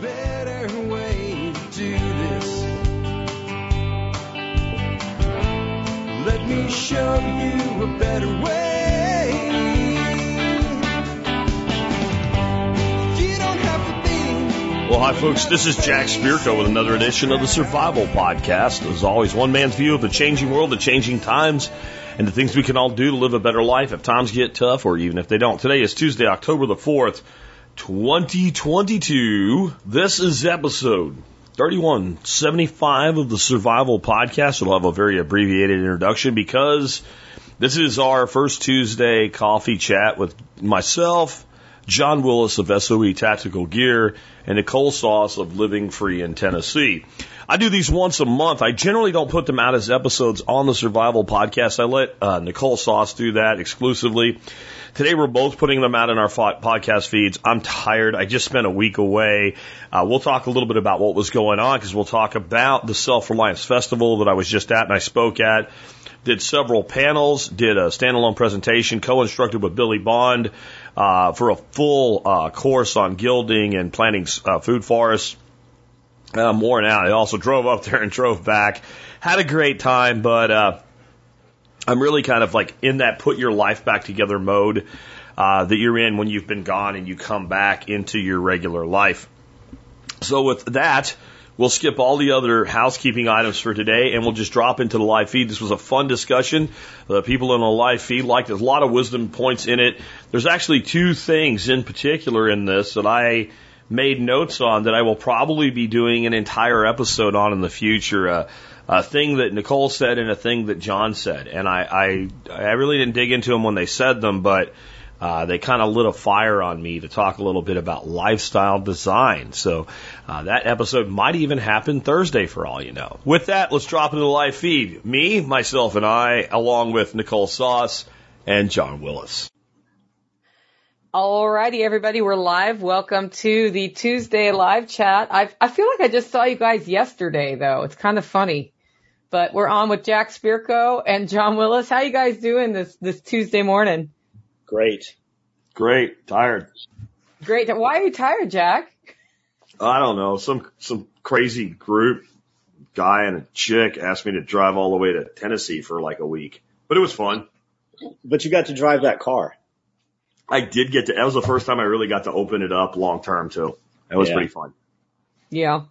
better way to do this. Let me show you a better way. Well, hi, folks. This is Jack Spirko with another edition of the Survival Podcast. As always, one man's view of the changing world, the changing times, and the things we can all do to live a better life if times get tough or even if they don't. Today is Tuesday, October the 4th, 2022. This is episode 3175 of the Survival Podcast. It'll have a very abbreviated introduction because this is our first Tuesday coffee chat with myself, John Willis of SOE Tactical Gear, and Nicole Sauce of Living Free in Tennessee. I do these once a month. I generally don't put them out as episodes on the Survival Podcast. I let uh, Nicole Sauce do that exclusively. Today we're both putting them out in our podcast feeds. I'm tired. I just spent a week away. Uh, we'll talk a little bit about what was going on because we'll talk about the Self Reliance Festival that I was just at and I spoke at. Did several panels, did a standalone presentation, co-instructed with Billy Bond uh, for a full uh, course on guilding and planting uh, food forests. I'm worn out. I also drove up there and drove back. Had a great time, but uh, I'm really kind of like in that put your life back together mode uh, that you're in when you've been gone and you come back into your regular life. So with that, we'll skip all the other housekeeping items for today and we'll just drop into the live feed. This was a fun discussion. The people in the live feed liked. There's a lot of wisdom points in it. There's actually two things in particular in this that I made notes on that I will probably be doing an entire episode on in the future. Uh, a thing that Nicole said and a thing that John said. And I, I, I really didn't dig into them when they said them, but uh, they kind of lit a fire on me to talk a little bit about lifestyle design. So uh, that episode might even happen Thursday for all you know. With that, let's drop into the live feed. Me, myself, and I, along with Nicole Sauce and John Willis. Alrighty, everybody, we're live. Welcome to the Tuesday live chat. I I feel like I just saw you guys yesterday, though. It's kind of funny, but we're on with Jack Spirko and John Willis. How you guys doing this this Tuesday morning? Great. Great. Tired. Great. Why are you tired, Jack? I don't know. Some some crazy group guy and a chick asked me to drive all the way to Tennessee for like a week, but it was fun. But you got to drive that car. I did get to. That was the first time I really got to open it up long term too. That was Yeah. pretty fun. Yeah.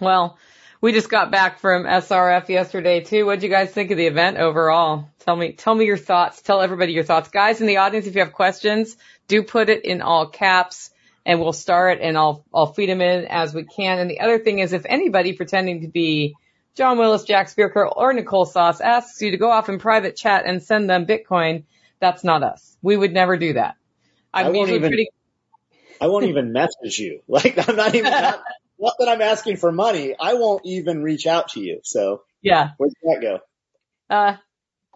Well, we just got back from SRF yesterday too. What'd you guys think of the event overall? Tell me, tell me your thoughts. Tell everybody your thoughts. Guys in the audience, if you have questions, do put it in all caps and we'll start and I'll, I'll feed them in as we can. And the other thing is if anybody pretending to be John Willis, Jack Spirko, or Nicole Sauce asks you to go off in private chat and send them Bitcoin, that's not us. We would never do that. I'm I won't even- pretty I won't even message you. Like I'm not even not, not that I'm asking for money. I won't even reach out to you. So yeah. where's that go? Uh,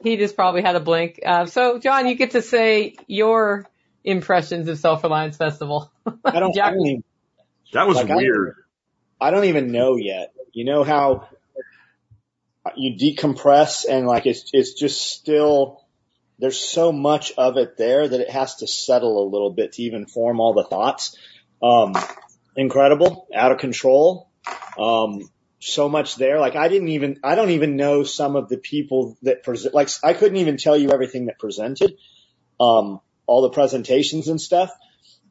he just probably had a blink. Uh, so John, you get to say your impressions of Self Reliance Festival. I don't. I Jack- don't, even, That was Like, I- weird. I don't even know yet. You know how you decompress and like it's it's just still there's so much of it there that it has to settle a little bit to even form all the thoughts. Um, incredible, out of control. Um, so much there. Like I didn't even, I don't even know some of the people that present, like I couldn't even tell you everything that presented, um, all the presentations and stuff.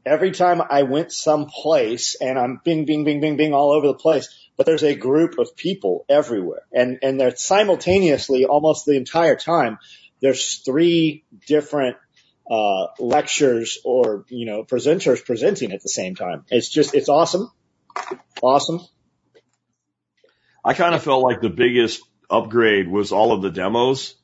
Every time I went someplace and I'm bing, bing, bing, bing, bing all over the place, but there's a group of people everywhere and, and they're simultaneously almost the entire time. There's three different uh, lectures or you know presenters presenting at the same time. It's just it's awesome, awesome. I kind of felt like the biggest upgrade was all of the demos.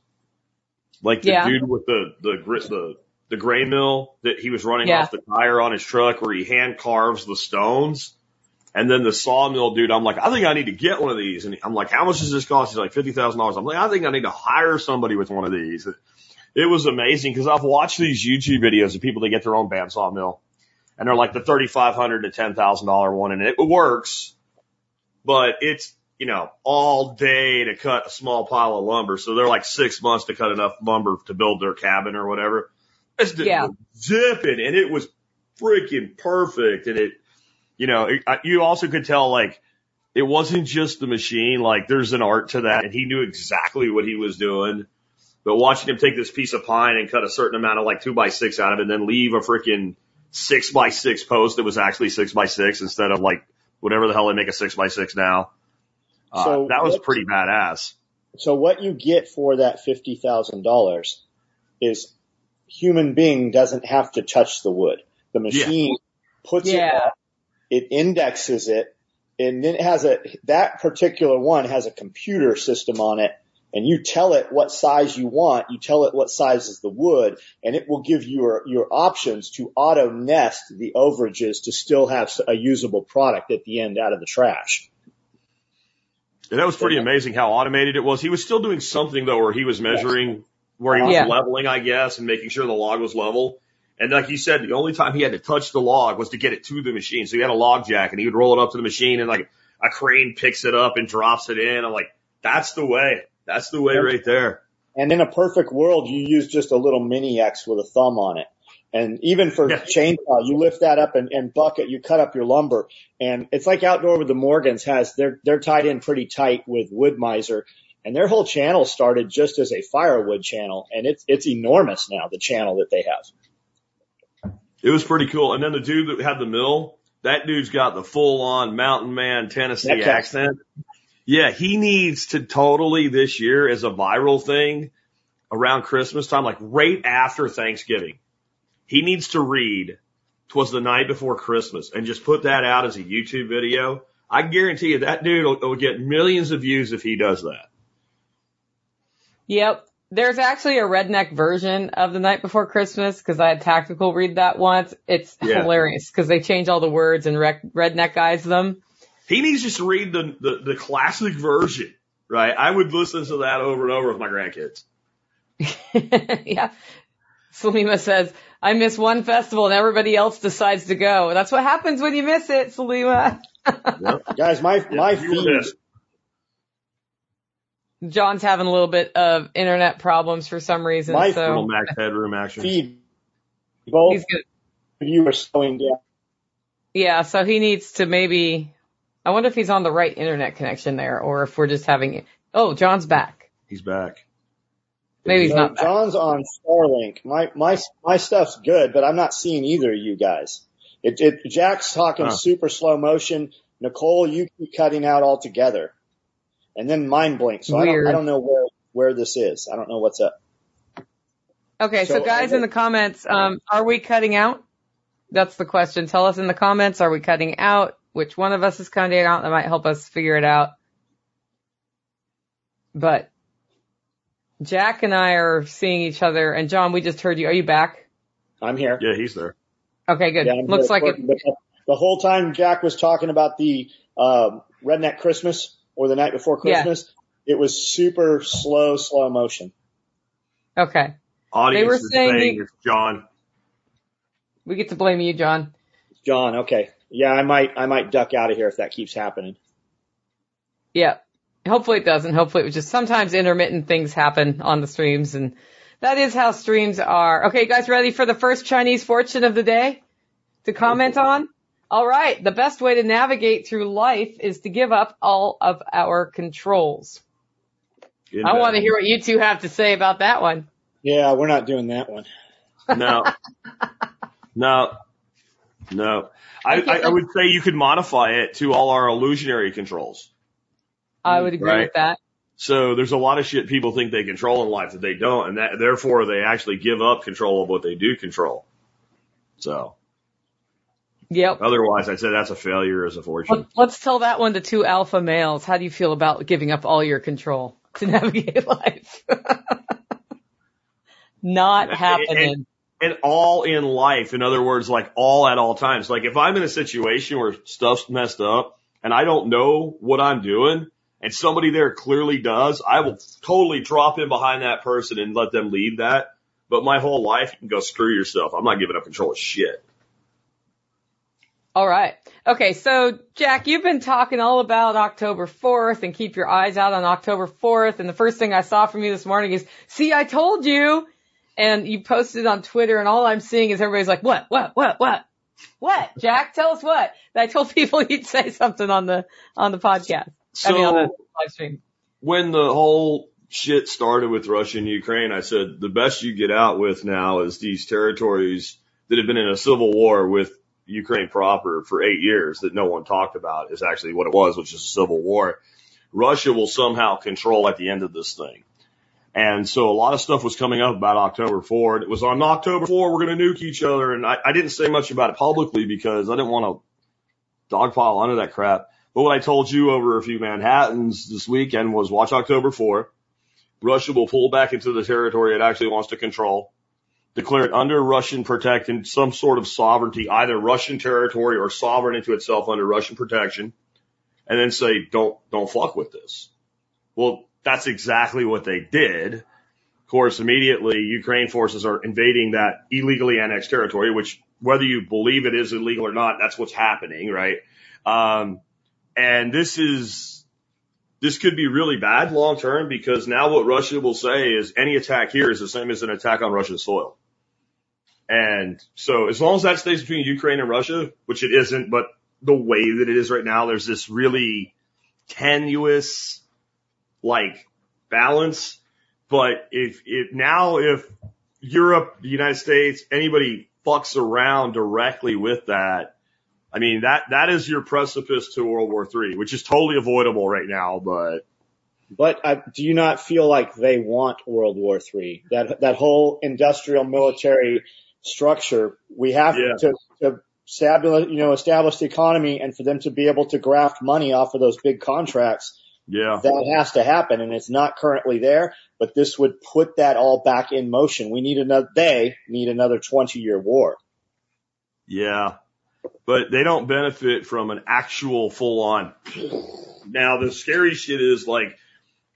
Like the Yeah. dude with the the grit the the gray mill that he was running Yeah. off the tire on his truck where he hand carves the stones. And then the sawmill dude, I'm like, I think I need to get one of these. And I'm like, how much does this cost? He's like, $50,000. I'm like, I think I need to hire somebody with one of these. It was amazing because I've watched these YouTube videos of people that get their own bandsaw mill and they're like the 3,500 to $10,000 one and it works, but it's, you know, all day to cut a small pile of lumber. So they're like six months to cut enough lumber to build their cabin or whatever. It's Yeah. zipping and it was freaking perfect. And it, you know, it, I- you also could tell like it wasn't just the machine. Like there's an art to that, and he knew exactly what he was doing. But watching him take this piece of pine and cut a certain amount of like two by six out of it, and then leave a freaking six by six post that was actually six by six instead of like whatever the hell they make a six by six now. Uh, So that was what- pretty badass. So what you get for that fifty thousand dollars is human being doesn't have to touch the wood. The machine puts it up, it indexes it, and then it has a that particular one has a computer system on it, and you tell it what size you want. You tell it what size is the wood, and it will give you your your options to auto nest the overages to still have a usable product at the end out of the trash. And that was pretty amazing how automated it was. He was still doing something though where he was measuring where he was Yeah. leveling, I guess, and making sure the log was level. And like you said, the only time he had to touch the log was to get it to the machine. So he had a log jack and he would roll it up to the machine and like a crane picks it up and drops it in. I'm like, that's the way. That's the way right there. And in a perfect world, you use just a little mini X with a thumb on it. And even for chainsaw, you lift that up and, and bucket, you cut up your lumber. And it's like outdoor with the Morgans has, they're, they're tied in pretty tight with Wood-Mizer. And their whole channel started just as a firewood channel. And it's, it's enormous now, the channel that they have. It was pretty cool. And then the dude that had the mill, that dude's got the full on mountain man Tennessee accent. Yeah, he needs to totally this year as a viral thing around Christmas time, like right after Thanksgiving. He needs to read "Twas the Night Before Christmas" and just put that out as a YouTube video. I guarantee you that dude will, will get millions of views if he does that. Yep. There's actually a redneck version of the night before Christmas because I had tactical read that once. It's Yeah. hilarious because they change all the words and rec- redneck guys them. He needs just to read the, the the classic version, right? I would listen to that over and over with my grandkids. yeah. Salima says, I miss one festival and everybody else decides to go. That's what happens when you miss it, Salima. Guys, my, my you feed. John's having a little bit of internet problems for some reason, My Little so Max headroom action. feed, both of you are slowing down. Yeah, so he needs to maybe, I wonder if he's on the right internet connection there or if we're just having, It. oh, John's back. He's back. Maybe he's So not back. John's on Starlink. My my my stuff's good, but I'm not seeing either of you guys. It, it Jack's talking Huh. super slow motion. Nicole, you keep cutting out altogether, and then mine blinks. So I don't I don't know where where this is. I don't know what's up. Okay, so, So, guys in the comments, um, are we cutting out? That's the question. Tell us in the comments, are we cutting out? Which one of us is cutting out? That might help us figure it out. But Jack and I are seeing each other, and John, we just heard you. Are you back? I'm here. Yeah, he's there. Okay, good. Yeah, Looks like it. The whole time Jack was talking about the um, redneck Christmas or the night before Yeah. Christmas, it was super slow, slow motion. Okay, Audience were is saying saying the- it's John. we get to blame you, John. John, okay, yeah, I might I might duck out of here if that keeps happening. Yeah. Hopefully it doesn't. Hopefully it was just sometimes intermittent things happen on the streams and that is how streams are. Okay, you guys ready for the first Chinese fortune of the day to comment on? All right. The best way to navigate through life is to give up all of our controls. In I want to hear what you two have to say about that one. Yeah, we're not doing that one. No. no. No. I, I, I would say you could modify it to all our illusionary controls. I would agree Right. with that. So there's a lot of shit people think they control in life that they don't, and that therefore they actually give up control of what they do control. So Yep. otherwise, I'd say that's a failure as a fortune. Let- Let's tell that one to two alpha males. How do you feel about giving up all your control to navigate life? Not happening. and all in life. In other words, like all at all times. Like if I'm in a situation where stuff's messed up and I don't know what I'm doing and somebody there clearly does, I will totally drop in behind that person and let them lead that. But my whole life, you can go screw yourself. I'm not giving up control of shit. All right. Okay, so Jack, you've been talking all about October 4th and keep your eyes out on October 4th. And the first thing I saw from you this morning is, see, I told you. And you posted on Twitter and all I'm seeing is everybody's like, what, what, what, what? What, Jack? Tell us what. I told people you'd say something on the on the podcast. So I mean, on the live stream. when the whole shit started with Russia and Ukraine, I said the best you get out with now is these territories that have been in a civil war with Ukraine proper for eight years that no one talked about is actually what it was, which is a civil war. Russia will somehow control at the end of this thing. And so a lot of stuff was coming up about October 4. It was on October 4, we're going to nuke each other. And I, I didn't say much about it publicly because I didn't want to dogpile under that crap. But what I told you over a few Manhattans this weekend was watch October 4. Russia will pull back into the territory it actually wants to control, declare it under Russian protection, some sort of sovereignty, either Russian territory or sovereign into itself under Russian protection, and then say, don't, don't fuck with this. Well, that's exactly what they did. Of course, immediately Ukraine forces are invading that illegally annexed territory, which whether you believe it is illegal or not, that's what's happening, right? Um, and this is, this could be really bad long term because now what Russia will say is any attack here is the same as an attack on Russian soil. And so as long as that stays between Ukraine and Russia, which it isn't, but the way that it is right now, there's this really tenuous, like balance. But if it now, if Europe, the United States, anybody fucks around directly with that, I mean, that, that is your precipice to World War III, which is totally avoidable right now, but But uh, do you not feel like they want World War III? That that whole industrial military structure, we have Yeah. to, to establish, you know, establish the economy, and for them to be able to graft money off of those big contracts, yeah. that has to happen, and it's not currently there. But this would put that all back in motion. We need another. They need another 20 year war. Yeah. But they don't benefit from an actual full on. Now the scary shit is like,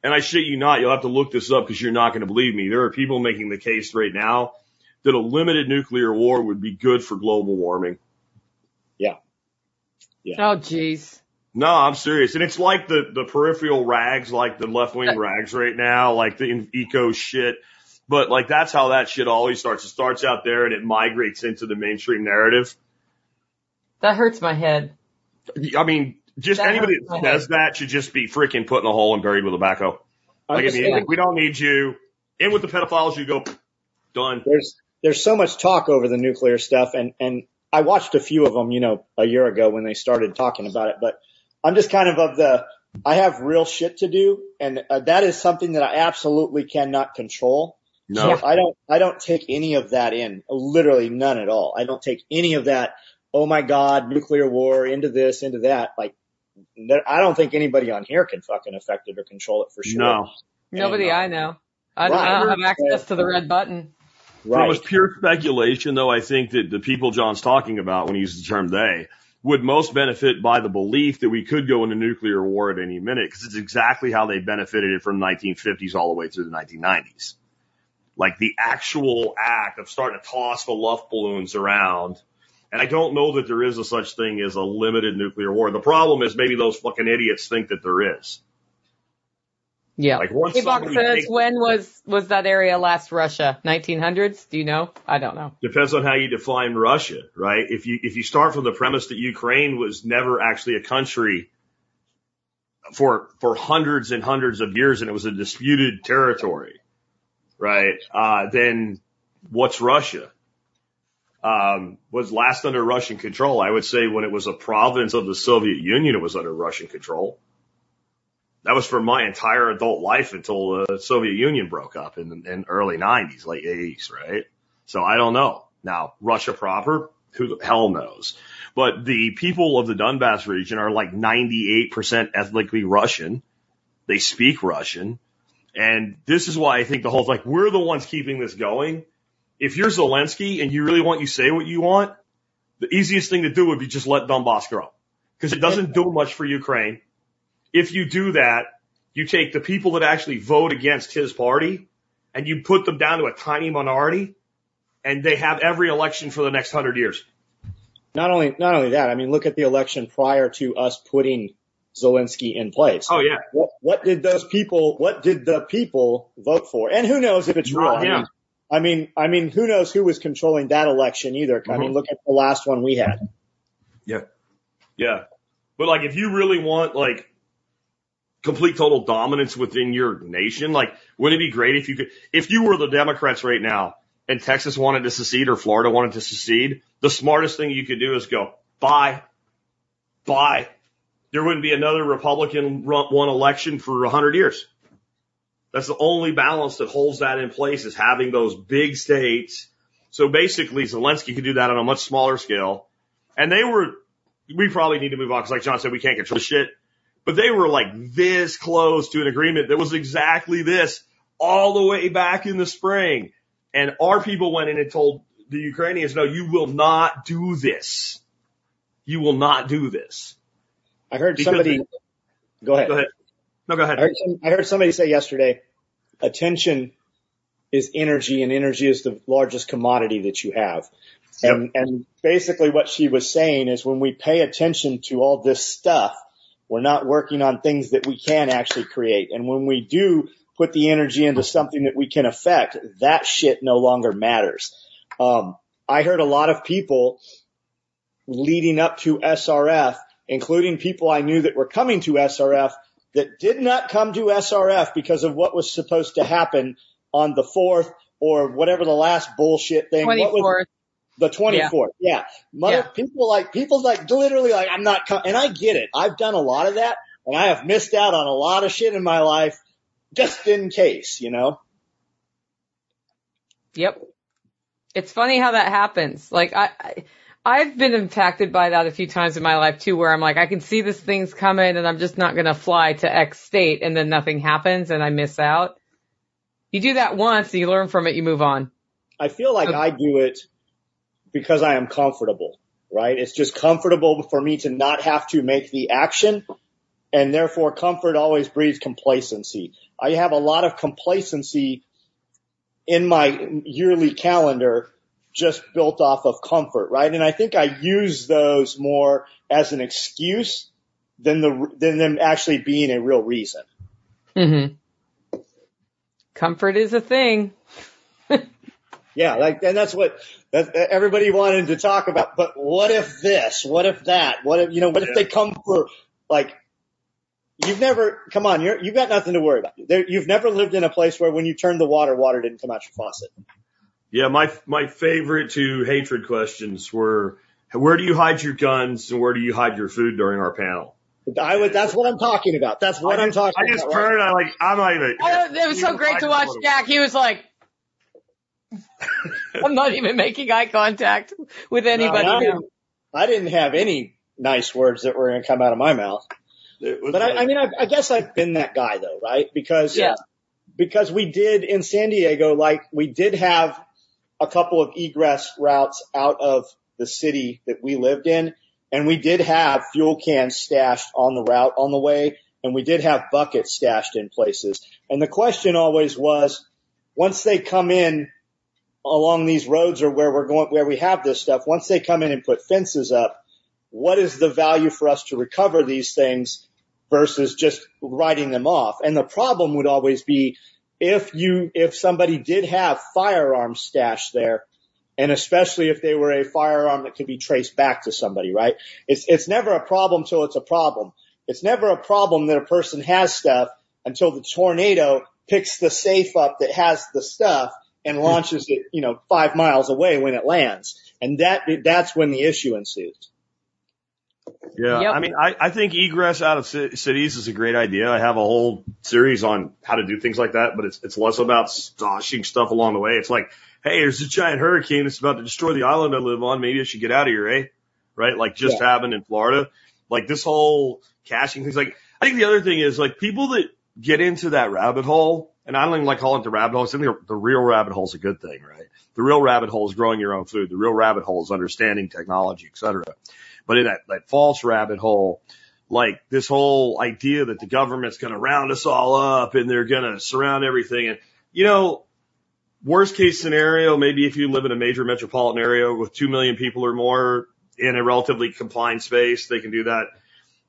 and I shit you not, you'll have to look this up because you're not going to believe me. There are people making the case right now that a limited nuclear war would be good for global warming. Yeah. Yeah. Oh, jeez. No, I'm serious. And it's like the, the peripheral rags, like the left wing rags right now, like the eco shit. But like that's how that shit always starts. It starts out there and it migrates into the mainstream narrative. That hurts my head. I mean, just That anybody hurts my that says that should just be freaking put in a hole and buried with a backhoe. Like, I mean, Understand. we don't need you. In with the pedophiles, you go, done. there's there's so much talk over the nuclear stuff and and I watched a few of them, you know, a year ago when they started talking about it, but I'm just kind of of the I have real shit to do and uh, that is something that I absolutely cannot control. No. So I don't I don't take any of that in, literally none at all. I don't take any of that oh my god, nuclear war into this, into that like I don't think anybody on here can fucking affect it or control it for sure. No. Nobody And, uh, I know. I don't, I don't have access to the red button. From Right. a pure speculation, though, I think that the people John's talking about when he uses the term they would most benefit by the belief that we could go into nuclear war at any minute because it's exactly how they benefited it from 1950s all the way through the 1990s. Like the actual act of starting to toss the luft balloons around. And I don't know that there is a such thing as a limited nuclear war. The problem is maybe those fucking idiots think that there is. Yeah. Like once Hey, Box says, takes- when was, was that area last Russia? 1900s? Do you know? I don't know. Depends on how you define Russia, right? If you if you start from the premise that Ukraine was never actually a country for for hundreds and hundreds of years and it was a disputed territory, right? Uh, then what's Russia? Um, was last under Russian control. I would say when it was a province of the Soviet Union, it was under Russian control. That was for my entire adult life until the Soviet Union broke up in in early 90s, late 80s, right? So I don't know. Now, Russia proper, who the hell knows? But the people of the Donbass region are like 98% ethnically Russian. They speak Russian. And this is why I think the whole, like, we're the ones keeping this going. If you're Zelensky and you really want you say what you want, the easiest thing to do would be just let Donbass grow. Because it doesn't do much for Ukraine. If you do that, you take the people that actually vote against his party and you put them down to a tiny minority and they have every election for the next hundred years. Not only not only that, I mean, look at the election prior to us putting Zelensky in place. Oh yeah. What, what did those people? What did the people vote for? And who knows if it's real? Not I mean, him. I mean, I mean, who knows who was controlling that election either? I mean, Mhm. look at the last one we had. Yeah. Yeah. But like, if you really want like complete total dominance within your nation, like, wouldn't it be great if you could, if you were the Democrats right now and Texas wanted to secede or Florida wanted to secede, the smartest thing you could do is go, bye, bye. There wouldn't be another Republican won election for a hundred years. That's the only balance that holds that in place is having those big states. So basically Zelensky could do that on a much smaller scale. And they were, we probably need to move on because like John said, we can't control shit. But they were like this close to an agreement that was exactly this all the way back in the spring. And our people went in and told the Ukrainians, no, you will not do this. You will not do this. I heard Because somebody. Go ahead. Go ahead. No, go ahead. I heard, some, I heard somebody say yesterday, attention is energy, and energy is the largest commodity that you have. And, and basically, what she was saying is, when we pay attention to all this stuff, we're not working on things that we can actually create. And when we do put the energy into something that we can affect, that shit no longer matters. Um, I heard a lot of people leading up to SRF, including people I knew that were coming to SRF that did not come to SRF because of what was supposed to happen on the 4th or whatever the last bullshit thing. What was- 24th. The 24th. Yeah. Mother, Yeah. people like, people like literally like, I'm not, com-, and I get it. I've done a lot of that and I have missed out on a lot of shit in my life just in case, you know? Yep. It's funny how that happens. Like I, I I've been impacted by that a few times in my life too, where I'm like, I can see this thing's coming and I'm just not going to fly to X state and then nothing happens and I miss out. You do that once, you learn from it, you move on. I feel like Okay. I do it because I am comfortable, right? It's just comfortable for me to not have to make the action and therefore comfort always breeds complacency. I have a lot of complacency in my yearly calendar just built off of comfort, right? And I think I use those more as an excuse than the, than them actually being a real reason. hmm Comfort is a thing. Yeah, like, and that's what that, that everybody wanted to talk about. But what if this? What if that? What if you know? What if they come for like? You've never come on. You're you've got nothing to worry about. There, you've never lived in a place where when you turned the water, water didn't come out your faucet. Yeah, my my favorite two hatred questions were where do you hide your guns and where do you hide your food during our panel? I would. That's what I'm talking about. That's what I I'm just, talking I just about. right? turned. I like. I'm not even. I it was so great to watch. Jack. He was like, I'm not even making eye contact with anybody I, didn't, I didn't have any nice words that were going to come out of my mouth. It was But I, I mean, I, I guess I've been that guy though, right? Because Yeah. because we did in San Diego, like we did have a couple of egress routes out of the city that we lived in, and we did have fuel cans stashed on the route on the way, and we did have buckets stashed in places. And the question always was, once they come in along these roads or where we're going, where we have this stuff, once they come in and put fences up, what is the value for us to recover these things versus just writing them off? And the problem would always be if you, if somebody did have firearms stashed there, and especially if they were a firearm that could be traced back to somebody, right? It's, it's never a problem till it's a problem. It's never a problem that a person has stuff until the tornado picks the safe up that has the stuff and launches it, you know, five miles away when it lands. And that, that's when the issue ensues. Yeah, Yep. I mean, I, I think egress out of ci- cities is a great idea. I have a whole series on how to do things like that, but it's it's less about stoshing stuff along the way. It's like, hey, there's a giant hurricane that's about to destroy the island I live on. Maybe I should get out of here, eh? Right? Like just happened in Florida. Like this whole caching things. Like I think the other thing is like people that get into that rabbit hole, and I don't even like calling it the rabbit hole. I think the, real rabbit hole is a good thing, right? The real rabbit hole is growing your own food. The real rabbit hole is understanding technology, et cetera. But in that, that false rabbit hole, like this whole idea that the government's going to round us all up and they're going to surround everything. And, you know, worst case scenario, maybe if you live in a major metropolitan area with 2 million people or more in a relatively confined space, they can do that.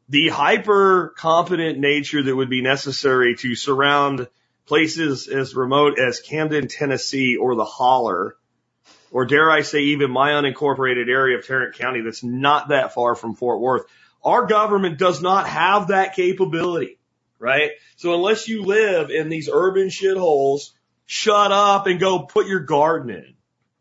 The hyper competent nature that would be necessary to surround places as remote as Camden, Tennessee or the Holler, or dare I say even my unincorporated area of Tarrant County that's not that far from Fort Worth. Our government does not have that capability, right? So unless you live in these urban shitholes, shut up and go put your garden in.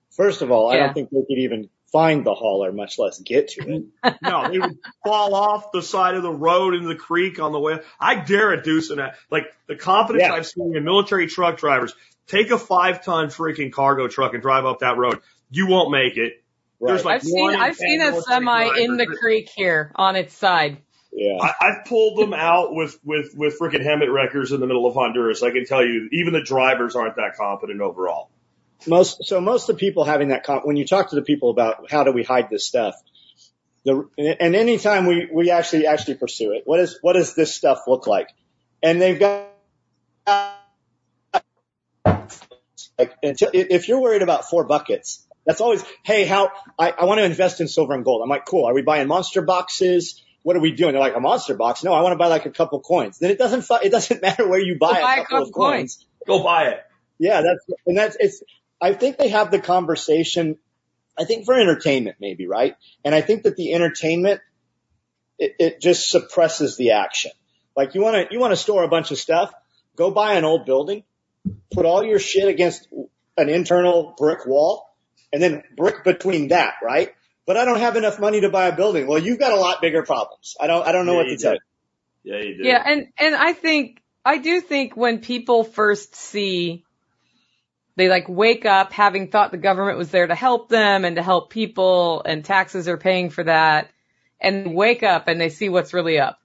First of all, I don't think they could even find the Holler, much less get to it. No, they would fall off the side of the road into the creek on the way. I dare a deuce in that. Like the confidence Yeah. I've seen in military truck drivers. Take a five ton freaking cargo truck and drive up that road. You won't make it. There's Right. like I've seen I've seen a military semi in the creek here on its side. Yeah. I, I've pulled them out with with with freaking HEMTT wreckers in the middle of Honduras. I can tell you, even the drivers aren't that competent overall. Most so most of the people having that when you talk to the people about how do we hide this stuff the and anytime we we actually actually pursue it what is what does this stuff look like and they've got like until, if you're worried about four buckets that's always hey how I, I want to invest in silver and gold i'm like cool are we buying monster boxes what are we doing? They're like a monster box. No, I want to buy like a couple coins. Then it doesn't. It doesn't matter where you buy, Go buy a a couple of couple coins. Go buy it. Yeah, that's and that's it's. I think they have the conversation. I think for entertainment, maybe right, and I think that the entertainment it, it just suppresses the action. Like you want to you want to store a bunch of stuff, go buy an old building, put all your shit against an internal brick wall, and then brick between that, right? But I don't have enough money to buy a building. Well, you've got a lot bigger problems. I don't I don't know Yeah, what you to tell you. Yeah, you do. Yeah, and and I think I do think when people first see they like wake up having thought the government was there to help them and to help people and taxes are paying for that and wake up and they see what's really up.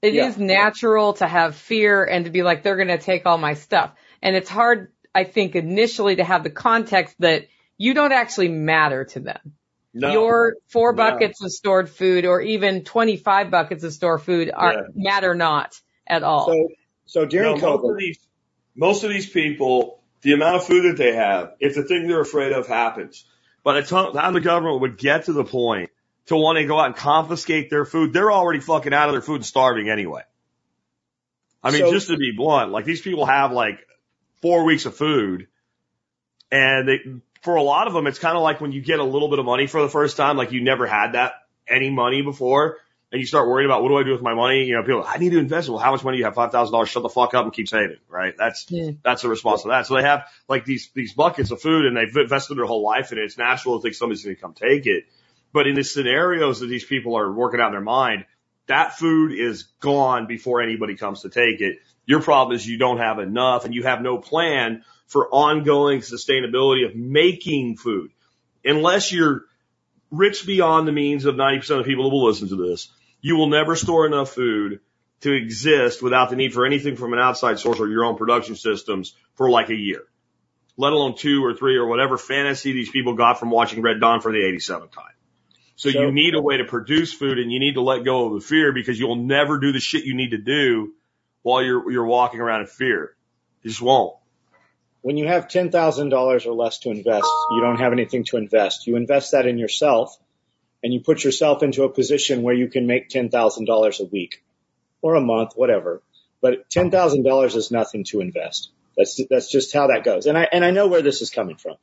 It is Yeah. natural to have fear and to be like they're going to take all my stuff. And it's hard I think initially to have the context that you don't actually matter to them. No. Your four No. buckets of stored food or even 25 buckets of stored food are Yeah. matter not at all. So so during No, most COVID, of these, most of these people, the amount of food that they have, if the thing they're afraid of happens, by the time the government would get to the point to want to go out and confiscate their food, they're already fucking out of their food and starving anyway. I mean, So- just to be blunt, like these people have like four weeks of food and they, for a lot of them, it's kind of like when you get a little bit of money for the first time, like you never had that any money before and you start worrying about what do I do with my money? You know, people, I need to invest. Well, how much money do you have? Five thousand dollars. Shut the fuck up and keep saving. Right? That's Yeah. that's the response to that. So they have like these these buckets of food and they've invested their whole life in it. It's natural to think somebody's going to come take it. But in the scenarios that these people are working out in their mind, that food is gone before anybody comes to take it. Your problem is you don't have enough and you have no plan for ongoing sustainability of making food. Unless you're rich beyond the means of 90% of the people that will listen to this, you will never store enough food to exist without the need for anything from an outside source or your own production systems for like a year, let alone two or three or whatever fantasy these people got from watching Red Dawn for the 87th time. So, So- you need a way to produce food and you need to let go of the fear because you'll never do the shit you need to do while you're, you're walking around in fear. You just won't. when you have ten thousand dollars or less to invest, you don't have anything to invest. You invest that in yourself, and you put yourself into a position where you can make ten thousand dollars a week or a month, whatever. But ten thousand dollars is nothing to invest. That's that's just how that goes. And I and I know where this is coming from.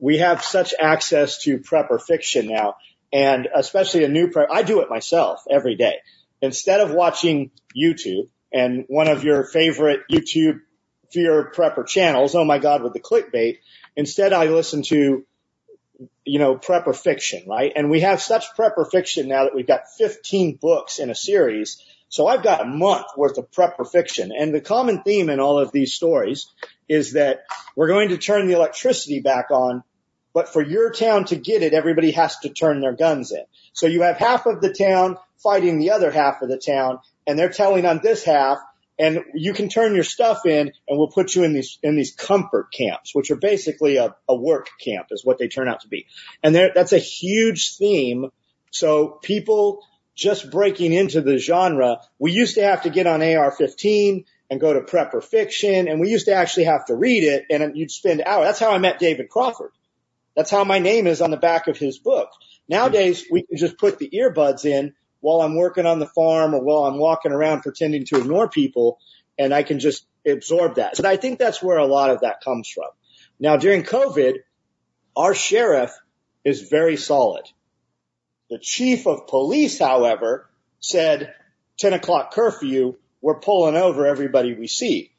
We have such access to prepper fiction now, and especially a new prep. I do it myself every day. Instead of watching YouTube and one of your favorite YouTube fear prepper channels. Oh my God, with the clickbait. Instead, I listen to, you know, prepper fiction, right? And we have such prepper fiction now that we've got 15 books in a series. So I've got a month worth of prepper fiction. And the common theme in all of these stories is that we're going to turn the electricity back on, but for your town to get it, everybody has to turn their guns in. So you have half of the town fighting the other half of the town, and they're telling on this half, and you can turn your stuff in and we'll put you in these in these comfort camps, which are basically a, a work camp is what they turn out to be. And there that's a huge theme. So people just breaking into the genre, we used to have to get on AR-15 and go to prep prepper fiction, and we used to actually have to read it, and you'd spend hours. That's how I met David Crawford. That's how my name is on the back of his book. Nowadays, we can just put the earbuds in while I'm working on the farm or while I'm walking around pretending to ignore people and I can just absorb that. So I think that's where a lot of that comes from. Now during COVID, our sheriff is very solid. The chief of police, however, said 10 o'clock curfew, we're pulling over everybody we see.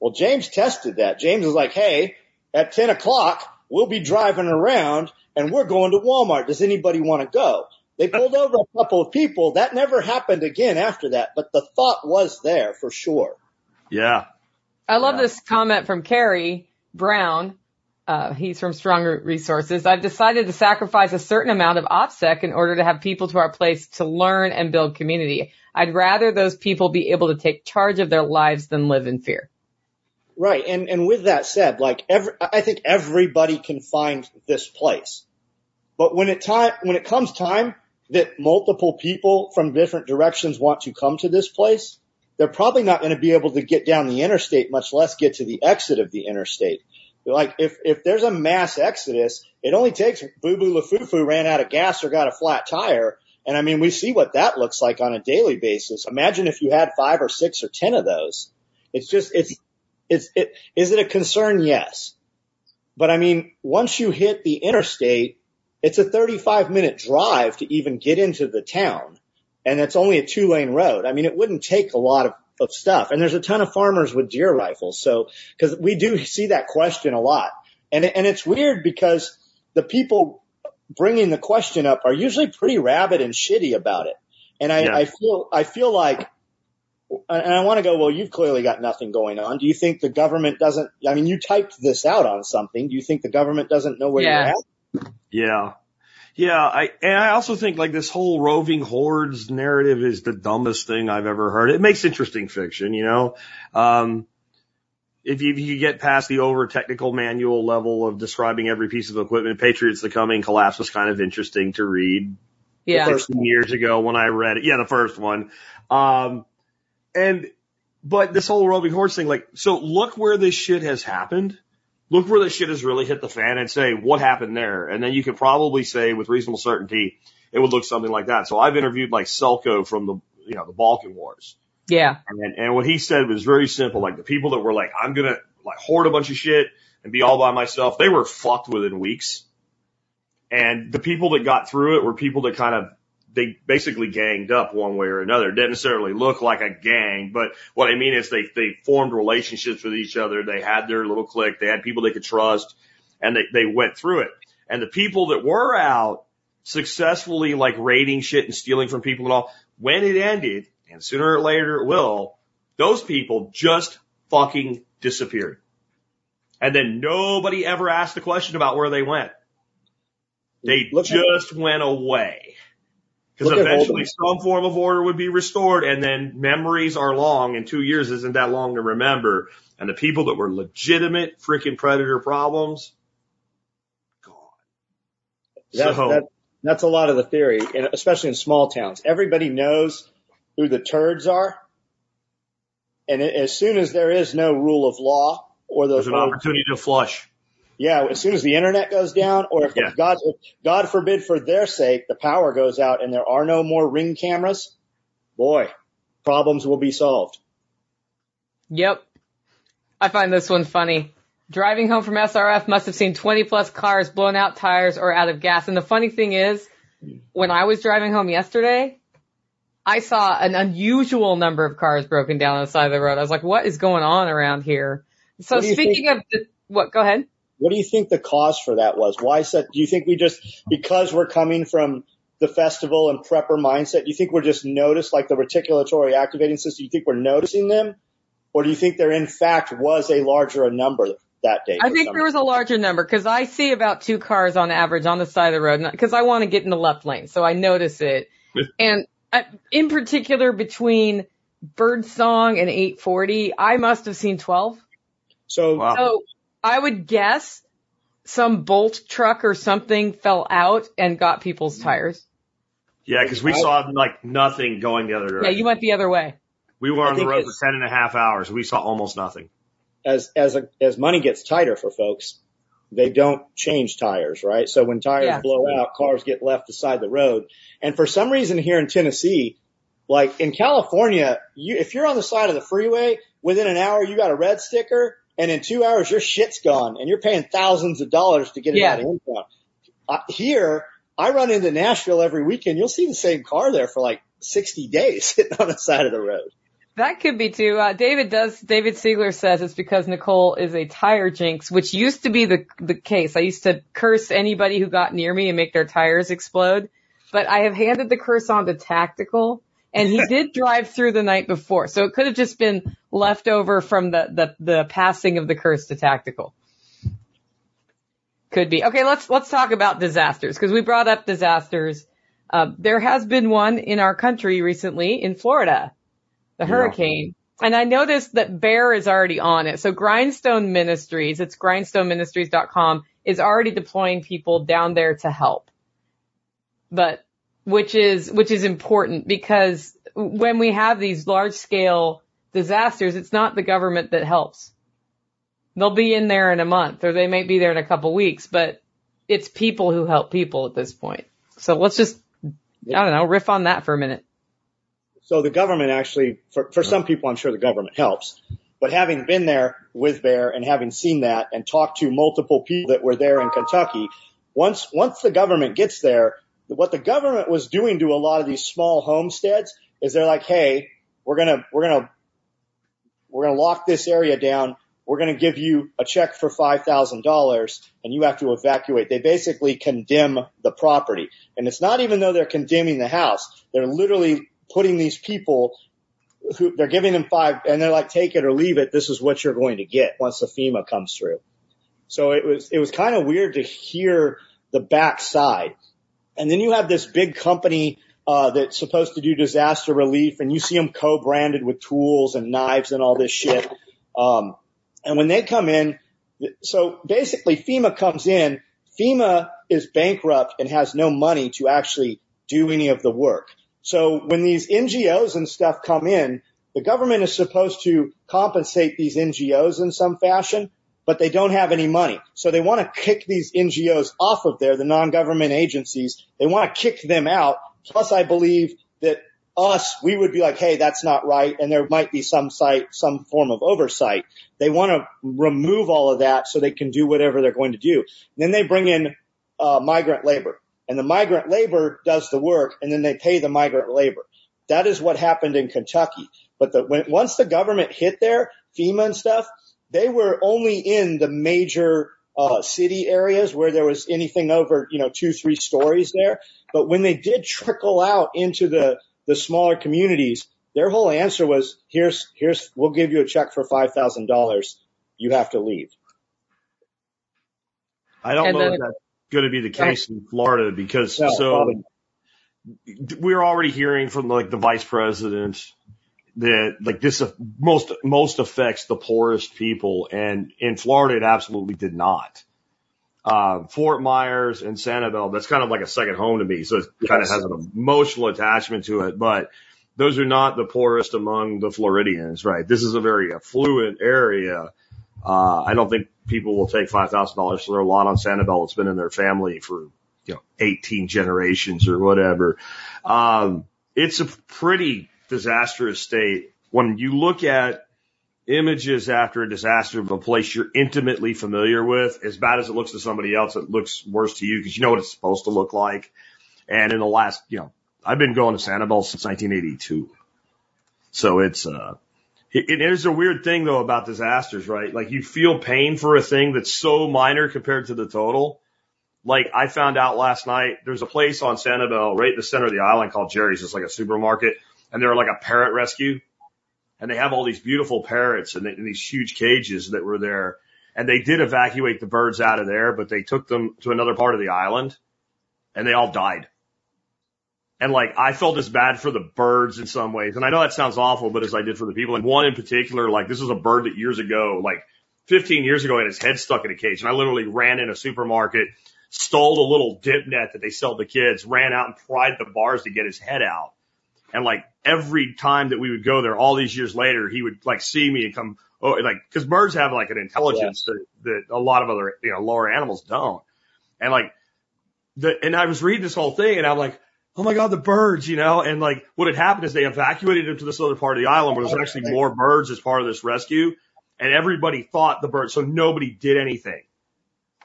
Well, James tested that. James was like, Hey, at 10 o'clock, we'll be driving around and we're going to Walmart. Does anybody want to go? They pulled over a couple of people. That never happened again after that, but the thought was there for sure. Yeah. I love Yeah. this comment from Kerry Brown. Uh, he's from Strong Resources. I've decided to sacrifice a certain amount of OPSEC in order to have people to our place to learn and build community. I'd rather those people be able to take charge of their lives than live in fear. Right. And, and with that said, like every, I think everybody can find this place. But when it time, when it comes time that multiple people from different directions want to come to this place, they're probably not going to be able to get down the interstate, much less get to the exit of the interstate. Like if, if there's a mass exodus, it only takes Boo Boo LaFufu ran out of gas or got a flat tire. And I mean, we see what that looks like on a daily basis. Imagine if you had five or six or ten of those. It's just, it's, it's, it, is it a concern? Yes. But I mean, once you hit the interstate, it's a 35 minute drive to even get into the town. And it's only a two lane road. I mean, it wouldn't take a lot of, of stuff. And there's a ton of farmers with deer rifles. So, cause we do see that question a lot. And, and it's weird because the people bringing the question up are usually pretty rabid and shitty about it. And I, Yeah. I feel, I feel like and I want to go, well, you've clearly got nothing going on. Do you think the government doesn't, I mean, you typed this out on something. Do you think the government doesn't know where Yeah. you're at? Yeah. Yeah, I and I also think like this whole roving hordes narrative is the dumbest thing I've ever heard. It makes interesting fiction, you know. Um if you, if you get past the over technical manual level of describing every piece of equipment, Patriots the Coming Collapse was kind of interesting to read. Yeah. first- 15 years ago when I read it. Yeah, the first one. Um, and, but this whole roving horse thing, like, so look where this shit has happened. Look where this shit has really hit the fan and say, what happened there? And then you could probably say with reasonable certainty, it would look something like that. So I've interviewed like Selko from the, you know, the Balkan Wars. Yeah. And, and what he said was very simple. Like the people that were like, I'm going to like hoard a bunch of shit and be all by myself, they were fucked within weeks. And the people that got through it were people that kind of, they basically ganged up one way or another. It didn't necessarily look like a gang, but what I mean is they, they formed relationships with each other. They had their little clique. They had people they could trust and they, they went through it. And the people that were out successfully like raiding shit and stealing from people and all, when it ended, and sooner or later it will, those people just fucking disappeared. And then nobody ever asked the question about where they went. They Look just went away. Because eventually some form of order would be restored and then memories are long and two years isn't that long to remember. And the people that were legitimate freaking predator problems, gone. That, So- that, that's a lot of the theory, and especially in small towns. Everybody knows who the turds are. And as soon as there is no rule of law or the, There's an or- opportunity to flush. Yeah, as soon as the internet goes down or if Yeah. God, if God forbid for their sake, the power goes out and there are no more ring cameras, boy, problems will be solved. Yep. I find this one funny. Driving home from SRF must have seen 20 plus cars blown out tires or out of gas. And the funny thing is, when I was driving home yesterday, I saw an unusual number of cars broken down on the side of the road. I was like, what is going on around here? So What do you speaking of the, what, go ahead. What do you think the cause for that was? Why set, do you think we just, because we're coming from the festival and prepper mindset, do you think we're just noticed like the reticular activating system? Do you think we're noticing them? Or do you think there in fact was a larger number that day? I think some there was a larger number because I see about two cars on average on the side of the road because I want to get in the left lane, so I notice it. and uh, in particular, between Birdsong and 840, I must have seen 12. So Wow. So I would guess some bolt truck or something fell out and got people's mm-hmm. tires. Yeah, because we saw like nothing going the other direction. Yeah, you went the other way. we were on the road for it's- ten and a half hours. We saw almost nothing. as, as, a, as money gets tighter for folks, they don't change tires, right? So when tires Yeah. blow out, cars get left beside the road. And for some reason here in Tennessee, like in California, you, if you're on the side of the freeway, within an hour you got a red sticker, and in two hours your shit's gone, and you're paying thousands of dollars to get it Yeah. out of impound. Uh, here, I run into Nashville every weekend. You'll see the same car there for like 60 days sitting on the side of the road. That could be too. Uh, David does. David Siegler says it's because Nicole is a tire jinx, which used to be the the case. I used to curse anybody who got near me and make their tires explode. But I have handed the curse on to Tactical, and he did drive through the night before, so it could have just been left over from the the the passing of the curse to Tactical. Could be. Okay, let's let's talk about disasters because we brought up disasters. Uh, there has been one in our country recently in Florida the hurricane. And I noticed that Bear is already on it. So Grindstone Ministries, it's grindstoneministries.com, is already deploying people down there to help. But, which is, which is important because when we have these large scale disasters, it's not the government that helps. They'll be in there in a month or they may be there in a couple weeks, but it's people who help people at this point. So let's just, I don't know, riff on that for a minute. So the government actually, for, for some people, I'm sure the government helps. But having been there with Bear and having seen that and talked to multiple people that were there in Kentucky, once, once the government gets there, what the government was doing to a lot of these small homesteads is they're like, Hey, we're to, we're to, we're to lock this area down. We're to give you a check for $5,000 and you have to evacuate. They basically condemn the property. And it's not even though they're condemning the house. They're literally putting these people who they're giving them five and they're like, take it or leave it. This is what you're going to get once the FEMA comes through. So it was, it was kind of weird to hear the backside. And then you have this big company, uh, that's supposed to do disaster relief and you see them co-branded with tools and knives and all this shit. Um, and when they come in, so basically FEMA comes in, FEMA is bankrupt and has no money to actually do any of the work. So when these NGOs and stuff come in, the government is supposed to compensate these NGOs in some fashion, but they don't have any money. So they want to kick these NGOs off of there, the non-government agencies. They want to kick them out. Plus I believe that us, we would be like, hey, that's not right. And there might be some site, some form of oversight. They want to remove all of that so they can do whatever they're going to do. then they bring in uh, migrant labor and the migrant labor does the work and then they pay the migrant labor. That is what happened in Kentucky. But the, when, once the government hit there, FEMA and stuff, they were only in the major uh, city areas where there was anything over, you know, two, three stories there. But when they did trickle out into the, the smaller communities, their whole answer was, here's, here's, we'll give you a check for $5,000. You have to leave. I don't And know then- if that's going to be the case in Florida because No, so probably we're already hearing from like the vice president that like this most most affects the poorest people, and in Florida it absolutely did not. Uh, Fort Myers and Sanibel, that's kind of like a second home to me, so it kind of has an emotional attachment to it. But those are not the poorest among the Floridians, right? This is a very affluent area. Uh, I don't think people will take five thousand dollars for their lot on Sanibel. It's been in their family for you know 18 generations or whatever. Um, it's a pretty disastrous state when you look at images after a disaster of a place you're intimately familiar with. As bad as it looks to somebody else, it looks worse to you because you know what it's supposed to look like. And in the last, you know, I've been going to Sanibel since 1982, so it's uh. It, it is a weird thing though about disasters, right? Like you feel pain for a thing that's so minor compared to the total. Like I found out last night, there's a place on Sanibel right in the center of the island called Jerry's. It's like a supermarket and they're like a parrot rescue and they have all these beautiful parrots in, in these huge cages that were there. And they did evacuate the birds out of there, but they took them to another part of the island and they all died. And like, I felt as bad for the birds in some ways. And I know that sounds awful, but as I did for the people. And one in particular, like this was a bird that years ago, like 15 years ago, had his head stuck in a cage. And I literally ran in a supermarket, stole the little dip net that they sell to kids, ran out and pried the bars to get his head out. And like every time that we would go there, all these years later, he would like see me and come, oh, like, cause birds have like an intelligence that, that a lot of other, you know, lower animals don't. And like, the, and I was reading this whole thing and I'm like, oh my God, the birds, you know, and like what had happened is they evacuated them to this other part of the island where there's oh, actually more birds as part of this rescue. And everybody thought the birds, so nobody did anything.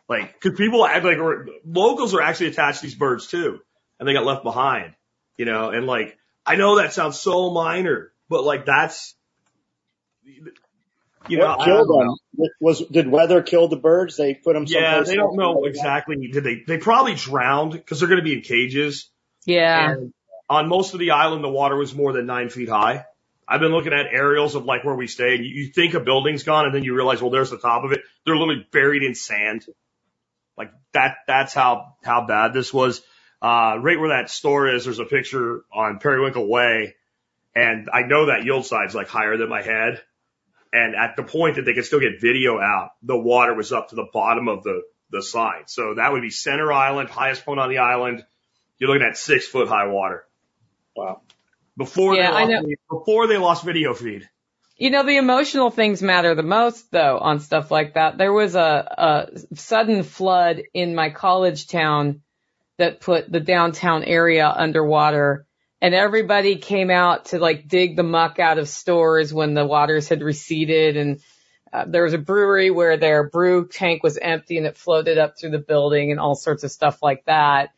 Like, cause people act like, or locals are actually attached to these birds too. And they got left behind, you know, and like, I know that sounds so minor, but like that's, you know, what I killed don't know. Was did weather kill the birds? They put them. Yeah, someplace they don't else? know exactly. Did they? They probably drowned because they're going to be in cages. Yeah. And on most of the island, the water was more than nine feet high. I've been looking at aerials of like where we stay. and You you think a building's gone, and then you realize, well, there's the top of it. They're literally buried in sand. Like that. That's how how bad this was. Uh, right where that store is, there's a picture on Periwinkle Way, and I know that yield side's like higher than my head. And at the point that they could still get video out, the water was up to the bottom of the the sign. So that would be center island, highest point on the island. You're looking at six foot high water Wow. before Yeah, I they know. lost, before they lost video feed. You know, the emotional things matter the most though on stuff like that. There was a, a sudden flood in my college town that put the downtown area underwater. And everybody came out to like dig the muck out of stores when the waters had receded. And uh, there was a brewery where their brew tank was empty and it floated up through the building and all sorts of stuff like that.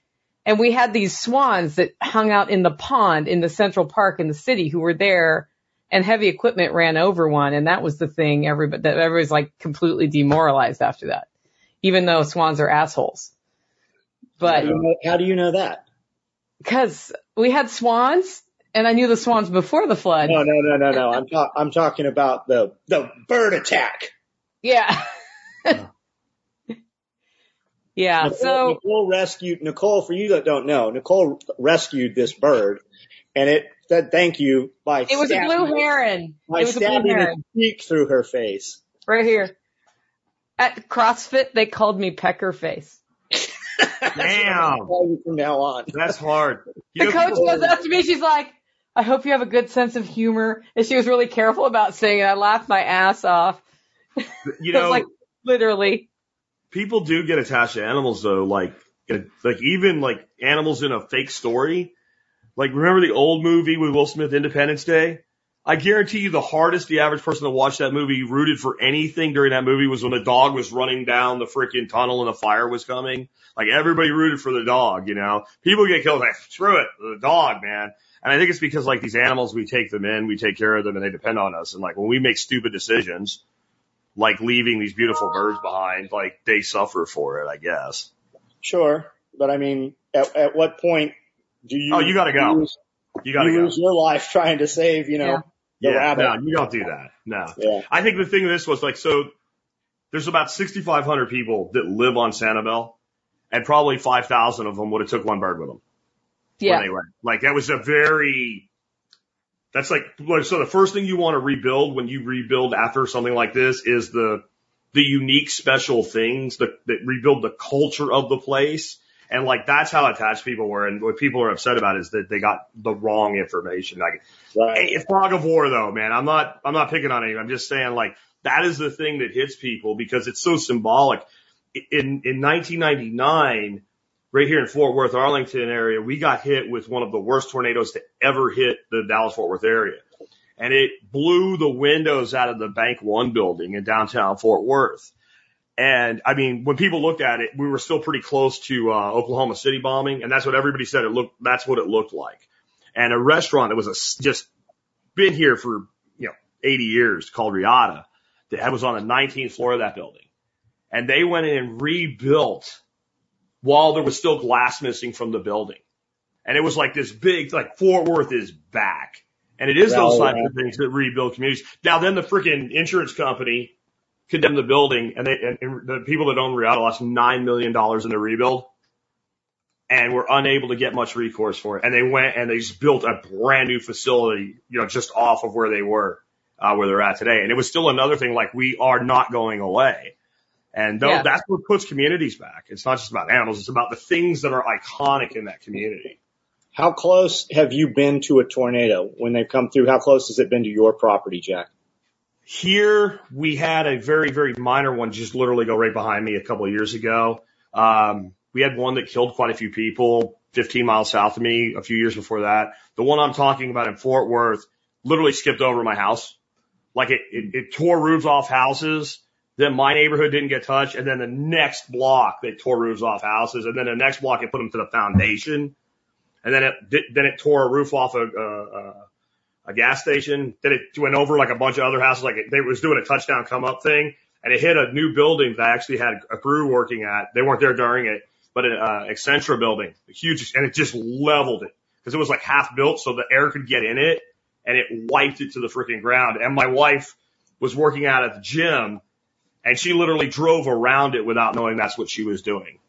And we had these swans that hung out in the pond in the central park in the city who were there and heavy equipment ran over one. And that was the thing everybody that everybody's like completely demoralized after that even though swans are assholes How but do you know, how do you know that? because we had swans and i knew the swans before the flood No, no, no, no, no. I'm ta- I'm talking about the the bird attack. yeah yeah Nicole, so Nicole rescued Nicole. For you that don't know, Nicole rescued this bird, and it said thank you by it was a blue heron by it was a blue stabbing a cheek through her face. right here at crossfit they called me pecker face Damn, Call you from now on. that's hard. You the know, coach people- goes up to me. She's like, I hope you have a good sense of humor. And she was really careful about saying it. I laughed my ass off. you It was know, like, literally. people do get attached to animals though, like, like even like animals in a fake story. Like remember the old movie with Will Smith, Independence Day? I guarantee you the hardest the average person to watch that movie rooted for anything during that movie was when the dog was running down the freaking tunnel and the fire was coming. Like everybody rooted for the dog, you know? People get killed like, screw it, the dog, man. And I think it's because like these animals, we take them in, we take care of them and they depend on us. And like when we make stupid decisions, like leaving these beautiful birds behind, like they suffer for it, I guess. Sure, but I mean, at, at what point do you? Oh, you gotta go. Lose, You gotta you go. lose your life trying to save, you know, Yeah. The Yeah, rabbit. no, you don't do that. No. Yeah. I think the thing of this was like, so there's about 6,500 people that live on Sanibel and probably 5,000 of them would have took one bird with them Yeah. went. Like that was a very, that's like, like, so the first thing you want to rebuild when you rebuild after something like this is the, the unique special things that, that rebuild the culture of the place. And like, that's how attached people were. And what people are upset about is that they got the wrong information. Like, Right. It's fog of war though, man. I'm not, I'm not picking on anyone. I'm just saying like that is the thing that hits people because it's so symbolic. In, in 1999, right here in Fort Worth, Arlington area, we got hit with one of the worst tornadoes to ever hit the Dallas Fort Worth area. And it blew the windows out of the Bank One building in downtown Fort Worth. And I mean, when people looked at it, we were still pretty close to uh, Oklahoma City bombing, and that's what everybody said. It looked, that's what it looked like. And a restaurant that was a, just been here for you know 80 years called Reata that was on the 19th floor of that building, and they went in and rebuilt while there was still glass missing from the building, and it was like this big like Fort Worth is back. And it is those types of things that rebuild communities. Now then the freaking insurance company condemned the building and they, and, and the people that own Reata lost nine million dollars in the rebuild and were unable to get much recourse for it. And they went and they just built a brand new facility, you know, just off of where they were, uh, where they're at today. And it was still another thing like we are not going away. And though Yeah. that's what puts communities back. It's not just about animals. It's about the things that are iconic in that community. How close have you been to a tornado when they've come through? How close has it been to your property, Jack? Here we had a very, very minor one just literally go right behind me a couple of years ago. Um, we had one that killed quite a few people. 15 miles south of me a few years before that. The one I'm talking about in Fort Worth literally skipped over my house. Like it, it, it tore roofs off houses. Then my neighborhood didn't get touched. And then the next block, they tore roofs off houses. And then the next block, it put them to the foundation. And then it, then it tore a roof off a, a, a gas station. Then it went over like a bunch of other houses. Like it, they was doing a touchdown come up thing and it hit a new building that I actually had a crew working at. They weren't there during it, but an uh, Accenture building, a huge, and it just leveled it because it was like half built so the air could get in it and it wiped it to the freaking ground. And my wife was working out at the gym and she literally drove around it without knowing that's what she was doing.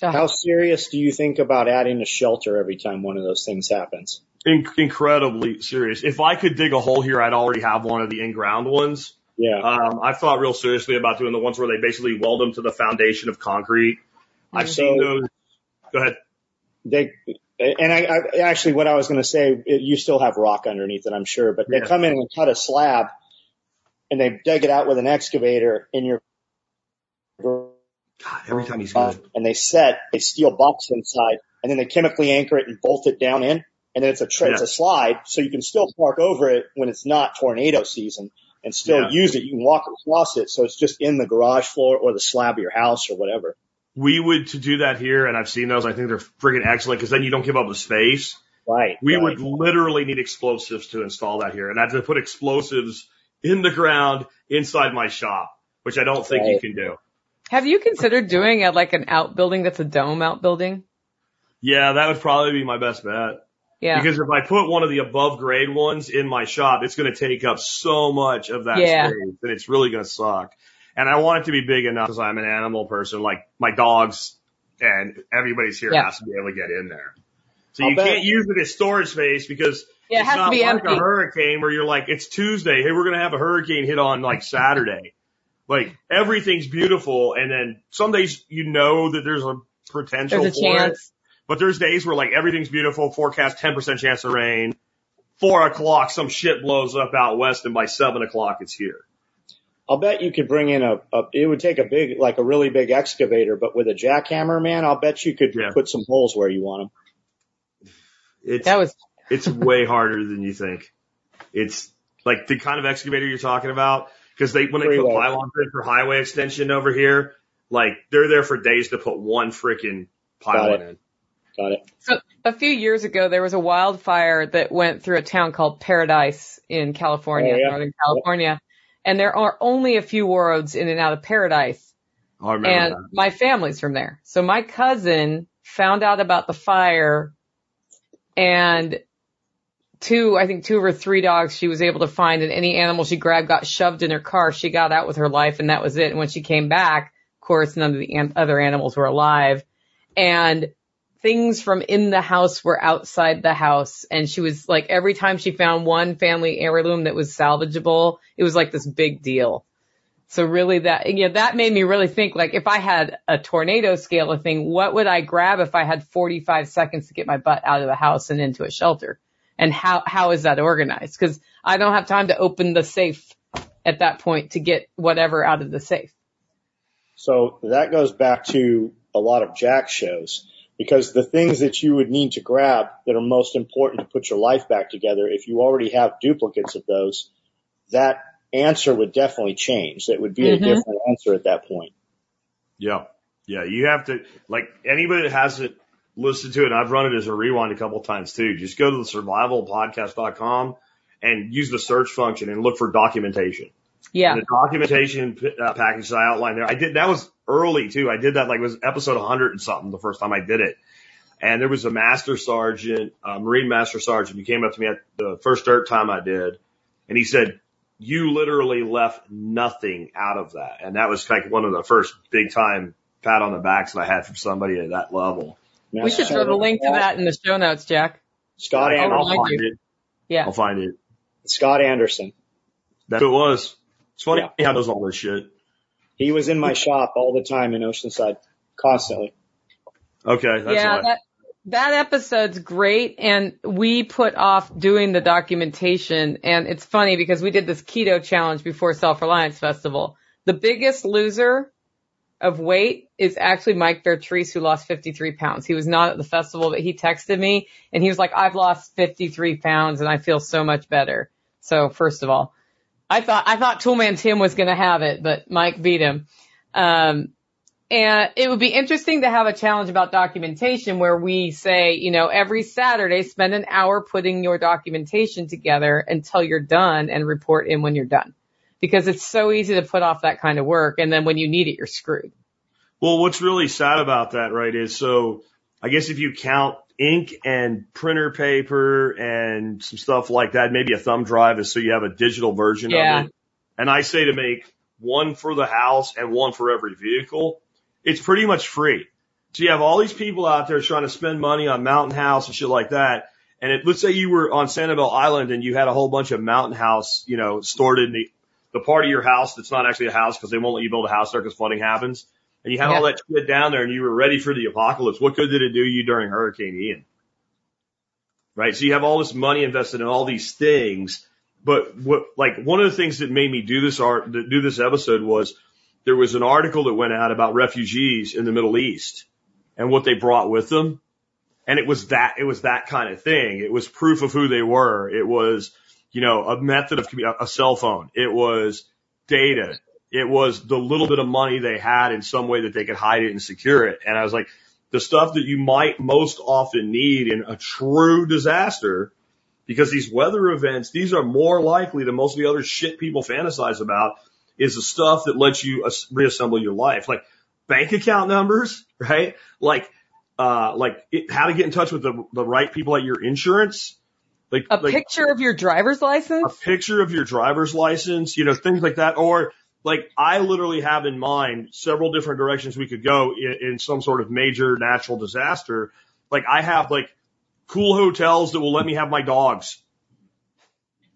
How serious do you think about adding a shelter every time one of those things happens? In- incredibly serious. If I could dig a hole here, I'd already have one of the in-ground ones. Yeah. Um, I've thought real seriously about doing the ones where they basically weld them to the foundation of concrete. I've So- seen those. Go ahead. They, and I, I actually, what I was going to say, it, you still have rock underneath it, I'm sure, but they Yeah. come in and cut a slab and they dig it out with an excavator in your God, every time he's good. and they set a steel box inside and then they chemically anchor it and bolt it down in. And then it's a, tra- it's a slide so you can still park over it when it's not tornado season and still Yeah. use it. You can walk across it. So it's just in the garage floor or the slab of your house or whatever. We would to do that here, and I've seen those. I think they're friggin' excellent because then you don't give up the space. Right. We right. would literally need explosives to install that here, and I have to put explosives in the ground inside my shop, which I don't think you can do. Have you considered doing a, like an outbuilding that's a dome outbuilding? Yeah, that would probably be my best bet. Yeah. Because if I put one of the above grade ones in my shop, it's going to take up so much of that Yeah. space that it's really going to suck. And I want it to be big enough because I'm an animal person, like my dogs and everybody's here Yeah. has to be able to get in there. So I'll you bet. can't use it as storage space because Yeah, it it's has to not be like empty. a hurricane where you're like, it's Tuesday. Hey, we're going to have a hurricane hit on like Saturday. Like everything's beautiful. And then some days you know that there's a potential There's a for it. Chance. But there's days where like everything's beautiful, forecast 10% chance of rain. Four o'clock, some shit blows up out west and by seven o'clock it's here. I'll bet you could bring in a, a, it would take a big, like a really big excavator, but with a jackhammer, man, I'll bet you could Yeah. put some holes where you want them. It's, That was, it's way harder than you think. It's like the kind of excavator you're talking about. Cause they, when they put Freeway. pylons in for highway extension over here, like they're there for days to put one freaking pylon in. Got it. so a few years ago, there was a wildfire that went through a town called Paradise in California, Oh, yeah. Northern California. And there are only a few roads in and out of Paradise. Oh, I remember and that. my family's from there. So my cousin found out about the fire and two, I think two or three dogs she was able to find and any animal she grabbed got shoved in her car. She got out with her life and that was it. And when she came back, of course, none of the an- other animals were alive and things from in the house were outside the house. And she was like, every time she found one family heirloom that was salvageable, it was like this big deal. So really that, yeah, that made me really think like if I had a tornado scale of thing, what would I grab if I had 45 seconds to get my butt out of the house and into a shelter? And how, how is that organized? Cause I don't have time to open the safe at that point to get whatever out of the safe. So that goes back to a lot of Jack shows because the things that you would need to grab that are most important to put your life back together, if you already have duplicates of those, that answer would definitely change. It would be a Mhm. different answer at that point. Yeah. Yeah. You have to, like, anybody that hasn't listened to it, I've run it as a rewind a couple of times too, just go to the survivalpodcast.com and use the search function and look for documentation. Yeah. And the documentation uh, package that I outlined there, I did, that was early too. I did that like it was episode 100 and something the first time I did it. And there was a master sergeant, a Marine master sergeant who came up to me at the first dirt time I did. And he said, you literally left nothing out of that. And that was like one of the first big time pat on the backs that I had from somebody at that level. We should throw the link to that in the show notes, Jack. Scott, I'll, I'll I'll find you. it. Yeah. I'll find it. Scott Anderson. That's who it was. It's funny Yeah. how does all this shit. He was in my shop all the time in Oceanside, constantly. Okay. That's yeah, that that episode's great, and we put off doing the documentation. And it's funny because we did this keto challenge before Self Reliance Festival. The biggest loser of weight is actually Mike Bertrice who lost 53 pounds. He was not at the festival, but he texted me and he was like, I've lost 53 pounds and I feel so much better. So first of all, I thought, I thought Toolman Tim was going to have it, but Mike beat him. Um, and it would be interesting to have a challenge about documentation where we say, you know, every Saturday spend an hour putting your documentation together until you're done and report in when you're done. Because it's so easy to put off that kind of work and then when you need it, you're screwed. Well, what's really sad about that, right, is so I guess if you count ink and printer paper and some stuff like that, maybe a thumb drive is so you have a digital version Yeah. of it. And I say to make one for the house and one for every vehicle. It's pretty much free. So you have all these people out there trying to spend money on Mountain House and shit like that. And it, let's say you were on Sanibel Island and you had a whole bunch of Mountain House, you know, stored in the, the part of your house that's not actually a house because they won't let you build a house there because flooding happens. And you had all that shit down there and you were ready for the apocalypse. What good did it do you during Hurricane Ian? Right? So you have all this money invested in all these things. But what, like, one of the things that made me do this art, do this episode was there was an article that went out about refugees in the Middle East and what they brought with them. And it was that, it was that kind of thing. It was proof of who they were. It was, you know, a method of a cell phone. It was data. It was the little bit of money they had in some way that they could hide it and secure it. And I was like, the stuff that you might most often need in a true disaster, because these weather events, these are more likely than most of the other shit people fantasize about, is the stuff that lets you reassemble your life. Like bank account numbers, right? Like, uh, like it, how to get in touch with the, the right people at your insurance. Like, A like picture of your driver's license, a picture of your driver's license, you know, things like that. Or like I literally have in mind several different directions we could go in, in some sort of major natural disaster. Like I have like cool hotels that will let me have my dogs.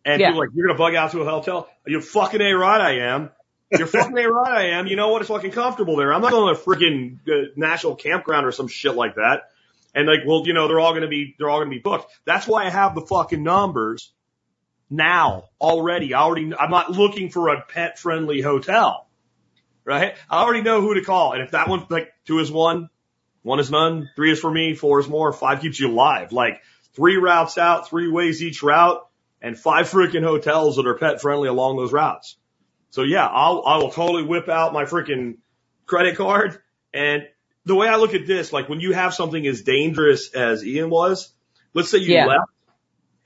And Yeah. people like, you're going to bug out to a hotel? You fucking A right I am. You're fucking A right I am. You know what? It's fucking comfortable there. I'm not going to a freaking uh, national campground or some shit like that. And like, well, you know, they're all going to be, they're all going to be booked. That's why I have the fucking numbers now already. I already, I'm not looking for a pet friendly hotel, right? I already know who to call. And if that one, like two is one, one is none, three is for me, four is more, five keeps you alive. Like three routes out, three ways each route and five freaking hotels that are pet friendly along those routes. So yeah, I'll, I will totally whip out my freaking credit card. And the way I look at this, like when you have something as dangerous as Ian was, let's say you Yeah. left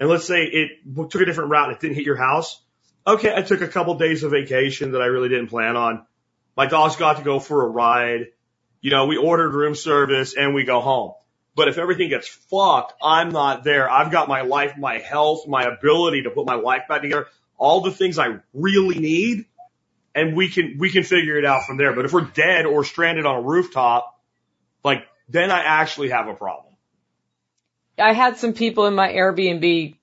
and let's say it took a different route and it didn't hit your house. Okay, I took a couple days of vacation that I really didn't plan on. My dogs got to go for a ride. You know, we ordered room service and we go home. But if everything gets fucked, I'm not there. I've got my life, my health, my ability to put my life back together, all the things I really need. And we can, we can figure it out from there. But if we're dead or stranded on a rooftop, like then I actually have a problem. I had some people in my Airbnb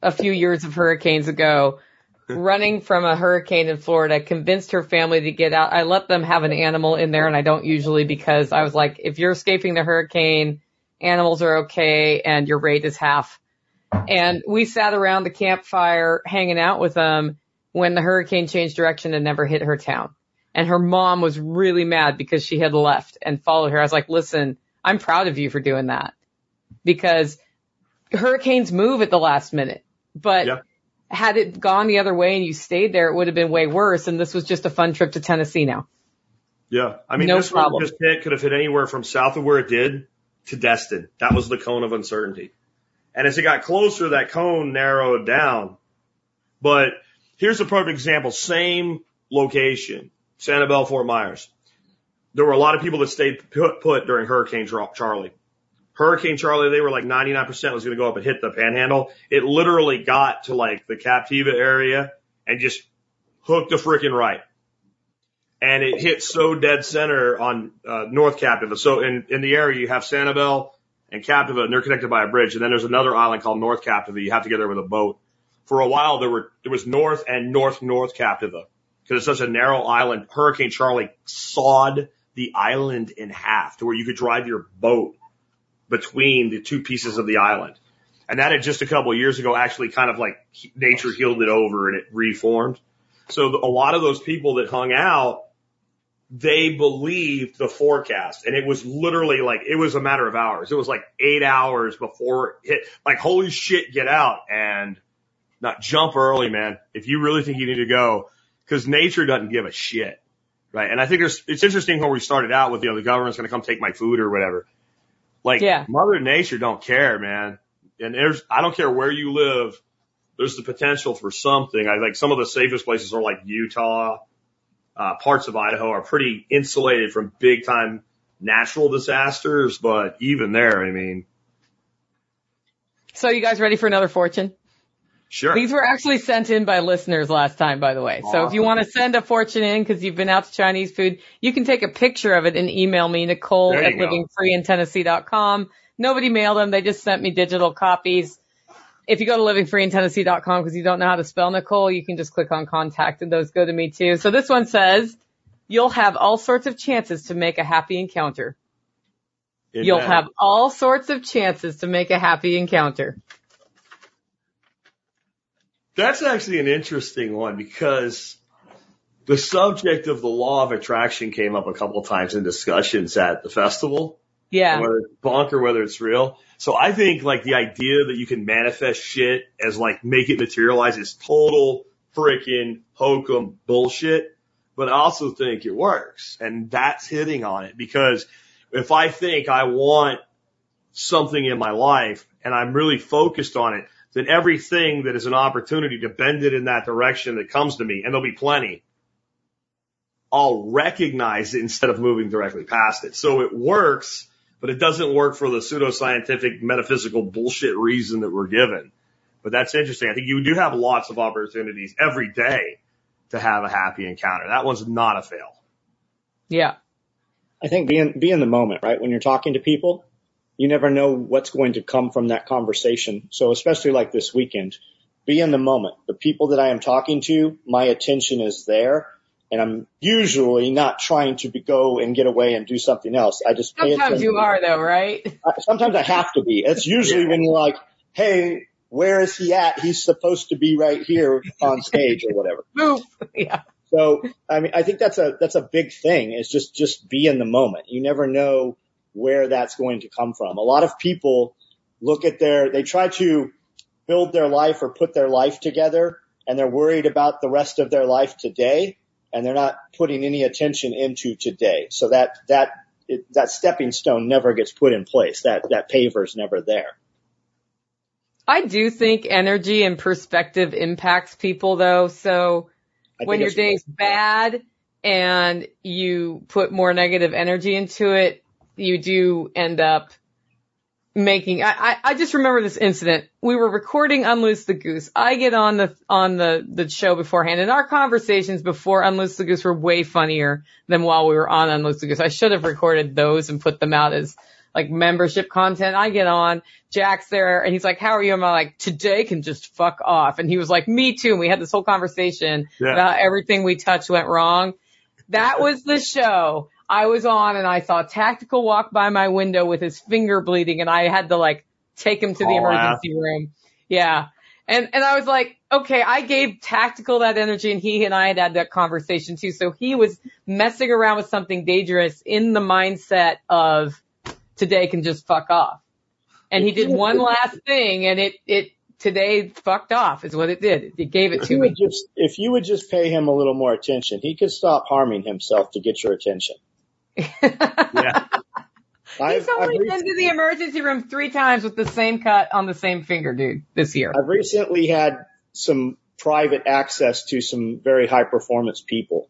a few years of hurricanes ago running from a hurricane in Florida, convinced her family to get out. I let them have an animal in there and I don't usually because I was like, if you're escaping the hurricane, animals are okay and your rate is half. And we sat around the campfire hanging out with them when the hurricane changed direction and never hit her town. And her mom was really mad because she had left and followed her. I was like, listen, I'm proud of you for doing that because hurricanes move at the last minute. But Yeah. had it gone the other way and you stayed there, it would have been way worse. And this was just a fun trip to Tennessee now. Yeah. I mean, No this problem. just hit could have hit anywhere from south of where it did to Destin. That was the cone of uncertainty. And as it got closer, that cone narrowed down. But here's a perfect example. Same location, Sanibel, Fort Myers. There were a lot of people that stayed put, put during Hurricane Charley. Hurricane Charley, they were like 99% was going to go up and hit the panhandle. It literally got to like the Captiva area and just hooked a freaking right and it hit so dead center on uh, North Captiva. So in in the area you have Sanibel and Captiva, and they're connected by a bridge. And then there's another island called North Captiva. You have to get there with a boat. For a while there were there was North and North North Captiva because it's such a narrow island. Hurricane Charley sawed the island in half to where you could drive your boat between the two pieces of the island. And that had just a couple of years ago actually kind of like nature healed it over and it reformed. So a lot of those people that hung out they believed the forecast and it was literally like, it was a matter of hours. It was like eight hours before it hit, like, holy shit, get out and not jump early, man. If you really think you need to go, cause nature doesn't give a shit. Right. And I think there's, it's interesting when we started out with, you know, the government's going to come take my food or whatever. Like Yeah. mother nature don't care, man. And there's, I don't care where you live. There's the potential for something. I like some of the safest places are like Utah, uh, parts of Idaho are pretty insulated from big time natural disasters, but even there, I mean, So you guys ready for another fortune? Sure. These were actually sent in by listeners last time, by the way. So if you want to send a fortune in because you've been out to Chinese food, you can take a picture of it and email me, Nicole at livingfreeintennessee.com. Nobody mailed them. They just sent me digital copies. If you go to livingfreeintennessee.com because you don't know how to spell Nicole, you can just click on contact and those go to me too. So this one says, you'll have all sorts of chances to make a happy encounter. You'll have all sorts of chances to make a happy encounter. That's actually an interesting one because the subject of the law of attraction came up a couple of times in discussions at the festival. Yeah. Whether it's bunk or whether it's real. So I think like the idea that you can manifest shit as like make it materialize is total freaking hokum bullshit. But I also think it works. And that's hitting on it because if I think I want something in my life and I'm really focused on it, then everything that is an opportunity to bend it in that direction that comes to me, and there'll be plenty, I'll recognize it instead of moving directly past it. So it works, but it doesn't work for the pseudoscientific metaphysical bullshit reason that we're given. But that's interesting. I think you do have lots of opportunities every day to have a happy encounter. That one's not a fail. Yeah. I think be in, be in the moment, right? When you're talking to people, you never know what's going to come from that conversation. So especially like this weekend, be in the moment. The people that I am talking to, my attention is there and I'm usually not trying to be, go and get away and do something else. I just Sometimes you are though, right? Sometimes I have to be. It's usually when you're like, Hey, where is he at? He's supposed to be right here on stage or whatever. Boop. Yeah. So, I mean, I think that's a, that's a big thing is just, just be in the moment. You never know where that's going to come from. A lot of people look at their, they try to build their life or put their life together and they're worried about the rest of their life today and they're not putting any attention into today. So that, that, it, that stepping stone never gets put in place. That, that paver's never there. I do think energy and perspective impacts people though. So when your day's bad and you put more negative energy into it, you do end up making, I, I, I just remember this incident. We were recording Unloose the Goose. I get on the, on the, the show beforehand and our conversations before Unloose the Goose were way funnier than while we were on Unloose the Goose. I should have recorded those and put them out as like membership content. I get on, Jack's there and he's like, how are you? And I'm like, today can just fuck off. And he was like, me too. And we had this whole conversation Yeah. about everything we touched went wrong. That was the show I was on and I saw Tactical walk by my window with his finger bleeding and I had to like take him to the oh, Call emergency room. Yeah. And, and I was like, okay, I gave Tactical that energy and he and I had had that conversation too. So he was messing around with something dangerous in the mindset of today can just fuck off. And he did one last thing and it, it today fucked off is what it did. It gave it to you me. just, if you would just pay him a little more attention, he could stop harming himself to get your attention. Yeah. He's only I've, been to the emergency room three times with the same cut on the same finger, dude, this year. I've recently had some private access to some very high performance people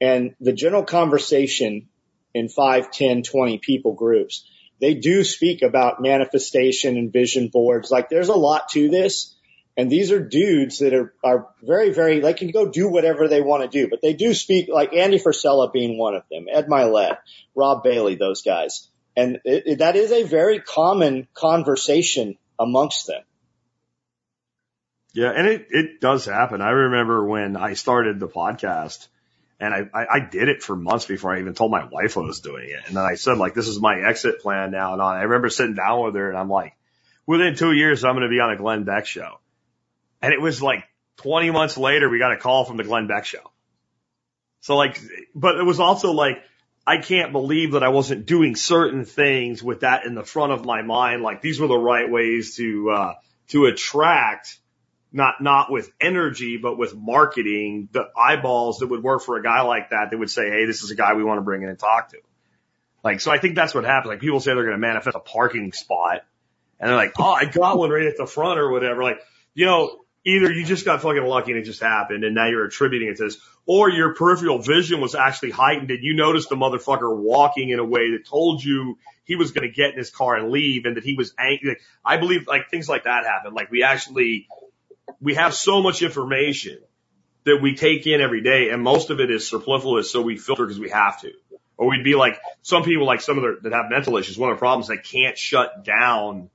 and the general conversation in 5, 10, 20 people groups, they do speak about manifestation and vision boards. Like there's a lot to this. And these are dudes that are, are very, very, they can go do whatever they want to do, but they do speak like Andy Frisella being one of them, Ed Mylett, Rob Bailey, those guys. And it, it, that is a very common conversation amongst them. Yeah, and it, it does happen. I remember when I started the podcast and I, I, I did it for months before I even told my wife I was doing it. And then I said like, this is my exit plan now and on. I remember sitting down with her and I'm like, within two years, I'm going to be on a Glenn Beck show. And it was like 20 months later, we got a call from the Glenn Beck show. So like, but it was also like, I can't believe that I wasn't doing certain things with that in the front of my mind. Like these were the right ways to, uh, to attract not, not with energy, but with marketing, the eyeballs that would work for a guy like that, that would say, Hey, this is a guy we want to bring in and talk to. Like, so I think that's what happens. Like people say they're going to manifest a parking spot and they're like, Oh, I got one right at the front or whatever. Like, you know, either you just got fucking lucky and it just happened and now you're attributing it to this, or your peripheral vision was actually heightened and you noticed the motherfucker walking in a way that told you he was going to get in his car and leave and that he was angry. Like, I believe like things like that happen. Like we actually, we have so much information that we take in every day and most of it is superfluous. So we filter because we have to. Or we'd be like some people like some of the, that have mental issues. One of the problems they can't shut down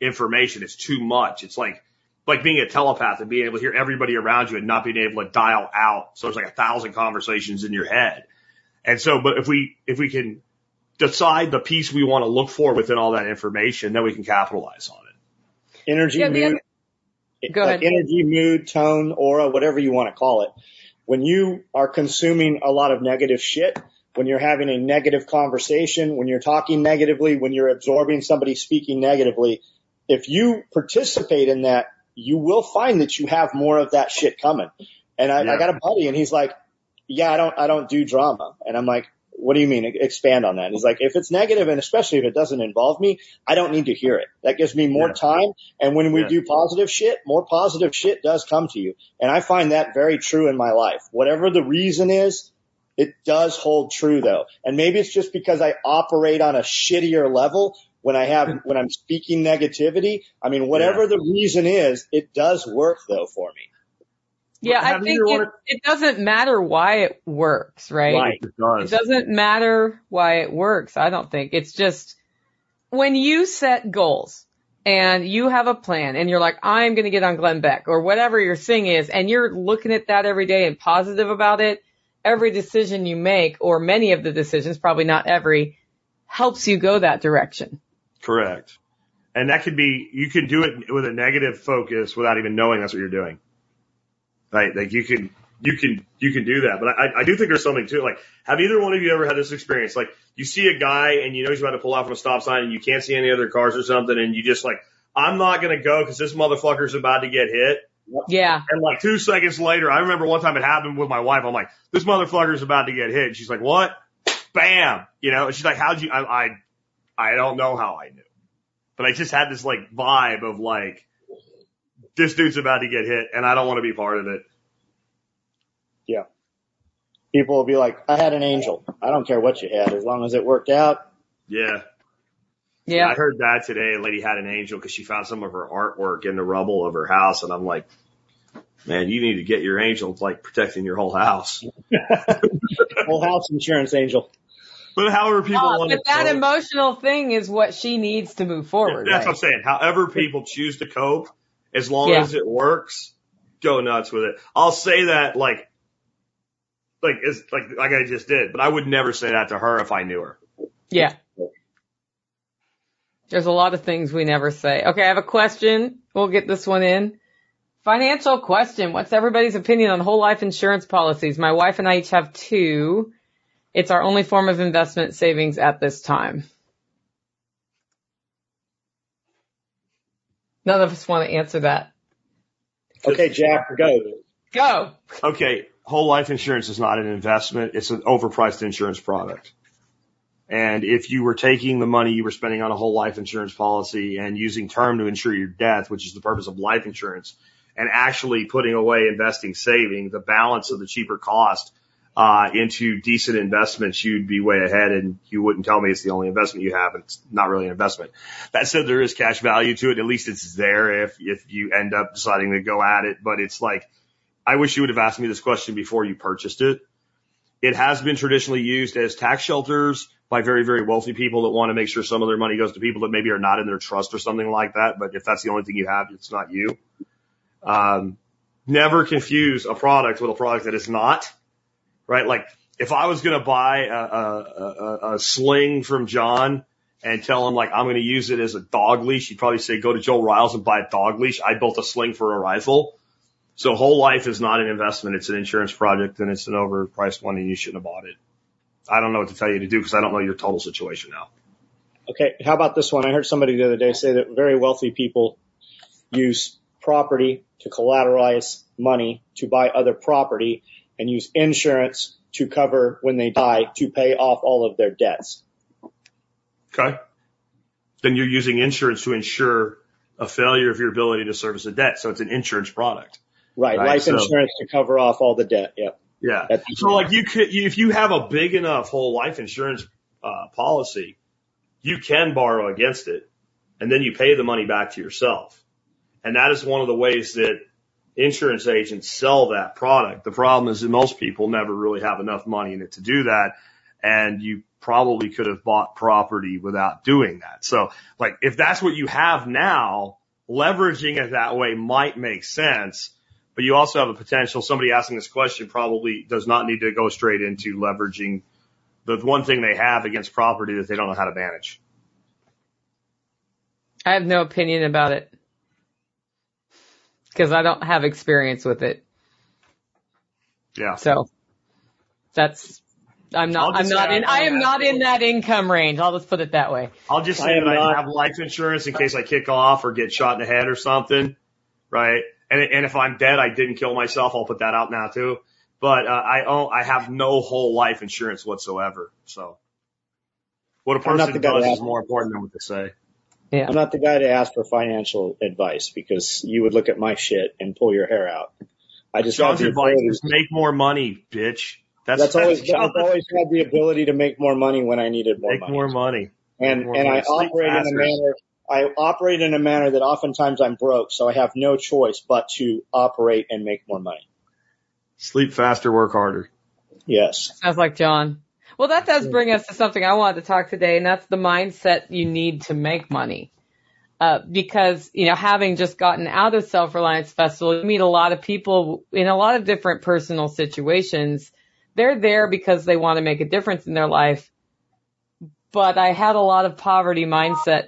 information. It's too much. It's like, like being a telepath and being able to hear everybody around you and not being able to dial out. So it's like a thousand conversations in your head. And so, but if we, if we can decide the piece we want to look for within all that information, then we can capitalize on it. Energy, Yeah, mood, other- Go like ahead. energy, mood, tone, aura, whatever you want to call it. When you are consuming a lot of negative shit, when you're having a negative conversation, when you're talking negatively, when you're absorbing somebody speaking negatively, if you participate in that, you will find that you have more of that shit coming. And I, Yeah. I got a buddy and he's like, yeah, I don't, I don't do drama. And I'm like, what do you mean? Expand on that. And he's like, if it's negative and especially if it doesn't involve me, I don't need to hear it. That gives me more Yeah. time. And when we Yeah. do positive shit, more positive shit does come to you. And I find that very true in my life. Whatever the reason is, it does hold true though. And maybe it's just because I operate on a shittier level when I have, when I'm speaking negativity. I mean, whatever the reason is, it does work though for me. Yeah, I think it, wanna- it doesn't matter why it works, right? Right. It It doesn't matter why it works. I don't think it's just when you set goals and you have a plan and you're like, I'm going to get on Glenn Beck or whatever your thing is. And you're looking at that every day and positive about it. Every decision you make or many of the decisions, probably not every, helps you go that direction. Correct. And that could be, you could do it with a negative focus without even knowing that's what you're doing. Right? Like you can, you can, you can do that. But I, I do think there's something to it. Like, have either one of you ever had this experience? Like, you see a guy and you know he's about to pull out from a stop sign and you can't see any other cars or something and you just like, I'm not going to go because this motherfucker's about to get hit. Yeah. And like two seconds later, I remember one time it happened with my wife. I'm like, this motherfucker's about to get hit. And she's like, what? Bam. You know, and she's like, how'd you, I, I, I don't know how I knew, but I just had this like vibe of like, this dude's about to get hit and I don't want to be part of it. Yeah. People will be like, I had an angel. I don't care what you had as long as it worked out. Yeah. Yeah. I heard that today. A lady had an angel because she found some of her artwork in the rubble of her house. And I'm like, man, you need to get your angel. Like protecting your whole house. Whole house insurance angel. But however people Oh, want but that cope- emotional thing is what she needs to move forward. That's right? what I'm saying. However people choose to cope, as long Yeah. as it works, go nuts with it. I'll say that like, like like like I just did, but I would never say that to her if I knew her. Yeah. There's a lot of things we never say. Okay, I have a question. We'll get this one in. Financial question. What's everybody's opinion on whole life insurance policies? My wife and I each have two. It's our only form of investment savings at this time. None of us want to answer that. Okay, Jack, go. Go. Okay, whole life insurance is not an investment. It's an overpriced insurance product. And if you were taking the money you were spending on a whole life insurance policy and using term to insure your death, which is the purpose of life insurance, and actually putting away investing saving, the balance of the cheaper cost uh, into decent investments, you'd be way ahead and you wouldn't tell me it's the only investment you have. It's not really an investment. That said, there is cash value to it. At least it's there if, if you end up deciding to go at it. But it's like, I wish you would have asked me this question before you purchased it. It has been traditionally used as tax shelters by very, very wealthy people that want to make sure some of their money goes to people that maybe are not in their trust or something like that. But if that's the only thing you have, it's not you. Um, never confuse a product with a product that is not, right? Like if I was going to buy a, a, a, a sling from John and tell him like, I'm going to use it as a dog leash, he'd probably say, go to Joe Riles and buy a dog leash. I built a sling for a rifle. So whole life is not an investment. It's an insurance project and it's an overpriced one and you shouldn't have bought it. I don't know what to tell you to do because I don't know your total situation now. Okay, how about this one? I heard somebody the other day say that very wealthy people use property to collateralize money to buy other property and use insurance to cover when they die to pay off all of their debts. Okay. Then you're using insurance to insure a failure of your ability to service a debt. So it's an insurance product. Right, life insurance to cover off all the debt. Yep. Yeah. So like you could, if you have a big enough whole life insurance uh, policy, you can borrow against it and then you pay the money back to yourself. And that is one of the ways that insurance agents sell that product. The problem is that most people never really have enough money in it to do that. And you probably could have bought property without doing that. So like if that's what you have now, leveraging it that way might make sense. But you also have a potential, somebody asking this question probably does not need to go straight into leveraging the one thing they have against property that they don't know how to manage. I have no opinion about it because I don't have experience with it. Yeah. So that's I'm not I'm not in I- I am not in that income range. I'll just put it that way. I'll just say am that I have life insurance in case I kick off or get shot in the head or something. Right. And, and if I'm dead, I didn't kill myself. I'll put that out now too. But, uh, I own, I have no whole life insurance whatsoever. So what a I'm not person the guy to does is more important than what they say. Yeah. I'm not the guy to ask for financial advice because you would look at my shit and pull your hair out. I just have John's advice is make more money, bitch. That's, That's always John's- I've always had the ability to make more money when I needed more make money. more money. and more and I money. Sleep operate in a manner I operate in a manner that oftentimes I'm broke, so I have no choice but to operate and make more money. Sleep faster, work harder. Yes. Sounds like John. Well, that does bring us to something I wanted to talk today, and that's the mindset you need to make money. Uh, because, you know, having just gotten out of Self-Reliance Festival, you meet a lot of people in a lot of different personal situations. They're there because they want to make a difference in their life. But I had a lot of poverty mindset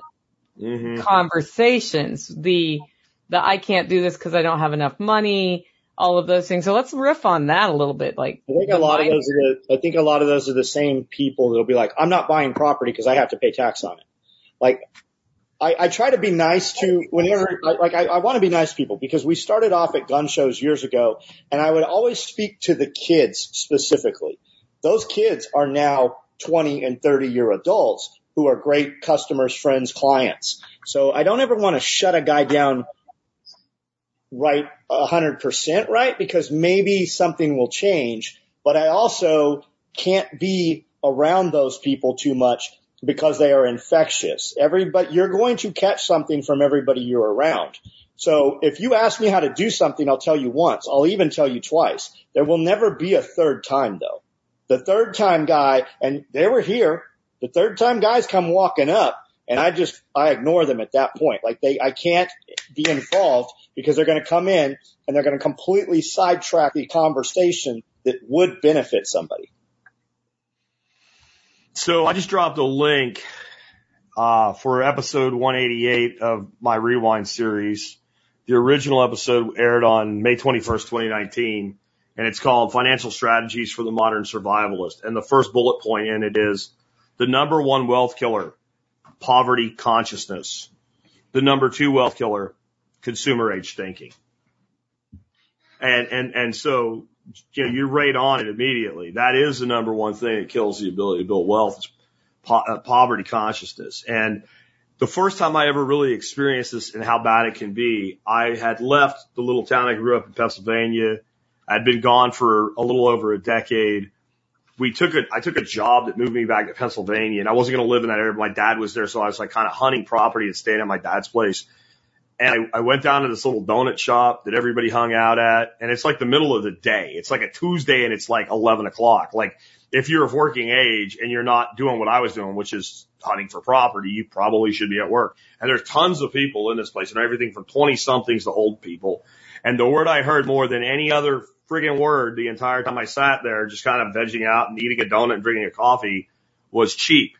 hmm conversations. The, the I can't do this because I don't have enough money, all of those things. So let's riff on that a little bit. Like, I think a lot of those are the I think a lot of those are the same people that'll be like, I'm not buying property because I have to pay tax on it. Like I, I try to be nice to whenever I, like I, I want to be nice to people because we started off at gun shows years ago and I would always speak to the kids specifically. Those kids are now 20 and 30 year adults who are great customers, friends, clients. So I don't ever want to shut a guy down right a hundred percent right because maybe something will change, but I also can't be around those people too much because they are infectious. Everybody, you're going to catch something from everybody you're around. So if you ask me how to do something, I'll tell you once. I'll even tell you twice. There will never be a third time though. The third time guy, and they were here, the third time guys come walking up and I just, I ignore them at that point. Like they, I can't be involved because they're going to come in and they're going to completely sidetrack the conversation that would benefit somebody. So I just dropped a link uh, for episode 188 of my Rewind series. The original episode aired on May 21st, 2019, and it's called Financial Strategies for the Modern Survivalist. And the first bullet point in it is the number one wealth killer, poverty consciousness. The number two wealth killer, consumer age thinking. And, and, and so, you know, you're right on it immediately. That is the number one thing that kills the ability to build wealth is po- uh, poverty consciousness. And the first time I ever really experienced this and how bad it can be, I had left the little town I grew up in Pennsylvania. I'd been gone for a little over a decade. We took a, I took a job that moved me back to Pennsylvania and I wasn't going to live in that area. My dad was there. So I was like kind of hunting property and staying at my dad's place. And I, I went down to this little donut shop that everybody hung out at. And it's like the middle of the day. It's like a Tuesday and it's like 11 o'clock. Like if you're of working age and you're not doing what I was doing, which is hunting for property, you probably should be at work. And there's tons of people in this place and everything from 20 somethings to old people. And the word I heard more than any other friggin' word the entire time I sat there, just kind of vegging out and eating a donut and drinking a coffee was cheap.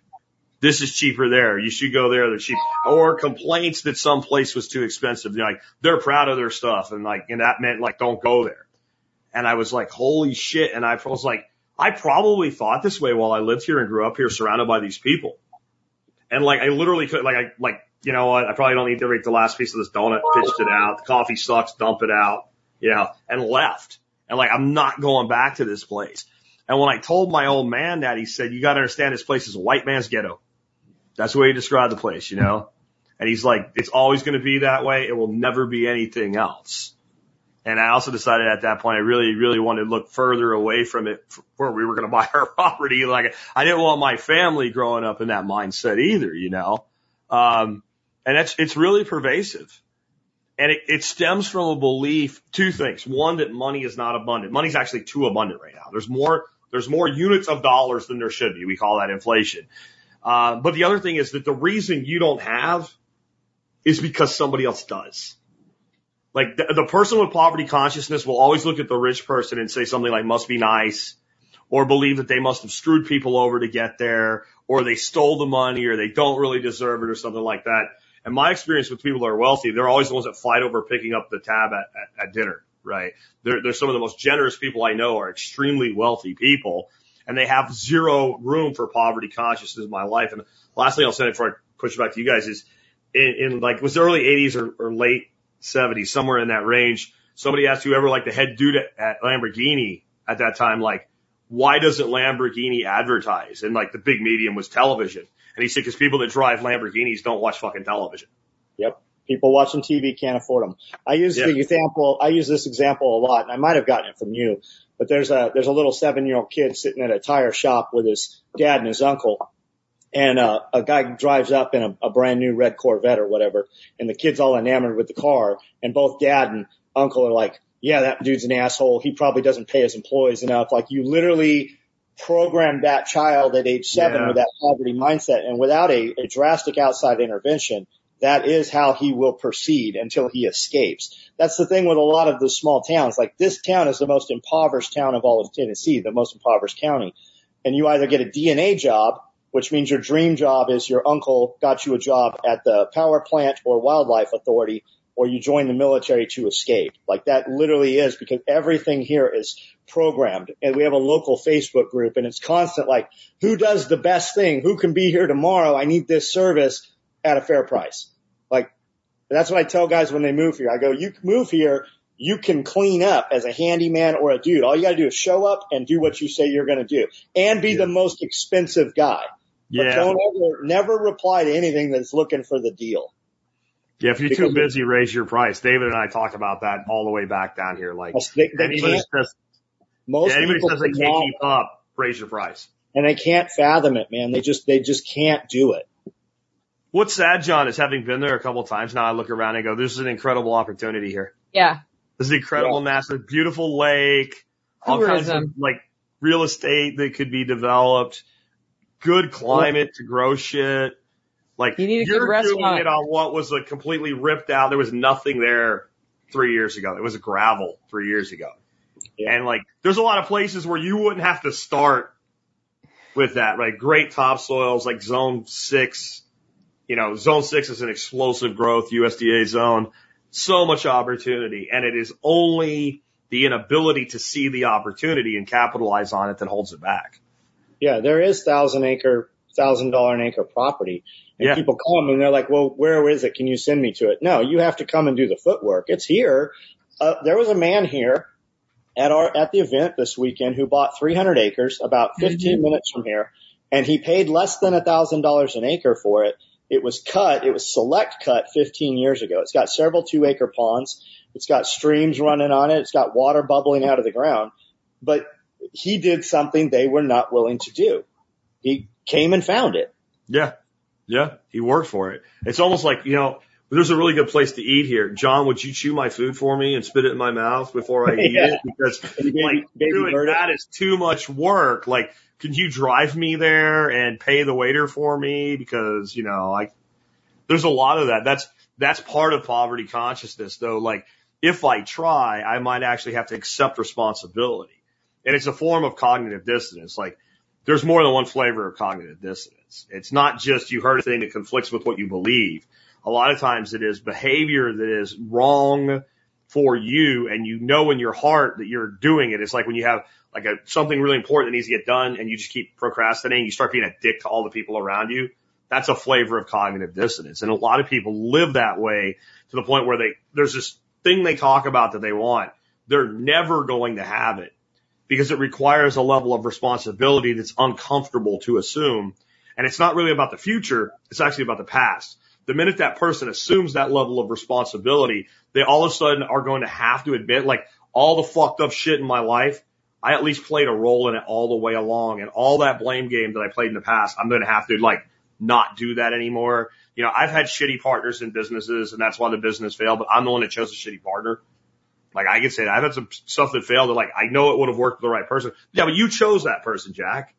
this is cheaper there. You should go there. They're cheap. Or complaints that some place was too expensive. They're like, they're proud of their stuff. And like, and that meant like, don't go there. And I was like, holy shit. And I was like, I probably thought this way while I lived here and grew up here surrounded by these people. And like, I literally could, like, I, like, you know what? I probably don't need to eat the last piece of this donut, pitched it out. The coffee sucks, dump it out, you know, and left. And like, I'm not going back to this place. And when I told my old man that, he said, you got to understand this place is a white man's ghetto. That's the way he described the place, you know? And he's like, it's always going to be that way. It will never be anything else. And I also decided at that point, I really, really wanted to look further away from it where we were going to buy our property. Like I didn't want my family growing up in that mindset either, you know? Um, and that's, it's really pervasive. And it, it stems from a belief, two things. One, that money is not abundant. Money's actually too abundant right now. There's more, there's more units of dollars than there should be. We call that inflation. Uh, but the other thing is that the reason you don't have is because somebody else does. Like the, the person with poverty consciousness will always look at the rich person and say something like must be nice or believe that they must have screwed people over to get there or they stole the money or they don't really deserve it or something like that. And my experience with people that are wealthy, they're always the ones that fight over picking up the tab at, at, at dinner, right? They're, they're some of the most generous people I know are extremely wealthy people and they have zero room for poverty consciousness in my life. And last thing I'll say before I push it back to you guys is in, in like, was the early 80s or, or late 70s, somewhere in that range, somebody asked whoever like the head dude at, at Lamborghini at that time, like, why doesn't Lamborghini advertise? And like the big medium was television. And he said, because people that drive Lamborghinis don't watch fucking television. Yep. People watching TV can't afford them. I use Yeah. the example, I use this example a lot and I might have gotten it from you, but there's a, there's a little seven year old kid sitting at a tire shop with his dad and his uncle. And, uh, a guy drives up in a, a brand new red Corvette or whatever. And the kid's all enamored with the car and both dad and uncle are like, yeah, that dude's an asshole. He probably doesn't pay his employees enough. Like you literally programmed that child at age seven Yeah. with that poverty mindset and without a, a drastic outside intervention, that is how he will proceed until he escapes. That's the thing with a lot of the small towns. Like this town is the most impoverished town of all of Tennessee, the most impoverished county. And you either get a DNA job, which means your dream job is your uncle got you a job at the power plant or wildlife authority, or you join the military to escape. Like that literally is because everything here is programmed. And we have a local Facebook group and it's constant like, who does the best thing? Who can be here tomorrow? I need this service at a fair price. Like that's what I tell guys when they move here. I go, you move here. You can clean up as a handyman or a dude. All you got to do is show up and do what you say you're going to do and be the most expensive guy. But Yeah. don't ever, never reply to anything that's looking for the deal. Yeah. If you're too busy, raise your price. David and I talked about that all the way back down here. Like They, they anybody can't, says, most yeah, anybody says they can't cannot- keep up, raise your price. and they can't fathom it, man. They just, they just can't do it. What's sad, John, is having been there a couple of times now, I look around and go, this is an incredible opportunity here. Yeah. This is an incredible, massive, beautiful lake, all kinds of like real estate that could be developed, good climate to grow shit. Like You need a good you're doing restaurant. it on what was a completely ripped out. There was nothing there three years ago. It was a gravel three years ago. Yeah. And like, there's a lot of places where you wouldn't have to start with that, right? Great topsoils, like zone six. You know, zone six is an explosive growth USDA zone. So much opportunity. And it is only the inability to see the opportunity and capitalize on it that holds it back. Yeah, there is thousand acre, thousand dollar an acre property. And Yeah. people come and they're like, well, where is it? Can you send me to it? No, you have to come and do the footwork. It's here. Uh, there was a man here at our, at the event this weekend who bought 300 acres about 15 minutes from here and he paid less than a thousand dollars an acre for it. It was cut. It was select cut 15 years ago. It's got several two acre ponds. It's got streams running on it. It's got water bubbling out of the ground, but he did something they were not willing to do. He came and found it. Yeah. Yeah. He worked for it. It's almost like, you know, there's a really good place to eat here. John, would you chew my food for me and spit it in my mouth before I eat Yeah. it? Because Baby- like baby doing that is too much work. Like, can you drive me there and pay the waiter for me? Because, you know, like there's a lot of that. That's, that's part of poverty consciousness though. Like if I try, I might actually have to accept responsibility. And it's a form of cognitive dissonance. Like there's more than one flavor of cognitive dissonance. It's not just you heard a thing that conflicts with what you believe. A lot of times it is behavior that is wrong for you and you know in your heart that you're doing it. It's like when you have like a, something really important that needs to get done and you just keep procrastinating, you start being a dick to all the people around you. That's a flavor of cognitive dissonance. And a lot of people live that way to the point where they, there's this thing they talk about that they want. They're never going to have it because it requires a level of responsibility that's uncomfortable to assume. And it's not really about the future. It's actually about the past. The minute that person assumes that level of responsibility, they all of a sudden are going to have to admit, like, all the fucked up shit in my life, I at least played a role in it all the way along. And all that blame game that I played in the past, I'm going to have to, like, not do that anymore. You know, I've had shitty partners in businesses and that's why the business failed, but I'm the one that chose a shitty partner. Like I can say that I've had some stuff that failed that like I know it would have worked with the right person. Yeah, but you chose that person, Jack.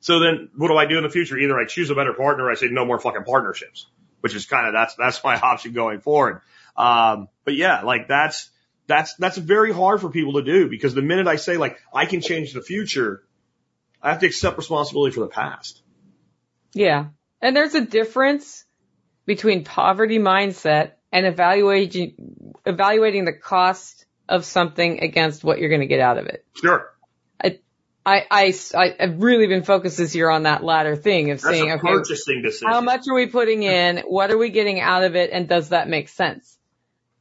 So then what do I do in the future? Either I choose a better partner or I say no more fucking partnerships, which is kind of, that's, that's my option going forward. Um, but yeah, like that's, that's, that's very hard for people to do because the minute I say like I can change the future, I have to accept responsibility for the past. Yeah. And there's a difference between poverty mindset and evaluating, evaluating the cost of something against what you're going to get out of it. Sure. I, I, I, I've really been focused this year on that latter thing of That's saying, okay, purchasing decision. how much are we putting in? What are we getting out of it? And does that make sense?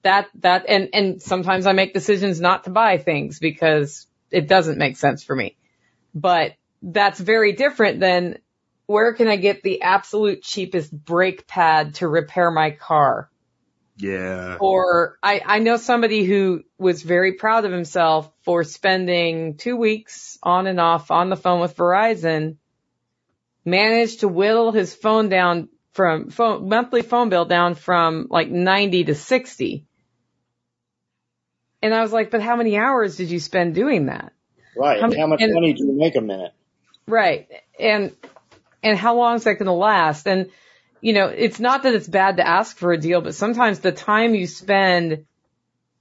That, that, and, and sometimes I make decisions not to buy things because it doesn't make sense for me. But that's very different than where can I get the absolute cheapest brake pad to repair my car? Yeah. Or I, I know somebody who was very proud of himself for spending two weeks on and off on the phone with Verizon, managed to whittle his phone down from phone, monthly phone bill down from like 90 to 60. And I was like, but how many hours did you spend doing that? Right. How how much and- money do you make a minute? Right. And, and how long is that going to last? And, you know, it's not that it's bad to ask for a deal, but sometimes the time you spend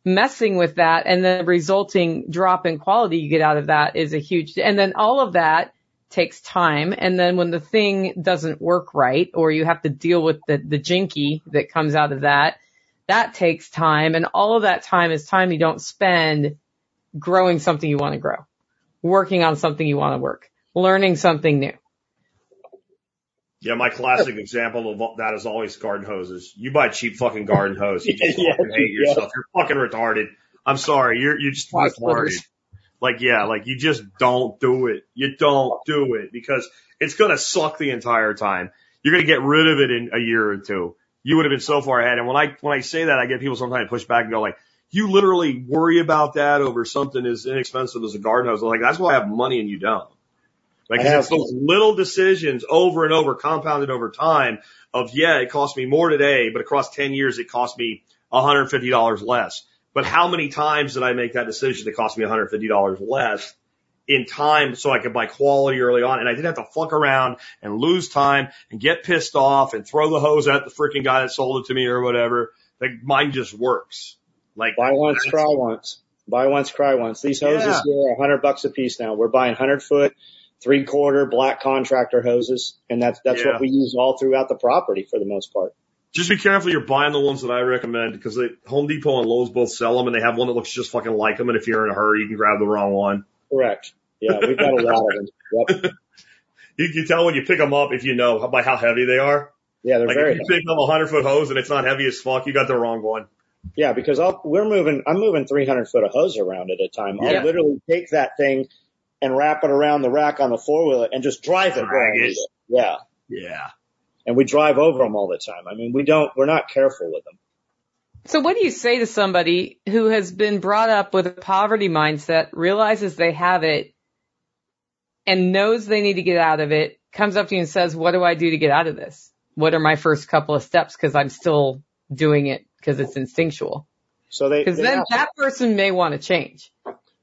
messing with that and the resulting drop in quality you get out of that is a huge, and then all of that takes time. And then when the thing doesn't work right or you have to deal with the, the jinky that comes out of that, that takes time. And all of that time is time you don't spend growing something you want to grow, working on something you want to work, learning something new. Yeah, my classic example of that is always garden hoses. You buy cheap fucking garden hose, you just fucking hate yourself. You're fucking retarded. I'm sorry, you're you're just Why retarded. splitters? Like yeah, like you just don't do it. You don't do it because it's gonna suck the entire time. You're gonna get rid of it in a year or two. You would have been so far ahead. And when I when I say that, I get people sometimes push back and go like, "You literally worry about that over something as inexpensive as a garden hose." I'm like that's why I have money and you don't. Like it's those little decisions over and over, compounded over time. Of yeah, it cost me more today, but across ten years, it cost me $150 less. But how many times did I make that decision that cost me $150 less in time so I could buy quality early on and I didn't have to fuck around and lose time and get pissed off and throw the hose at the freaking guy that sold it to me or whatever. Like mine just works. Like Buy once, cry once. Buy once, cry once. These hoses Yeah. here are a hundred bucks a piece now. We're buying hundred foot, three quarter black contractor hoses, and that's that's Yeah. what we use all throughout the property for the most part. Just be careful you're buying the ones that I recommend because they, Home Depot and Lowe's both sell them and they have one that looks just fucking like them. And if you're in a hurry, you can grab the wrong one. Correct. Yeah, we've got a lot of them. Yep. You can tell when you pick them up if you know by how heavy they are. Yeah, they're Like very if you pick up a hundred foot hose and it's not heavy as fuck, you got the wrong one. Yeah, because I'll, we're moving, I'm moving 300 foot of hose around at a time. Yeah. I'll literally take that thing and wrap it around the rack on the four wheeler and just drive it. Drag it. Yeah. Yeah. And we drive over them all the time. I mean, we don't, we're not careful with them. So what do you say to somebody who has been brought up with a poverty mindset, realizes they have it, and knows they need to get out of it, comes up to you and says, what do I do to get out of this? What are my first couple of steps? Cause I'm still doing it because it's instinctual. So they, Cause they, then ask, that person may want to change.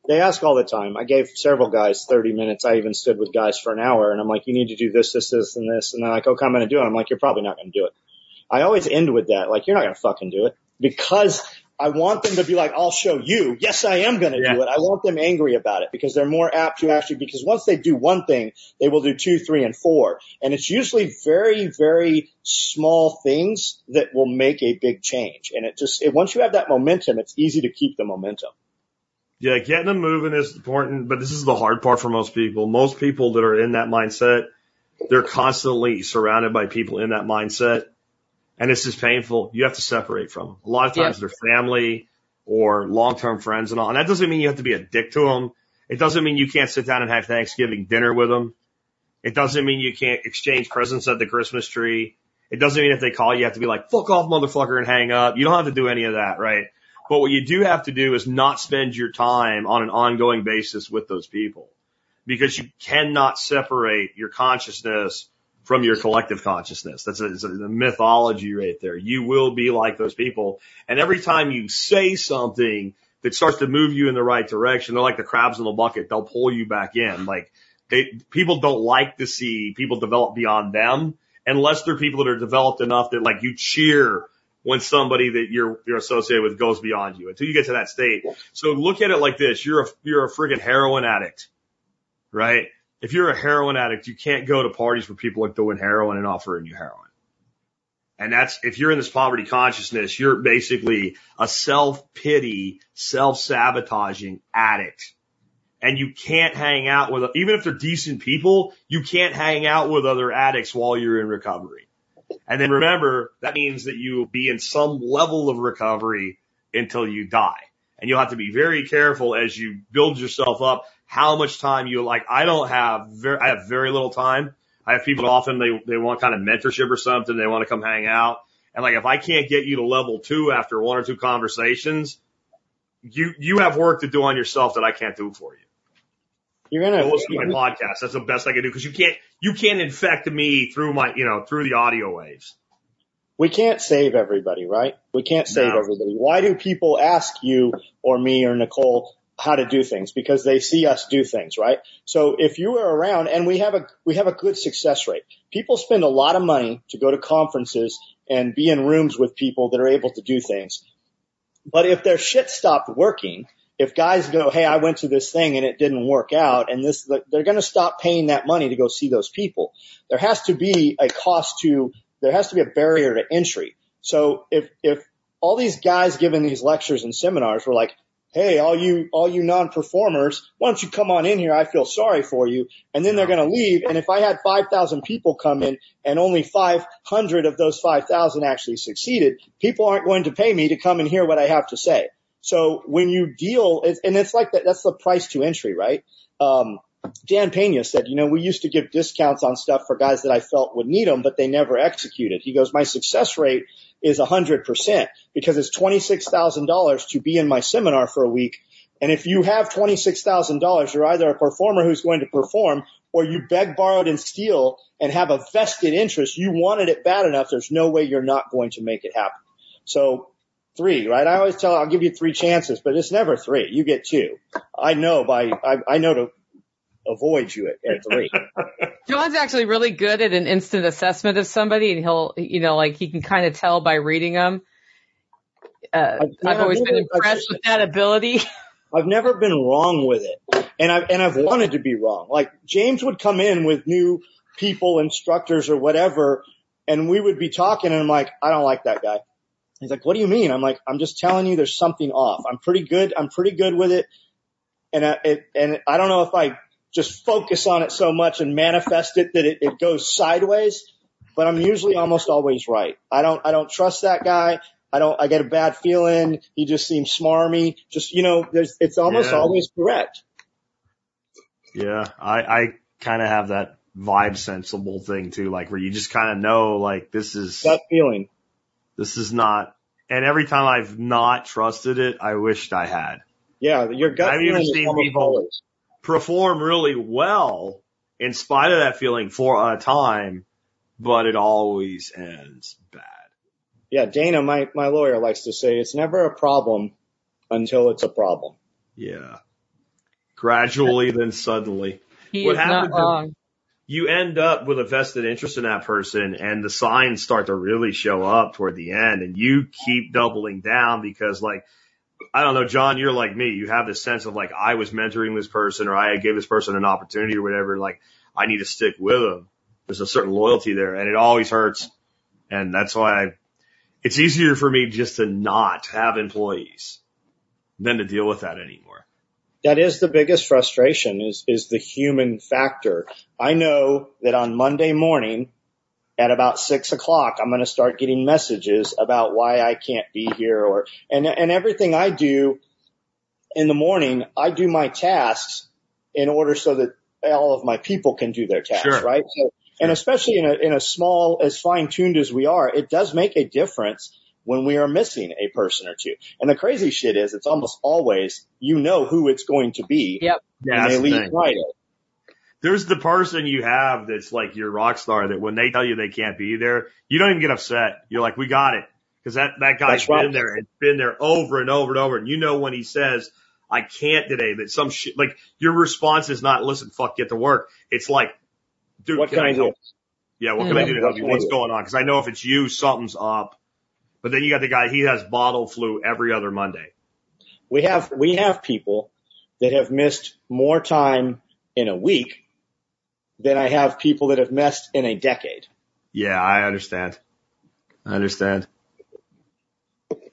They ask all the time. I gave several guys 30 minutes. I even stood with guys for an hour and I'm like, you need to do this, this, this, and this. And they're like, okay, I'm going to do it. I'm like, you're probably not going to do it. I always end with that. Like, you're not going to fucking do it because I want them to be like, I'll show you. Yes, I am going to Yeah. do it. I want them angry about it because they're more apt to actually, because once they do one thing, they will do two, three, and four. And it's usually very, very small things that will make a big change. And it just, it, once you have that momentum, it's easy to keep the momentum. Yeah, getting them moving is important, but this is the hard part for most people. Most people that are in that mindset, they're constantly surrounded by people in that mindset. And it's just painful. You have to separate from them. A lot of times they're family or long-term friends and all. And that doesn't mean you have to be a dick to them. It doesn't mean you can't sit down and have Thanksgiving dinner with them. It doesn't mean you can't exchange presents at the Christmas tree. It doesn't mean if they call you, you have to be like, fuck off, motherfucker, and hang up. You don't have to do any of that, right? But what you do have to do is not spend your time on an ongoing basis with those people because you cannot separate your consciousness from your collective consciousness. That's a, a mythology right there. You will be like those people. And every time you say something that starts to move you in the right direction, they're like the crabs in the bucket. They'll pull you back in. Like they, people don't like to see people develop beyond them unless they're people that are developed enough that like you cheer when somebody that you're you're associated with goes beyond you until you get to that state. So look at it like this: you're a you're a friggin' heroin addict, right? If you're a heroin addict, you can't go to parties where people are doing heroin and offering you heroin. And that's if you're in this poverty consciousness, you're basically a self pity, self sabotaging addict. And you can't hang out with even if they're decent people, you can't hang out with other addicts while you're in recovery. And then remember, that means that you will be in some level of recovery until you die. And you'll have to be very careful as you build yourself up how much time you like. I don't have very, I have very little time. I have people often they, they want kind of mentorship or something. They want to come hang out. And like, if I can't get you to level two after one or two conversations, you, you have work to do on yourself that I can't do for you. You're gonna, Go listen to my podcast. That's the best I can do because you can't, you can't infect me through my, you know, through the audio waves. we can't save everybody, right? We can't save No. everybody. Why do people ask you or me or Nicole how to do things? Because they see us do things, right? So if you are around and we have a, we have a good success rate. People spend a lot of money to go to conferences and be in rooms with people that are able to do things. But if their shit stopped working, if guys go, Hey, I went to this thing and it didn't work out and this, they're going to stop paying that money to go see those people. There has to be a cost to there has to be a barrier to entry. So if, if all these guys giving these lectures and seminars were like, Hey, all you, all you non-performers, why don't you come on in here? I feel sorry for you. And then they're going to leave. And if I had 5,000 people come in and only 500 of those 5,000 actually succeeded, people aren't going to pay me to come and hear what I have to say. So when you deal, and it's like that, that's the price to entry, right? Um, Dan Pena said, you know, we used to give discounts on stuff for guys that I felt would need them, but they never executed. He goes, my success rate is a hundred percent because it's $26,000 to be in my seminar for a week. And if you have $26,000, you're either a performer who's going to perform or you beg, borrowed and steal and have a vested interest. You wanted it bad enough. There's no way you're not going to make it happen. So three, right? I always tell, I'll give you three chances, but it's never three. You get two. I know by, I, I know to avoid you at, at three. John's actually really good at an instant assessment of somebody, and he'll, you know, like he can kind of tell by reading them. Uh, I've I've always never- been impressed with that ability. I've never been wrong with it. And I've, and I've wanted to be wrong. Like James would come in with new people, instructors or whatever, and we would be talking and I'm like, I don't like that guy. He's like, what do you mean? I'm like, I'm just telling you there's something off. I'm pretty good. I'm pretty good with it. And I, it, and I don't know if I just focus on it so much and manifest it that it, it goes sideways, but I'm usually almost always right. I don't, I don't trust that guy. I don't, I get a bad feeling. He just seems smarmy. Just, you know, there's, it's almost Yeah. always correct. Yeah, I, I kind of have that vibe sensible thing too, like where you just kind of know, like this is that feeling. This is not. And every time I've not trusted it, I wished I had. Yeah. Your gut I've even feeling is seen almost people- always. Perform really well in spite of that feeling for a time, but it always ends bad. Yeah. Dana, my, my lawyer likes to say it's never a problem until it's a problem. Yeah. Gradually, then suddenly. He What is not happened to- wrong. You end up with a vested interest in that person and the signs start to really show up toward the end and you keep doubling down because like, I don't know, John, you're like me. You have this sense of like, I was mentoring this person or I gave this person an opportunity or whatever. Like, I need to stick with them. There's a certain loyalty there and it always hurts. And that's why I, it's easier for me just to not have employees than to deal with that anymore that is the biggest frustration is, is the human factor. I know that on Monday morning at about six o'clock, I'm going to start getting messages about why I can't be here or, and, and everything I do in the morning, I do my tasks in order so that all of my people can do their tasks, Sure. right? So, and especially in a, in a small, as fine tuned as we are, it does make a difference when we are missing a person or two. And the crazy shit is it's almost always, you know who it's going to be Yep. Yeah, when they the leave thing. Friday. There's the person you have that's like your rock star that when they tell you they can't be there, you don't even get upset. You're like, we got it. Cause that, that guy's That's right. been there and been there over and over and over. And you know when he says, I can't today, that some shit, like your response is not, listen, fuck, get to work. It's like, dude, What can, can I I do? help? Yeah, what can I Mhm. do to help you? What's going on? Cause I know if it's you, something's up. But then you got the guy, he has bottle flu every other Monday. We have, we have people that have missed more time in a week than I have people that have missed in a decade. Yeah, I understand. I understand.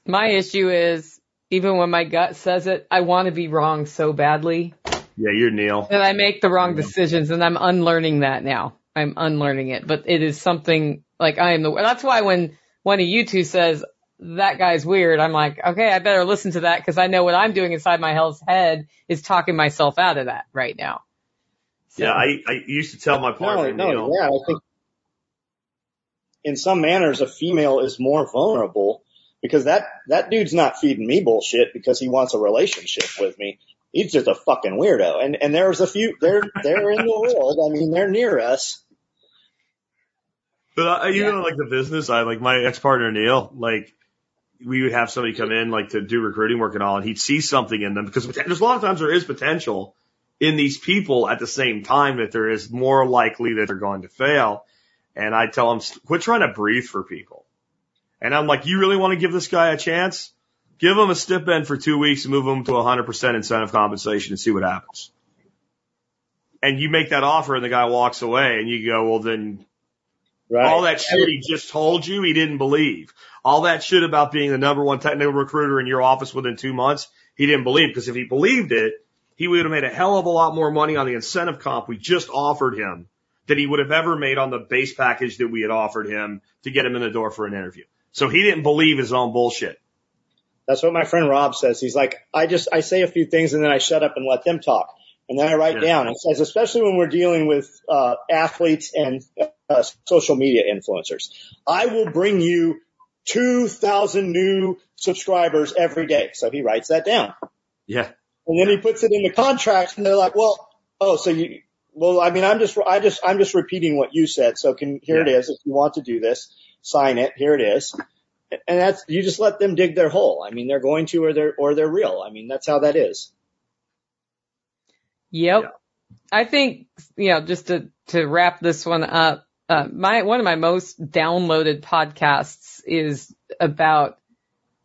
My issue is even when my gut says it, I want to be wrong so badly Yeah, you're Neil. that I make the wrong decisions and I'm unlearning that now. I'm unlearning it, but it is something like I am the, that's why when one of you two says that guy's weird, I'm like, okay, I better listen to that because I know what I'm doing inside my hell's head is talking myself out of that right now. So- Yeah, I, I used to tell my No, partner, no, Neil. yeah, I think in some manners a female is more vulnerable because that, that dude's not feeding me bullshit because he wants a relationship with me. He's just a fucking weirdo. And, and there's a few, they're, they're in the world. I mean, they're near us. But I, you Yeah. know, like the business side, like my ex partner Neil, like we would have somebody come in like to do recruiting work and all, and he'd see something in them because there's a lot of times there is potential in these people at the same time that there is more likely that they're going to fail. And I tell him, quit trying to breathe for people. And I'm like, you really want to give this guy a chance? Give him a stipend for two weeks and move him to 100% incentive compensation and see what happens. And you make that offer and the guy walks away and you go, well then Right. all that shit he just told you, he didn't believe. All that shit about being the number one technical recruiter in your office within two months, he didn't believe. Because if he believed it, he would have made a hell of a lot more money on the incentive comp we just offered him than he would have ever made on the base package that we had offered him to get him in the door for an interview. So he didn't believe his own bullshit. That's what my friend Rob says. He's like, I just, I say a few things and then I shut up and let them talk. And then I write Yeah. down. It says, especially when we're dealing with, uh, athletes and, uh, social media influencers. I will bring you 2,000 new subscribers every day. So he writes that down. Yeah. And then he puts it in the contract and they're like, well, oh, so you, well, I mean, I'm just, I just, I'm just repeating what you said. So can, here it Yeah. is. If you want to do this, sign it. Here it is. And that's, you just let them dig their hole. I mean, they're going to or they're, or they're real. I mean, that's how that is. Yep. Yeah. I think, you know, just to, to wrap this one up, uh, my, one of my most downloaded podcasts is about,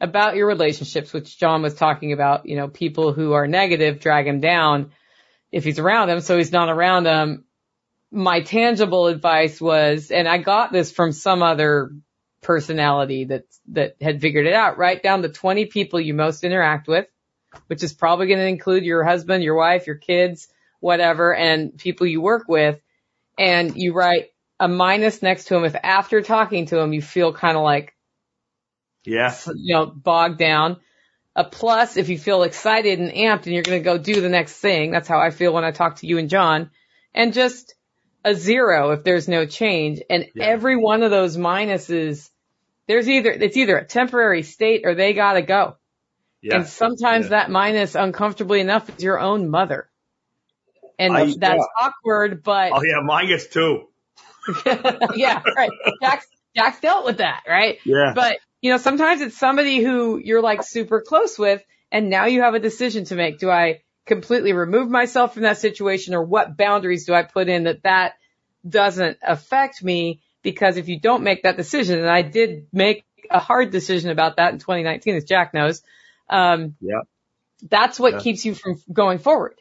about your relationships, which John was talking about, you know, people who are negative drag him down if he's around them. So he's not around them. My tangible advice was, and I got this from some other personality that, that had figured it out, write down the 20 people you most interact with, which is probably going to include your husband, your wife, your kids, whatever, and people you work with. And you write a minus next to him, if after talking to him you feel kind of like, Yeah. you know, bogged down. A plus if you feel excited and amped and you're going to go do the next thing. That's how I feel when I talk to you and John. And just a zero if there's no change. And Yeah. every one of those minuses, there's either, it's either a temporary state or they gotta go. Yeah. And sometimes Yeah. that minus uncomfortably enough is your own mother. And I- that's awkward, but Oh yeah, mine gets two. yeah, right. Jack's, Jack's dealt with that, right? Yeah. But, you know, sometimes it's somebody who you're like super close with and now you have a decision to make. Do I completely remove myself from that situation or what boundaries do I put in that that doesn't affect me because if you don't make that decision, and I did make a hard decision about that in 2019, as Jack knows, um, Yeah. that's what Yeah. keeps you from going forward.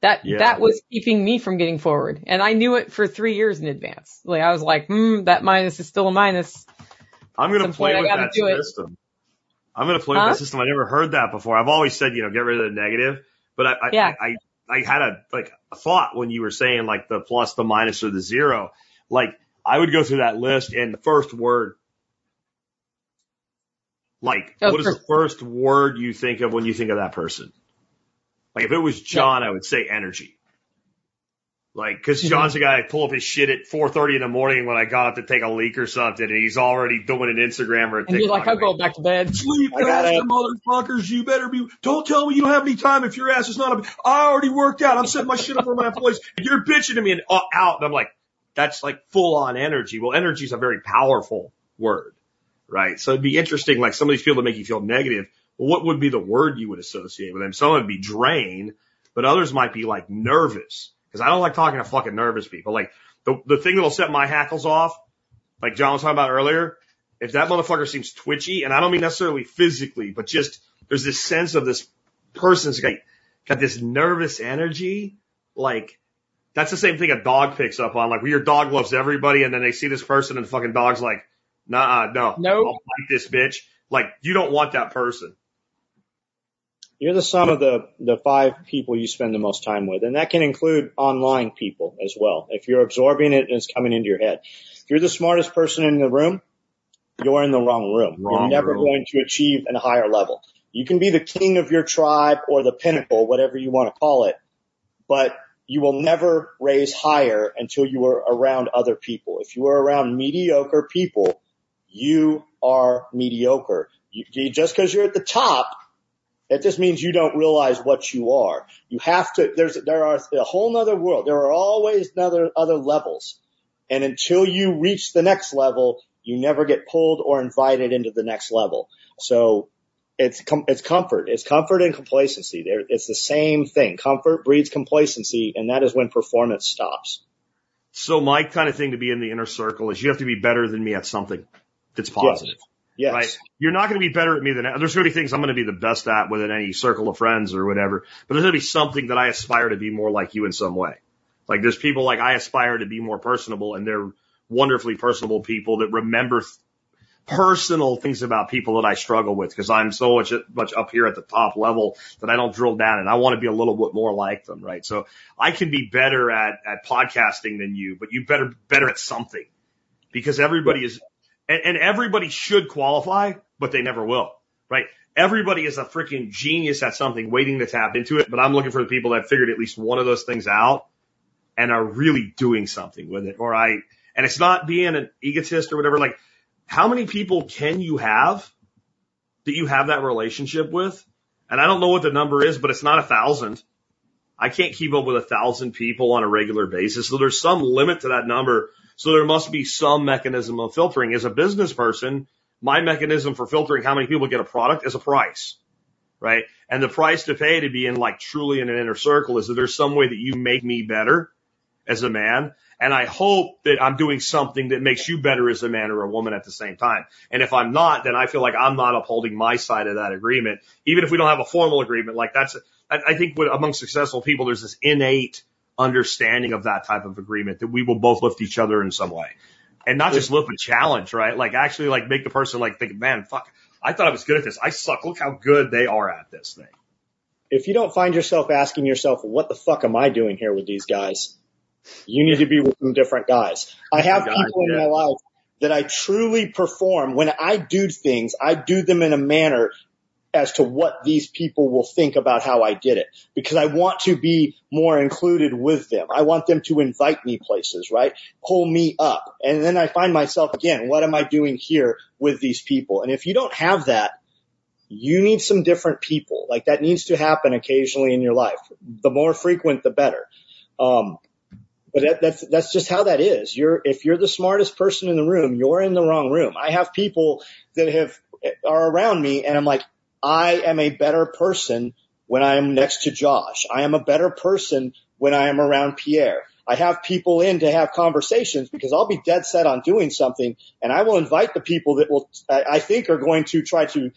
That, Yeah. that was keeping me from getting forward. And I knew it for three years in advance. Like I was like, hmm, that minus is still a minus. I'm going Some to play I with that do it. system. I'm going to play Huh? with that system. I never heard that before. I've always said, you know, get rid of the negative, but I, I, Yeah. I, I had a, like a thought when you were saying like the plus, the minus or the zero. Like I would go through that list and the first word, like Oh, what is first- the first word you think of when you think of that person? Like if it was John, I would say energy. Like, cause Mhm. John's the guy that pull up his shit at 4.30 in the morning when I got up to take a leak or something and he's already doing an Instagram or a And TikTok. you're like, I'll I'm going back to bed. Sleep I got faster, it. motherfuckers. You better be. Don't tell me you don't have any time if your ass is not. A, I already worked out. I'm setting my shit up for my employees. You're bitching to me and uh, out. And I'm like, that's like full on energy. Well, energy is a very powerful word, right? So it'd be interesting. Like some of these people that make you feel negative. Well, what would be the word you would associate with them? Some would be drain, but others might be like nervous. Cause I don't like talking to fucking nervous people. Like the, the thing that'll set my hackles off, like John was talking about earlier, if that motherfucker seems twitchy, and I don't mean necessarily physically, but just there's this sense of this person's got, got this nervous energy, like that's the same thing a dog picks up on. Like when your dog loves everybody, and then they see this person, and the fucking dog's like, nah, no, Nope. I'll fight this bitch. Like you don't want that person. You're the sum of the, the five people you spend the most time with. And that can include online people as well. If you're absorbing it and it's coming into your head. If you're the smartest person in the room, you're in the wrong room. Wrong you're never room. going to achieve a higher level. You can be the king of your tribe or the pinnacle, whatever you want to call it, but you will never raise higher until you are around other people. If you are around mediocre people, you are mediocre. You, just because you're at the top, that just means you don't realize what you are. You have to, there's, there are a whole nother world. There are always other, other levels. And until you reach the next level, you never get pulled or invited into the next level. So it's, com- it's comfort. It's comfort and complacency. There, it's the same thing. Comfort breeds complacency and that is when performance stops. So my kind of thing to be in the inner circle is you have to be better than me at something that's positive. Yes. Right. You're not going to be better at me than there's going to be things I'm going to be the best at within any circle of friends or whatever. But there's going to be something that I aspire to be more like you in some way. Like there's people like I aspire to be more personable and they're wonderfully personable people that remember th- personal things about people that I struggle with because I'm so much, much up here at the top level that I don't drill down and I want to be a little bit more like them. Right. So I can be better at, at podcasting than you, but you better, better at something because everybody is and, and everybody should qualify, but they never will, right? Everybody is a freaking genius at something waiting to tap into it, but I'm looking for the people that figured at least one of those things out and are really doing something with it. Or I, and it's not being an egotist or whatever. Like, how many people can you have that you have that relationship with? And I don't know what the number is, but it's not a thousand. I can't keep up with a thousand people on a regular basis. So there's some limit to that number. So there must be some mechanism of filtering. As a business person, my mechanism for filtering how many people get a product is a price, right? And the price to pay to be in like truly in an inner circle is that there's some way that you make me better as a man. And I hope that I'm doing something that makes you better as a man or a woman at the same time. And if I'm not, then I feel like I'm not upholding my side of that agreement. Even if we don't have a formal agreement, like that's, I, think with, among successful people, there's this innate understanding of that type of agreement that we will both lift each other in some way. And not just lift, but challenge, right? Like actually like make the person like think, man, fuck, I thought I was good at this. I suck. Look how good they are at this thing. If you don't find yourself asking yourself, what the fuck am I doing here with these guys? You need to be with some different guys. I have Guys, people in yeah. my life that I truly perform. When I do things, I do them in a manner as to what these people will think about how I did it because I want to be more included with them. I want them to invite me places, right? Pull me up. And then I find myself again, what am I doing here with these people? And if you don't have that, you need some different people. Like that needs to happen occasionally in your life. The more frequent, the better. Um, but that, that's that's just how that is. You're if you're the smartest person in the room, you're in the wrong room. I have people that have are around me, and I'm like, I am a better person when I am next to Josh. I am a better person when I am around Pierre. I have people in to have conversations because I'll be dead set on doing something and I will invite the people that will, I think are going to try to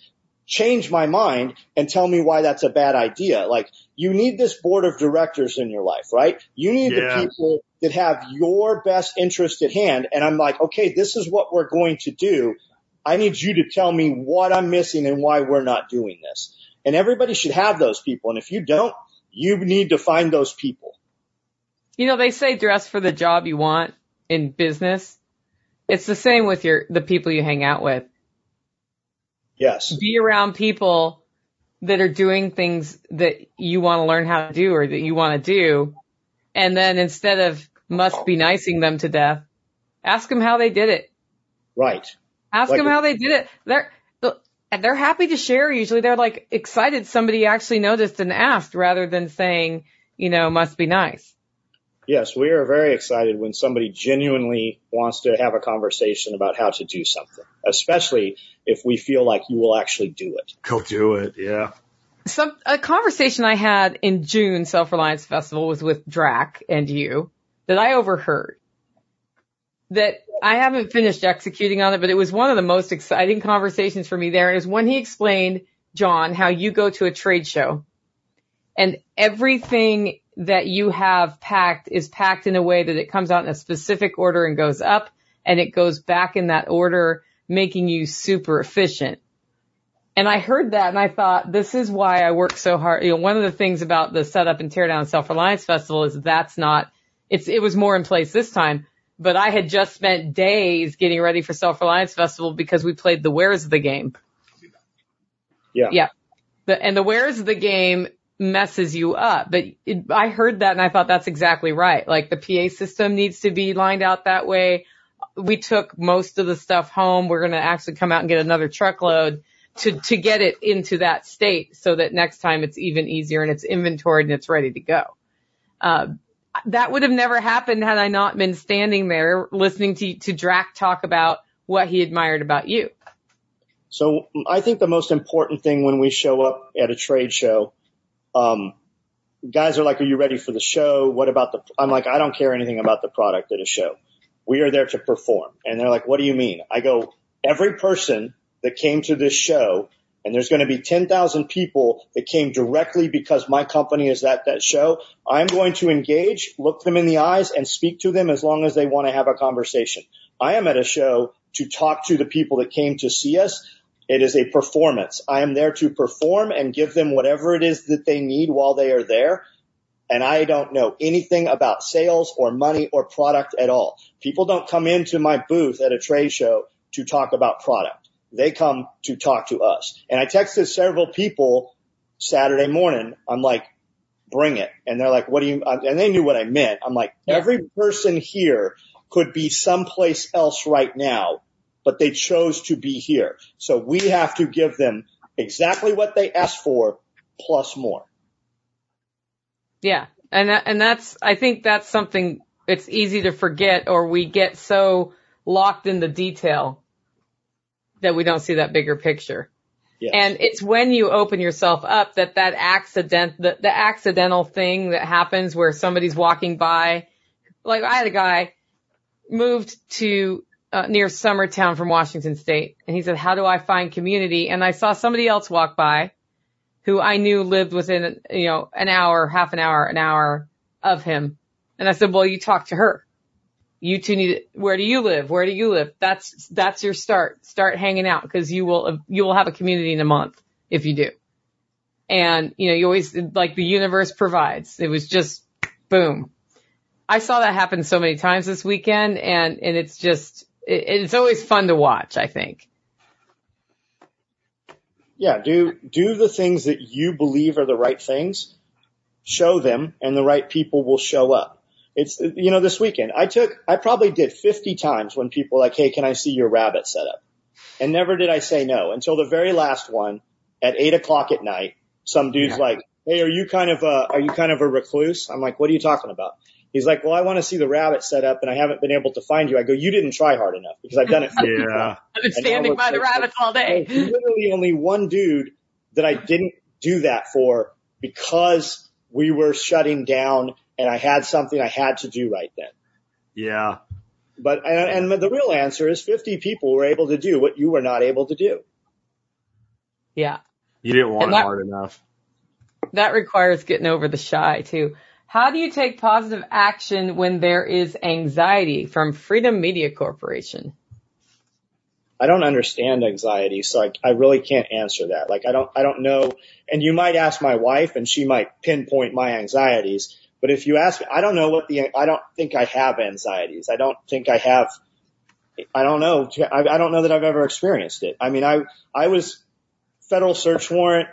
change my mind and tell me why that's a bad idea. Like you need this board of directors in your life, right? You need Yeah. the people that have your best interest at hand. And I'm like, okay, this is what we're going to do. I need you to tell me what I'm missing and why we're not doing this. And everybody should have those people. And if you don't, you need to find those people. You know, they say dress for the job you want in business. It's the same with your, the people you hang out with. Yes. Be around people that are doing things that you want to learn how to do or that you want to do. And then instead of must be nicing them to death, ask them how they did it. Right. Ask Like- them how they did it. They're, they're happy to share. Usually they're like excited somebody actually noticed and asked rather than saying, you know, must be nice. Yes, we are very excited when somebody genuinely wants to have a conversation about how to do something, especially if we feel like you will actually do it. Go do it. Yeah. some a conversation I had in June Self Reliance Festival was with Drac and you that I overheard. That I haven't finished executing on it, but it was one of the most exciting conversations for me there. Is when he explained, John, how you go to a trade show and everything that you have packed is packed in a way that it comes out in a specific order and goes up and it goes back in that order, making you super efficient. And I heard that and I thought, this is why I work so hard. You know, one of the things about the setup and teardown self-reliance festival is that's not, it's, it was more in place this time, but I had just spent days getting ready for self-reliance festival because we played the where's the game. Yeah. Yeah. The, and the where's the game messes you up, but it, I heard that and I thought that's exactly right. Like the PA system needs to be lined out that way. We took most of the stuff home. We're going to actually come out and get another truckload to, to get it into that state so that next time it's even easier and it's inventoried and it's ready to go. Uh, that would have never happened had I not been standing there listening to, to Drac talk about what he admired about you. So I think the most important thing when we show up at a trade show, um, guys are like, are you ready for the show? What about the, I'm like, I don't care anything about the product at a show. We are there to perform. And they're like, what do you mean? I go, every person that came to this show and there's going to be 10,000 people that came directly because my company is at that show. I'm going to engage, look them in the eyes and speak to them as long as they want to have a conversation. I am at a show to talk to the people that came to see us. It is a performance. I am there to perform and give them whatever it is that they need while they are there. And I don't know anything about sales or money or product at all. People don't come into my booth at a trade show to talk about product. They come to talk to us. And I texted several people Saturday morning. I'm like, bring it. And they're like, what do you, and they knew what I meant. I'm like, Yeah. every person here could be someplace else right now, but they chose to be here. So we have to give them exactly what they asked for plus more. Yeah. And that, and that's, I think that's something it's easy to forget or we get so locked in the detail that we don't see that bigger picture. Yes. And it's when you open yourself up that that accident, the, the accidental thing that happens where somebody's walking by, like I had a guy moved to uh, near Summertown from Washington State, and he said, "How do I find community?" And I saw somebody else walk by, who I knew lived within you know an hour, half an hour, an hour of him, and I said, "Well, you talk to her." You two need, where do you live? Where do you live? That's, that's your start. Start hanging out because you will, you will have a community in a month if you do. And, you know, you always, like the universe provides. It was just boom. I saw that happen so many times this weekend and, and it's just, it, it's always fun to watch, I think. Yeah, do do the things that you believe are the right things. Show them, and the right people will show up. It's you know this weekend I took I probably did 50 times when people were like, hey, can I see your rabbit setup? And never did I say no until the very last one at eight o'clock at night. Some dude's Yeah. like, hey, are you kind of a are you kind of a recluse? I'm like, what are you talking about? He's like, well, I want to see the rabbit set up and I haven't been able to find you. I go, you didn't try hard enough because I've done it. 50 Yeah. I've been standing all by the rabbits all day. Literally only one dude that I didn't do that for because we were shutting down and I had something I had to do right then. Yeah. But, and, and the real answer is 50 people were able to do what you were not able to do. Yeah. You didn't want And it hard enough. That requires getting over the shy too. How do you take positive action when there is anxiety from Freedom Media Corporation? I don't understand anxiety, so I, I really can't answer that. Like I don't, I don't know. And you might ask my wife and she might pinpoint my anxieties. But if you ask me, I don't know what the, I don't think I have anxieties. I don't think I have, I don't know. I, I don't know that I've ever experienced it. I mean, I, I was federal search warrant,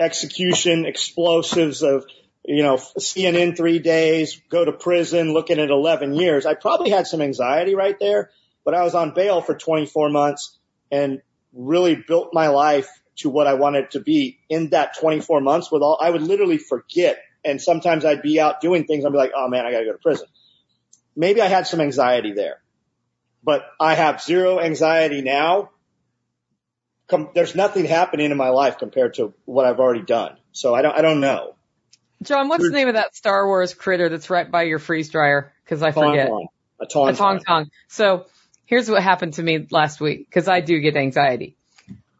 execution, explosives of, you know, CNN three days, go to prison, looking at 11 years. I probably had some anxiety right there, but I was on bail for 24 months and really built my life to what I wanted to be in that 24 months with all, I would literally forget. And sometimes I'd be out doing things. I'd be like, oh man, I gotta go to prison. Maybe I had some anxiety there, but I have zero anxiety now. Com- there's nothing happening in my life compared to what I've already done. So I don't, I don't know. John, what's the name of that Star Wars critter that's right by your freeze dryer? Cause I forget. Tauntaun. A tauntaun. A tong tong. So here's what happened to me last week because I do get anxiety.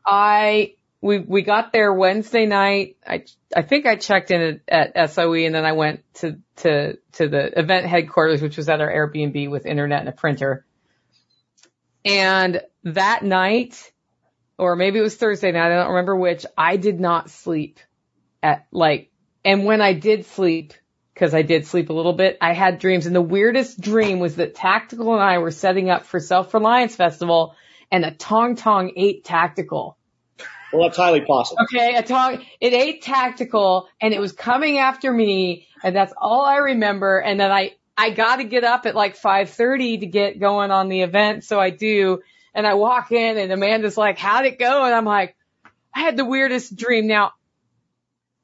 I we we got there Wednesday night. I I think I checked in at, at SOE and then I went to to to the event headquarters, which was at our Airbnb with internet and a printer. And that night, or maybe it was Thursday night, I don't remember which. I did not sleep at like, and when I did sleep, because I did sleep a little bit, I had dreams. And the weirdest dream was that Tactical and I were setting up for Self Reliance Festival and a Tong Tong ate Tactical. Well, that's highly possible. Okay, a Tong, it ate Tactical and it was coming after me and that's all I remember. And then I, I gotta get up at like 5.30 to get going on the event. So I do. And I walk in and Amanda's like, how'd it go? And I'm like, I had the weirdest dream. Now,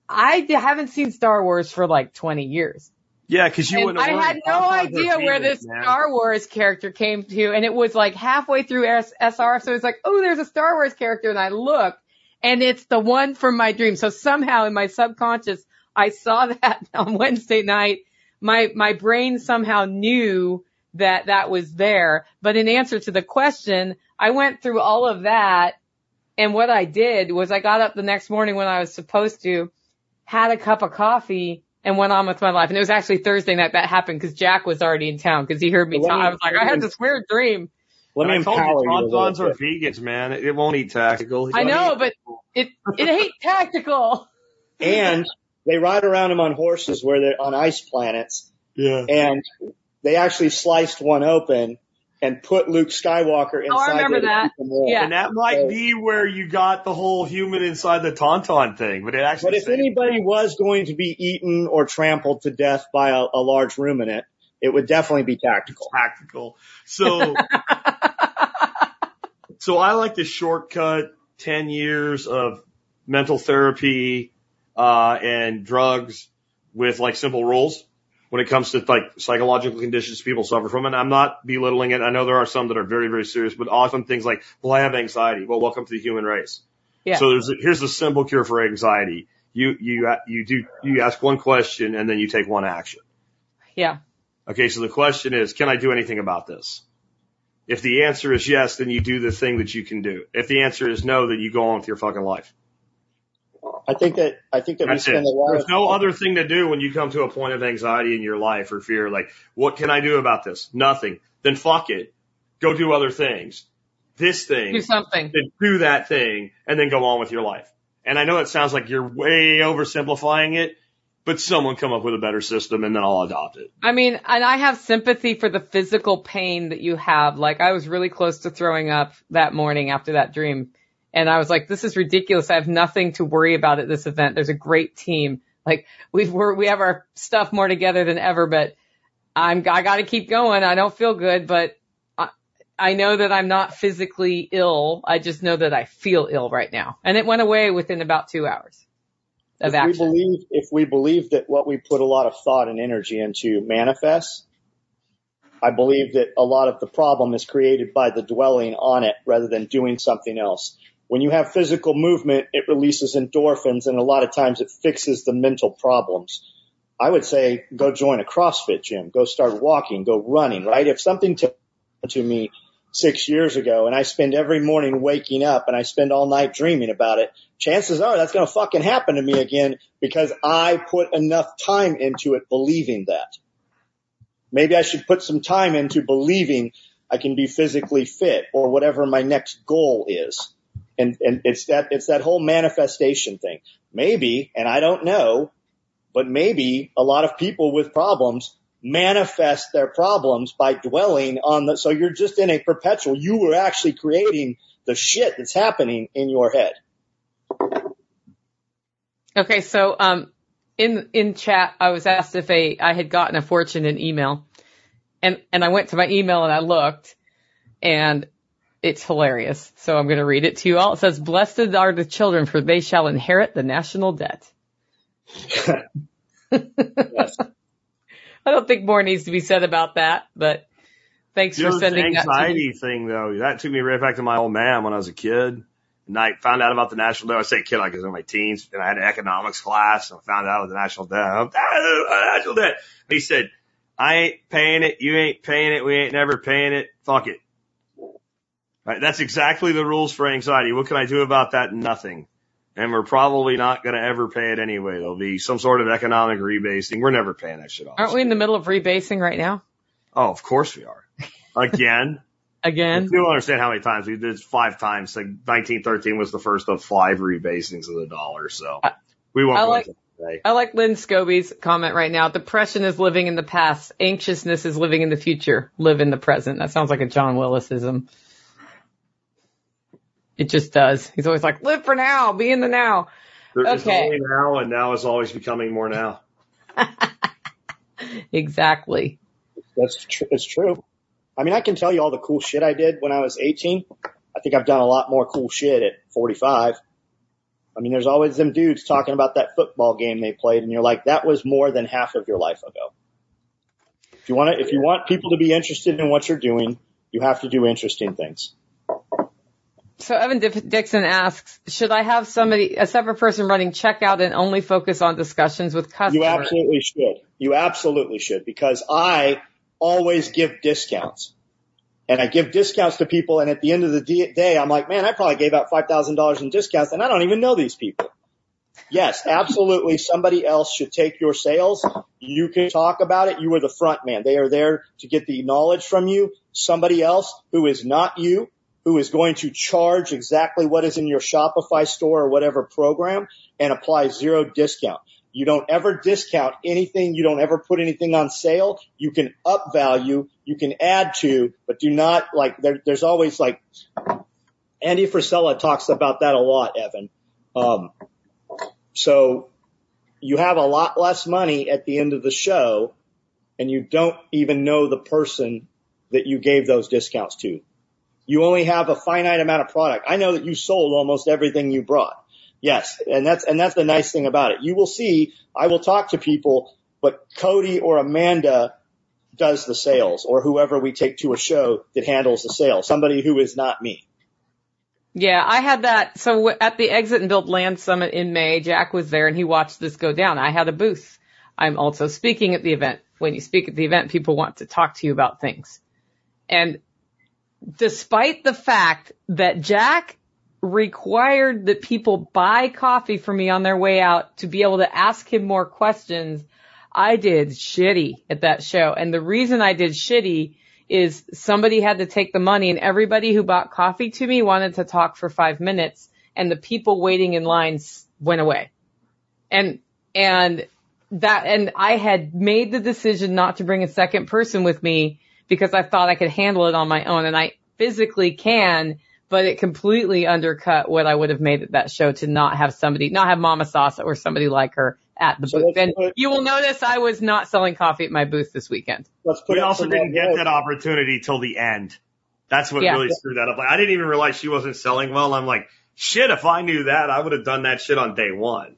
I haven't seen Star Wars for like 20 years. Yeah, because you And wouldn't I had no Tauntaun's are idea where this man. Star Wars character came to, and it was like halfway through S- SR, so it's like, oh, there's a Star Wars character, and I look, and it's the one from my dream. So somehow in my subconscious, I saw that on Wednesday night. My my brain somehow knew that that was there. But in answer to the question, I went through all of that, and what I did was I got up the next morning when I was supposed to, had a cup of coffee and went on with my life. And it was actually Thursday night that happened because Jack was already in town because he heard me talk. me- I was like, I had this weird dream. Let me And I told empower you, you Tauntauns are vegans, man. It won't eat tactical. I know, but it, it ain't tactical. And they ride around them on horses where they're on ice planets. yeah. And they actually sliced one open and put Luke Skywalker inside. Oh, I remember that. keep him warm. Yeah. And that might So- be where you got the whole human inside the tauntaun thing, but it actually. But if said- anybody was going to be eaten or trampled to death by a, a large ruminant, it would definitely be tactical. tactical. So, so I like to shortcut 10 years of mental therapy, uh, and drugs with like simple rules when it comes to like psychological conditions people suffer from. And I'm not belittling it. I know there are some that are very, very serious, but often things like, well, I have anxiety. Well, welcome to the human race. Yeah. So there's, a, here's a simple cure for anxiety. You, you, you do, you ask one question and then you take one action. Yeah. Okay, so the question is, can I do anything about this? If the answer is yes, then you do the thing that you can do. If the answer is no, then you go on with your fucking life. I think that I think that we That's it. spend a lot There's of no other thing to do when you come to a point of anxiety in your life or fear. Like, what can I do about this? Nothing. Then fuck it. Go do other things. This thing. Do something. Then do that thing and then go on with your life. And I know it sounds like you're way oversimplifying it, but someone come up with a better system and then I'll adopt it. I mean, and I have sympathy for the physical pain that you have. Like I was really close to throwing up that morning after that dream. And I was like, this is ridiculous. I have nothing to worry about at this event. There's a great team. Like we've, we're, we have our stuff more together than ever, but I'm, I gotta keep going. I don't feel good, but I, I know that I'm not physically ill. I just know that I feel ill right now. And it went away within about two hours of if we believe if we believe that what we put a lot of thought and energy into manifests, I believe that a lot of the problem is created by the dwelling on it rather than doing something else. When you have physical movement, it releases endorphins and a lot of times it fixes the mental problems. I would say go join a CrossFit gym, go start walking, go running, right? If something to, to me six years ago and I spend every morning waking up and I spend all night dreaming about it, chances are that's going to fucking happen to me again because I put enough time into it believing that. Maybe I should put some time into believing I can be physically fit or whatever my next goal is. And, and it's that, it's that whole manifestation thing. Maybe, and I don't know, but maybe a lot of people with problems manifest their problems by dwelling on the, so you're just in a perpetual, you were actually creating the shit that's happening in your head. Okay, so um, in in chat, I was asked if a I had gotten a fortune in email, and and I went to my email and I looked, and it's hilarious. So I'm going to read it to you all. It says, "Blessed are the children, for they shall inherit the national debt." Yes. I don't think more needs to be said about that, but thanks You for know, the sending that. Anxiety thing though, that took me right back to my old man when I was a kid. And I found out about the national debt. I say kid like I was in my teens and I had an economics class and I found out about the national debt. I'm, "Ah, national debt. He said, I ain't paying it. You ain't paying it. We ain't never paying it. Fuck it. Right. That's exactly the rules for anxiety. What can I do about that? Nothing. And we're probably not going to ever pay it anyway. There'll be some sort of economic rebasing. We're never paying that shit off. Aren't we in the middle of rebasing right now? Oh, of course we are. Again. Again? You don't understand how many times we did five times. Like 1913 was the first of five rebasings of the dollar. So we won't I like- today. I like Lynn Scobie's comment right now. Depression is living in the past. Anxiousness is living in the future. Live in the present. That sounds like a John Willisism. It just does. He's always like, live for now, be in the now. There is okay. only now, and now is always becoming more now. Exactly. That's tr- it's true. I mean, I can tell you all the cool shit I did when I was 18. I think I've done a lot more cool shit at 45. I mean, there's always them dudes talking about that football game they played, and you're like, that was more than half of your life ago. If you want to, if you want people to be interested in what you're doing, you have to do interesting things. So Evan Dixon asks, should I have somebody, a separate person running checkout and only focus on discussions with customers? You absolutely should. You absolutely should because I always give discounts. And I give discounts to people and at the end of the day, I'm like, man, I probably gave out $5,000 in discounts and I don't even know these people. Yes, absolutely. Somebody else should take your sales. You can talk about it. You are the front man. They are there to get the knowledge from you. Somebody else who is not you, who is going to charge exactly what is in your Shopify store or whatever program and apply zero discount. You don't ever discount anything. You don't ever put anything on sale. You can up value. You can add to, but do not like there, there's always like Andy Frisella talks about that a lot, Evan. Um, so you have a lot less money at the end of the show and you don't even know the person that you gave those discounts to. You only have a finite amount of product. I know that you sold almost everything you brought. Yes. And that's, and that's the nice thing about it. You will see, I will talk to people, but Cody or Amanda does the sales or whoever we take to a show that handles the sales, somebody who is not me. Yeah, I had that. So at the Exit and Build Land Summit in May, Jack was there and he watched this go down. I had a booth. I'm also speaking at the event. When you speak at the event, people want to talk to you about things. And despite the fact that Jack required that people buy coffee for me on their way out to be able to ask him more questions, I did shitty at that show. And the reason I did shitty is somebody had to take the money and everybody who bought coffee to me wanted to talk for five minutes and the people waiting in lines went away. And, and that, and I had made the decision not to bring a second person with me because I thought I could handle it on my own and I physically can, but it completely undercut what I would have made at that show to not have somebody, not have Mama Sauce or somebody like her at the So booth. And put- you will notice I was not selling coffee at my booth this weekend. Let's put We also didn't get that opportunity till the end. That's what Yeah. really screwed that up. Like, I didn't even realize she wasn't selling well. I'm like, shit, if I knew that, I would have done that shit on day one.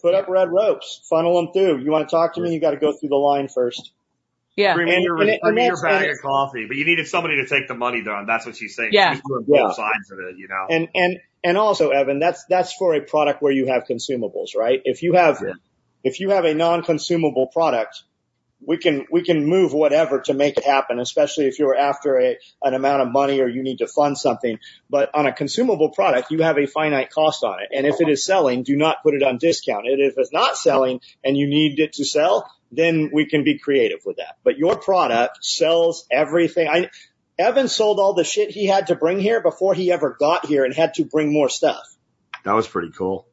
Put up red ropes, funnel them through. You want to talk to me? You got to go through the line first. Yeah. Bring me And- your, and it- bring me and your bag and of coffee, but you needed somebody to take the money down. That's what she's saying. Yeah. She's doing Yeah. both sides of it, you know. And and and also, Evan, that's that's for a product where you have consumables, right? If you have Yeah. if you have a non-consumable product, we can we can move whatever to make it happen, especially if you're after a, an amount of money or you need to fund something. But on a consumable product, you have a finite cost on it, and if it is selling, do not put it on discount. And if it's not selling and you need it to sell, then we can be creative with that. But your product sells everything. I Evan sold all the shit he had to bring here before he ever got here and had to bring more stuff. That was pretty cool.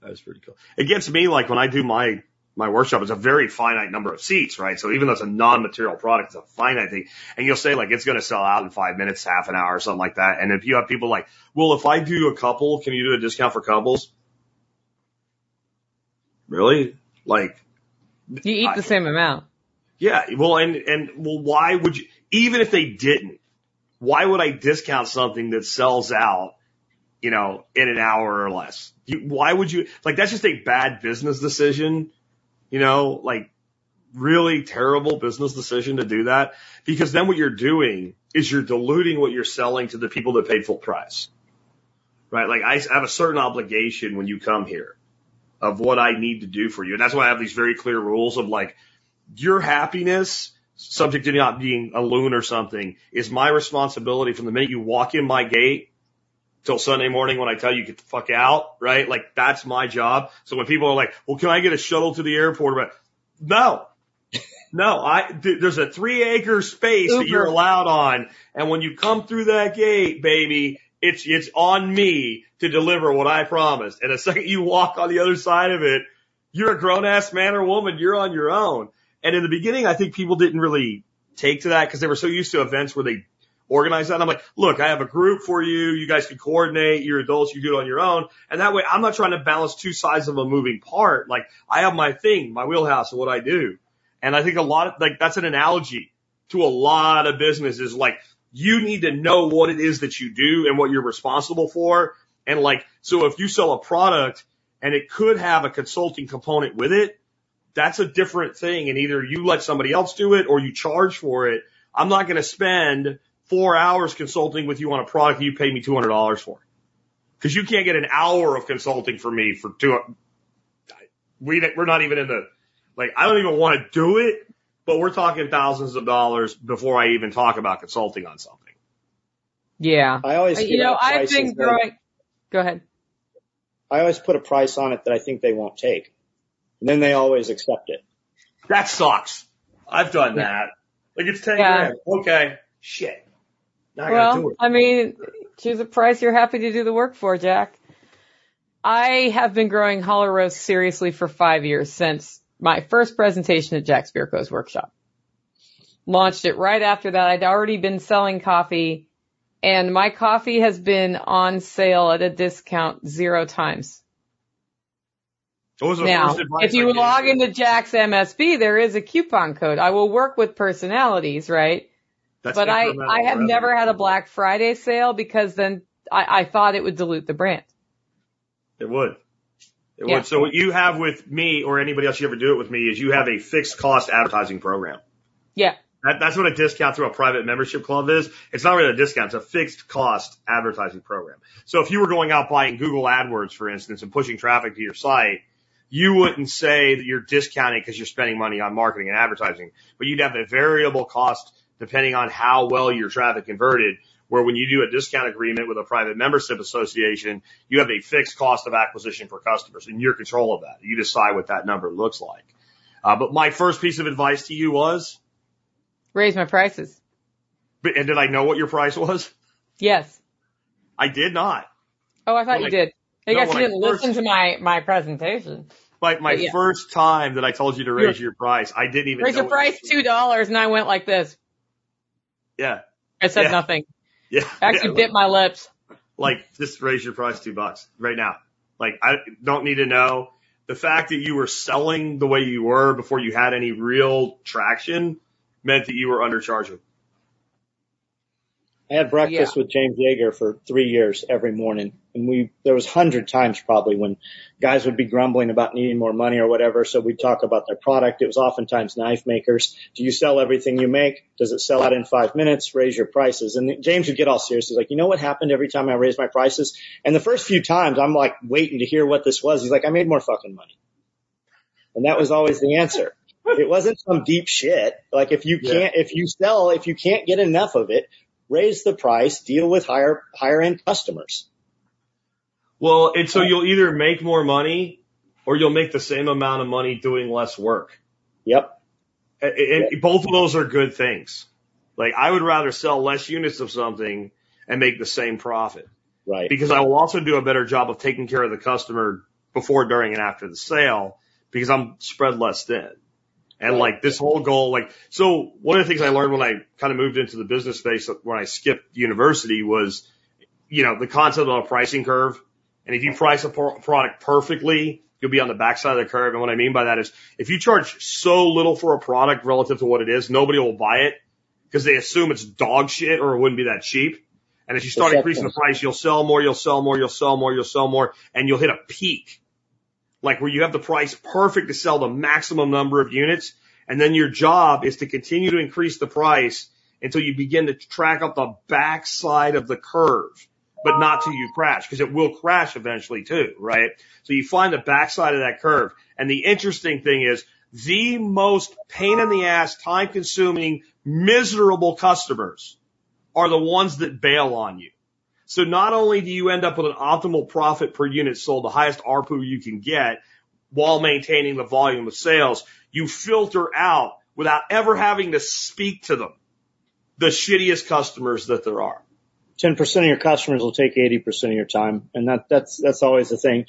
That was pretty cool. It gets me like when I do my my workshop, it's a very finite number of seats, right? So even though it's a non-material product, it's a finite thing. And you'll say like it's going to sell out in five minutes, half an hour, something like that. And if you have people like, well, if I do a couple, can you do a discount for couples? Really? Like, You eat I- the same amount. yeah. Well, and and well, why would you? Even if they didn't, why would I discount something that sells out? You know, in an hour or less. You, why would you? Like that's just a bad business decision. You know, like really terrible business decision to do that because then what you're doing is you're diluting what you're selling to the people that paid full price. Right? Like I have a certain obligation when you come here of what I need to do for you. And that's why I have these very clear rules of like your happiness subject to not being a loon or something is my responsibility from the minute you walk in my gate till Sunday morning when I tell you get the fuck out, right? Like that's my job. So when people are like, well, can I get a shuttle to the airport? But no, no, I, th- there's a three acre space that you're allowed on. And when you come through that gate, baby, it's, it's on me to deliver what I promised. And the second you walk on the other side of it, you're a grown ass man or woman. You're on your own. And in the beginning, I think people didn't really take to that because they were so used to events where they organize that. And I'm like, look, I have a group for you. You guys can coordinate. You're adults. You do it on your own. And that way I'm not trying to balance two sides of a moving part. Like I have my thing, my wheelhouse of what I do. And I think a lot of like that's an analogy to a lot of businesses. Like you need to know what it is that you do and what you're responsible for. And like, so if you sell a product and it could have a consulting component with it, that's a different thing. And either you let somebody else do it or you charge for it. I'm not going to spend four hours consulting with you on a product you pay me $200 for. Cause you can't get an hour of consulting for me for two. We, we're not even in the, like, I don't even want to do it, but we're talking thousands of dollars before I even talk about consulting on something. Yeah. I always, You know, I've been growing. Go ahead. I always put a price on it that I think they won't take, and then they always accept it. That sucks. I've done that. Like it's 10 Yeah. grand. Okay. Shit. Now I gotta do Well, it. I mean, choose a price you're happy to do the work for, Jack. I have been growing Holler Roast seriously for five years since my first presentation at Jack Spirko's workshop. Launched it right after that. I'd already been selling coffee and my coffee has been on sale at a discount zero times. Now, if you log into Jack's MSB, there is a coupon code. I will work with personalities, right? That's but I, I have never had a Black Friday sale because then I, I thought it would dilute the brand. It would. Yeah. So what you have with me or anybody else you ever do it with me is you have a fixed cost advertising program. Yeah. That, that's what a discount through a private membership club is. It's not really a discount. It's a fixed cost advertising program. So if you were going out buying Google AdWords, for instance, and pushing traffic to your site, you wouldn't say that you're discounting because you're spending money on marketing and advertising, but you'd have a variable cost depending on how well your traffic converted. Where when you do a discount agreement with a private membership association, you have a fixed cost of acquisition for customers and you're in control of that. You decide what that number looks like. Uh, but my first piece of advice to you was, Raise my prices. but- and did I know what your price was? Yes. I did not. Oh, I thought When you I- did. I no, guess you didn't first- listen to my, my presentation. Like my Yeah. first time that I told you to raise your price, I didn't even Raise your price two dollars and I went like this. Yeah. I said Yeah. nothing. Yeah. Actually yeah. bit my lips. Like just raise your price two bucks right now. Like I don't need to know the fact that you were selling the way you were before you had any real traction meant that you were undercharging. I had breakfast with James Yeager for three years every morning, and we there was hundred times probably when guys would be grumbling about needing more money or whatever. So we'd talk about their product. It was oftentimes knife makers. Do you sell everything you make? Does it sell out in five minutes? Raise your prices. And James would get all serious. He's like, you know what happened every time I raised my prices? And the first few times, I'm like waiting to hear what this was. He's like, I made more fucking money. And that was always the answer. It wasn't some deep shit. Like if you can't, if you sell, if you can't get enough of it, raise the price, deal with higher, higher end customers. Well, and so you'll either make more money or you'll make the same amount of money doing less work. Yep. And, and both of those are good things. Like I would rather sell less units of something and make the same profit Right. because I will also do a better job of taking care of the customer before, during, and after the sale because I'm spread less thin. And like this whole goal, like, so one of the things I learned when I kind of moved into the business space when I skipped university was, you know, the concept of a pricing curve. And if you price a pro- product perfectly, you'll be on the backside of the curve. And what I mean by that is if you charge so little for a product relative to what it is, nobody will buy it because they assume it's dog shit or it wouldn't be that cheap. And as you start increasing the price, you'll sell more, you'll sell more, you'll sell more, you'll sell more, and you'll hit a peak. Like where you have the price perfect to sell the maximum number of units. And then your job is to continue to increase the price until you begin to track up the backside of the curve, but not till you crash because it will crash eventually too, right? So you find the backside of that curve. And the interesting thing is the most pain in the ass, time consuming, miserable customers are the ones that bail on you. So not only do you end up with an optimal profit per unit sold, the highest ARPU you can get while maintaining the volume of sales, you filter out without ever having to speak to them the shittiest customers that there are. 10% of your customers will take 80% of your time. And that, that's, that's always the thing.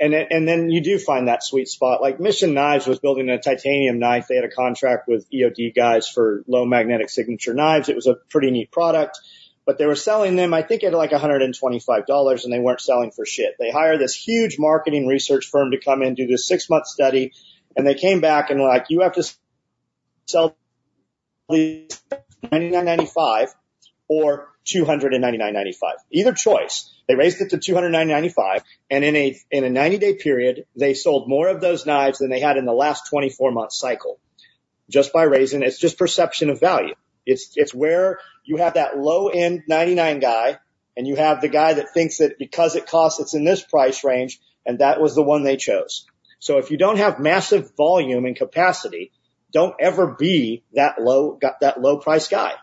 And, and then you do find that sweet spot. Like Mission Knives was building a titanium knife. They had a contract with EOD guys for low magnetic signature knives. It was a pretty neat product, but they were selling them, I think at like $125 and they weren't selling for shit. They hired this huge marketing research firm to come in, do this six month study. And they came back and like, you have to sell these 99.95 or 299.95. Either choice. They raised it to 299.95 and in a in a 90 day period they sold more of those knives than they had in the last 24 month cycle. Just by raising it's just perception of value. It's it's where you have that low end 99 guy and you have the guy that thinks that because it costs it's in this price range and that was the one they chose. So if you don't have massive volume and capacity, don't ever be that low that low price guy.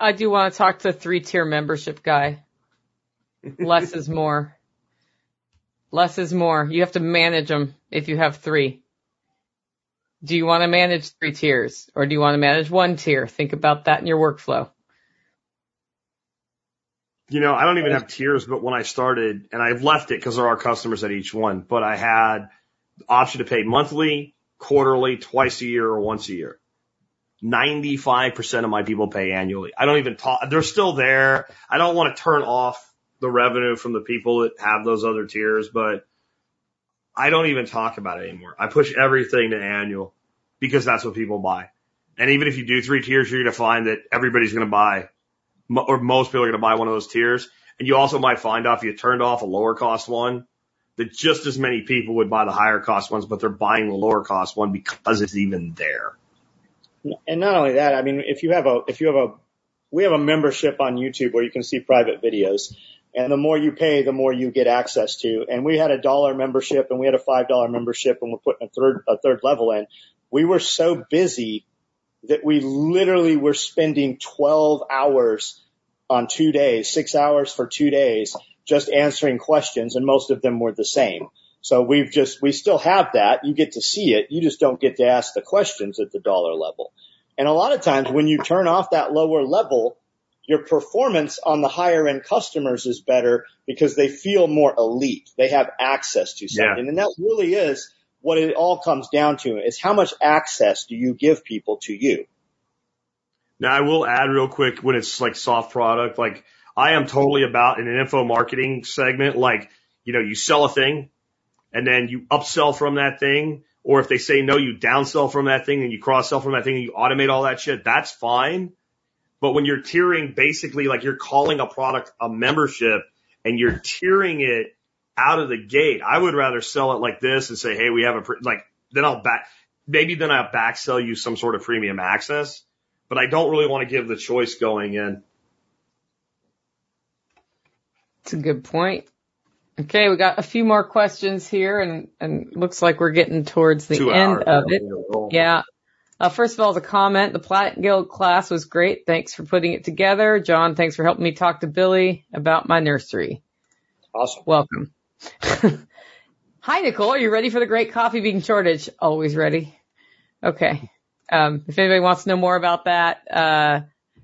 I do want to talk to three tier membership guy. Less is more. Less is more. You have to manage them if you have three. Do you want to manage three tiers or do you want to manage one tier? Think about that in your workflow. You know, I don't even have tiers, but when I started, and I've left it because there are customers at each one, but I had the option to pay monthly, quarterly, twice a year, or once a year. 95% of my people pay annually. I don't even talk, they're still there. I don't want to turn off the revenue from the people that have those other tiers, but I don't even talk about it anymore. I push everything to annual because that's what people buy. And even if you do three tiers, you're going to find that everybody's going to buy or most people are going to buy one of those tiers. And you also might find out if you turned off a lower cost one, that just as many people would buy the higher cost ones, but they're buying the lower cost one because it's even there. And not only that, I mean, if you have a, if you have a, we have a membership on YouTube where you can see private videos and the more you pay, the more you get access to. And we had a dollar membership and we had a five dollar membership and we're putting a third, a third level in. We were so busy that we literally were spending 12 hours on two days, six hours for two days, just answering questions and most of them were the same. So we've just, we still have that. You get to see it. You just don't get to ask the questions at the dollar level. And a lot of times when you turn off that lower level, your performance on the higher end customers is better because they feel more elite. They have access to something. Yeah. And that really is what it all comes down to is how much access do you give people to you? Now I will add real quick when it's like soft product, like I am totally about in an info marketing segment, like, you know, you sell a thing and then you upsell from that thing. Or if they say no, you downsell from that thing and you cross sell from that thing and you automate all that shit. That's fine. But when you're tiering basically like you're calling a product a membership and you're tiering it out of the gate, I would rather sell it like this and say, Hey, we have a, pre-, like, then I'll back, maybe then I'll back sell you some sort of premium access, but I don't really want to give the choice going in. It's a good point. Okay, we got a few more questions here and, and looks like we're getting towards the Two end hours. of it. Yeah. Uh, first of all, the comment, the Plant Guild class was great. Thanks for putting it together. John, thanks for helping me talk to Billy about my nursery. Awesome. Welcome. Hi, Nicole. Are you ready for the great coffee bean shortage? Always ready. Okay. Um, if anybody wants to know more about that, uh,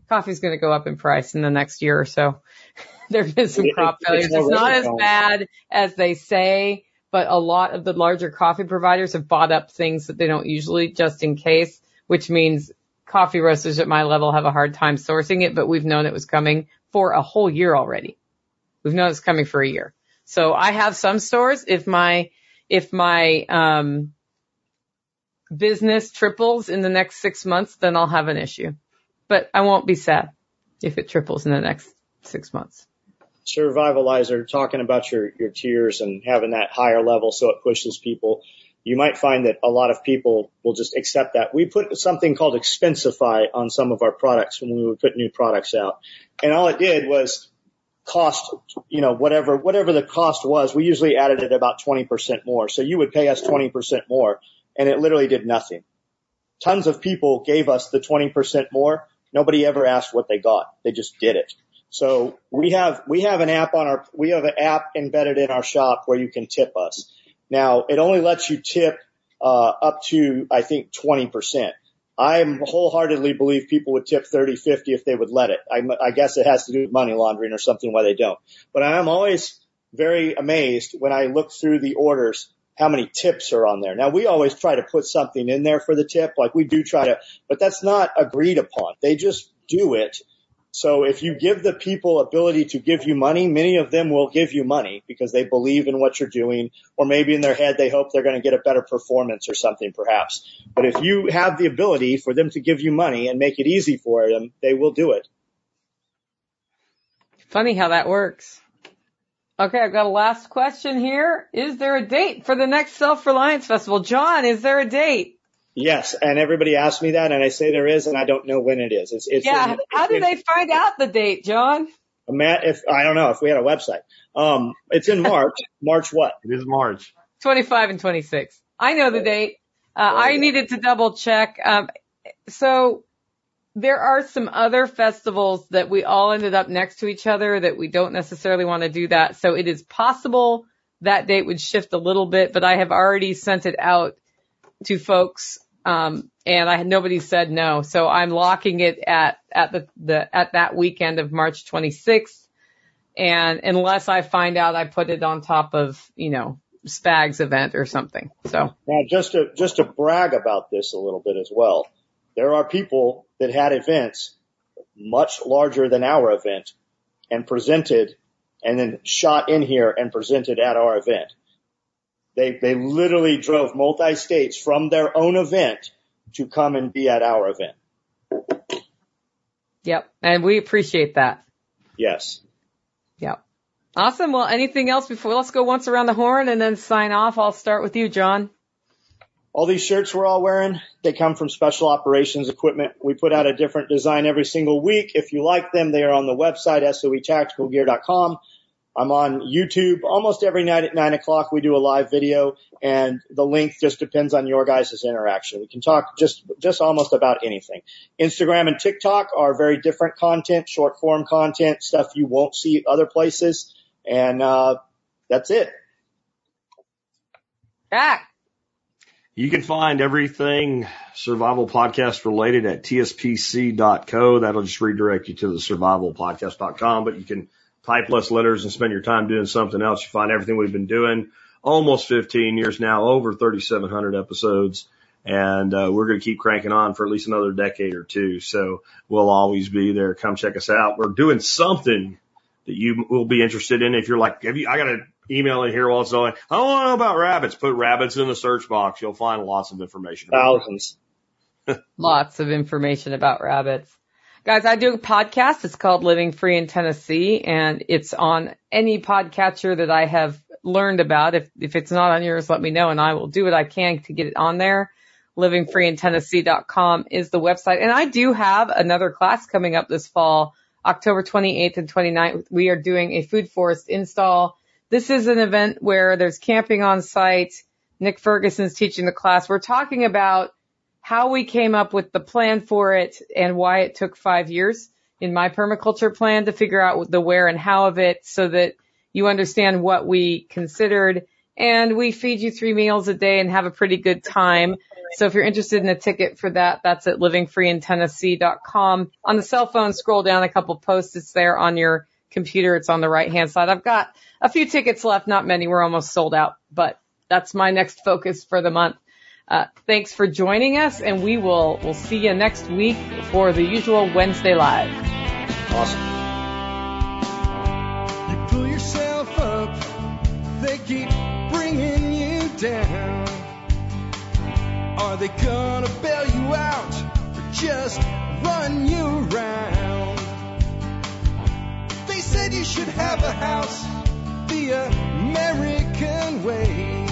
coffee's going to go up in price in the next year or so. There's been some crop failures. It's not as bad as they say, but a lot of the larger coffee providers have bought up things that they don't usually just in case, which means coffee roasters at my level have a hard time sourcing it, but we've known it was coming for a whole year already. We've known it's coming for a year. So I have some stores. If my, if my, um, business triples in the next six months, then I'll have an issue, but I won't be sad if it triples in the next six months. Survivalizer, talking about your, your tiers and having that higher level so it pushes people. You might find that a lot of people will just accept that. We put something called Expensify on some of our products when we would put new products out. And all it did was cost, you know, whatever, whatever the cost was, we usually added it about 20% more. So you would pay us 20% more and it literally did nothing. Tons of people gave us the 20% more. Nobody ever asked what they got. They just did it. So we have, we have an app on our, we have an app embedded in our shop where you can tip us. Now it only lets you tip, uh, up to, I think 20%. I wholeheartedly believe people would tip 30, 50 if they would let it. I, I guess it has to do with money laundering or something why they don't. But I am always very amazed when I look through the orders how many tips are on there. Now we always try to put something in there for the tip, like we do try to, but that's not agreed upon. They just do it. So if you give the people ability to give you money, many of them will give you money because they believe in what you're doing, or maybe in their head they hope they're going to get a better performance or something perhaps. But if you have the ability for them to give you money and make it easy for them, they will do it. Funny how that works. Okay, I've got a last question here. Is there a date for the next Self-Reliance Festival? John, is there a date? Yes, and everybody asks me that, and I say there is, and I don't know when it is. It's, it's Yeah, in- how do they find out the date, John? Matt, if I don't know if we had a website. Um, it's in March. March what? It is March. 25 and 26. I know the date. Uh, I needed to double check. Um, so there are some other festivals that we all ended up next to each other that we don't necessarily want to do that. So it is possible that date would shift a little bit, but I have already sent it out to folks. Um, and I nobody said no. So I'm locking it at, at the, the, at that weekend of March 26th. And unless I find out I put it on top of, you know, Spags event or something. So Now, just to just to brag about this a little bit as well, there are people that had events much larger than our event and presented, and then shot in here and presented at our event. They they literally drove multi states from their own event to come and be at our event. Yep. And we appreciate that. Yes. Yep. Awesome. Well, anything else before let's go once around the horn and then sign off. I'll start with you, John. All these shirts we're all wearing, they come from special operations equipment. We put out a different design every single week. If you like them, they are on the website, soetacticalgear.com. I'm on YouTube almost every night at nine o'clock. We do a live video and the length just depends on your guys' interaction. We can talk just, just almost about anything. Instagram and TikTok are very different content, short form content, stuff you won't see other places. And, uh, that's it. Back. You can find everything survival podcast related at tspc.co. That'll just redirect you to the survivalpodcast.com, but you can type less letters and spend your time doing something else. You find everything we've been doing almost 15 years now, over 3,700 episodes. And, uh, we're going to keep cranking on for at least another decade or two. So we'll always be there. Come check us out. We're doing something that you will be interested in. If you're like, have you, I got an email in here while it's on. I want to know about rabbits. Put rabbits in the search box. You'll find lots of information. about Thousands. Lots of information about rabbits. Guys, I do a podcast. It's called Living Free in Tennessee and it's on any podcatcher that I have learned about. If, if it's not on yours, let me know and I will do what I can to get it on there. livingfreeintennessee.com is the website. And I do have another class coming up this fall, October 28th and 29th. We are doing a food forest install This is an event where there's camping on site. Nick Ferguson's teaching the class. We're talking about how we came up with the plan for it and why it took five years in my permaculture plan to figure out the where and how of it so that you understand what we considered and we feed you three meals a day and have a pretty good time. So if you're interested in a ticket for that, that's at livingfreeintennessee.com. On the cell phone, scroll down a couple posts. It's there on your computer. It's on the right hand side. I've got a few tickets left, not many. We're almost sold out, but that's my next focus for the month. Uh, thanks for joining us and we will, we'll see you next week for the usual Wednesday live. Awesome. You pull yourself up, they keep bringing you down. Are they gonna bail you out or just run you around? They said you should have a house the American way.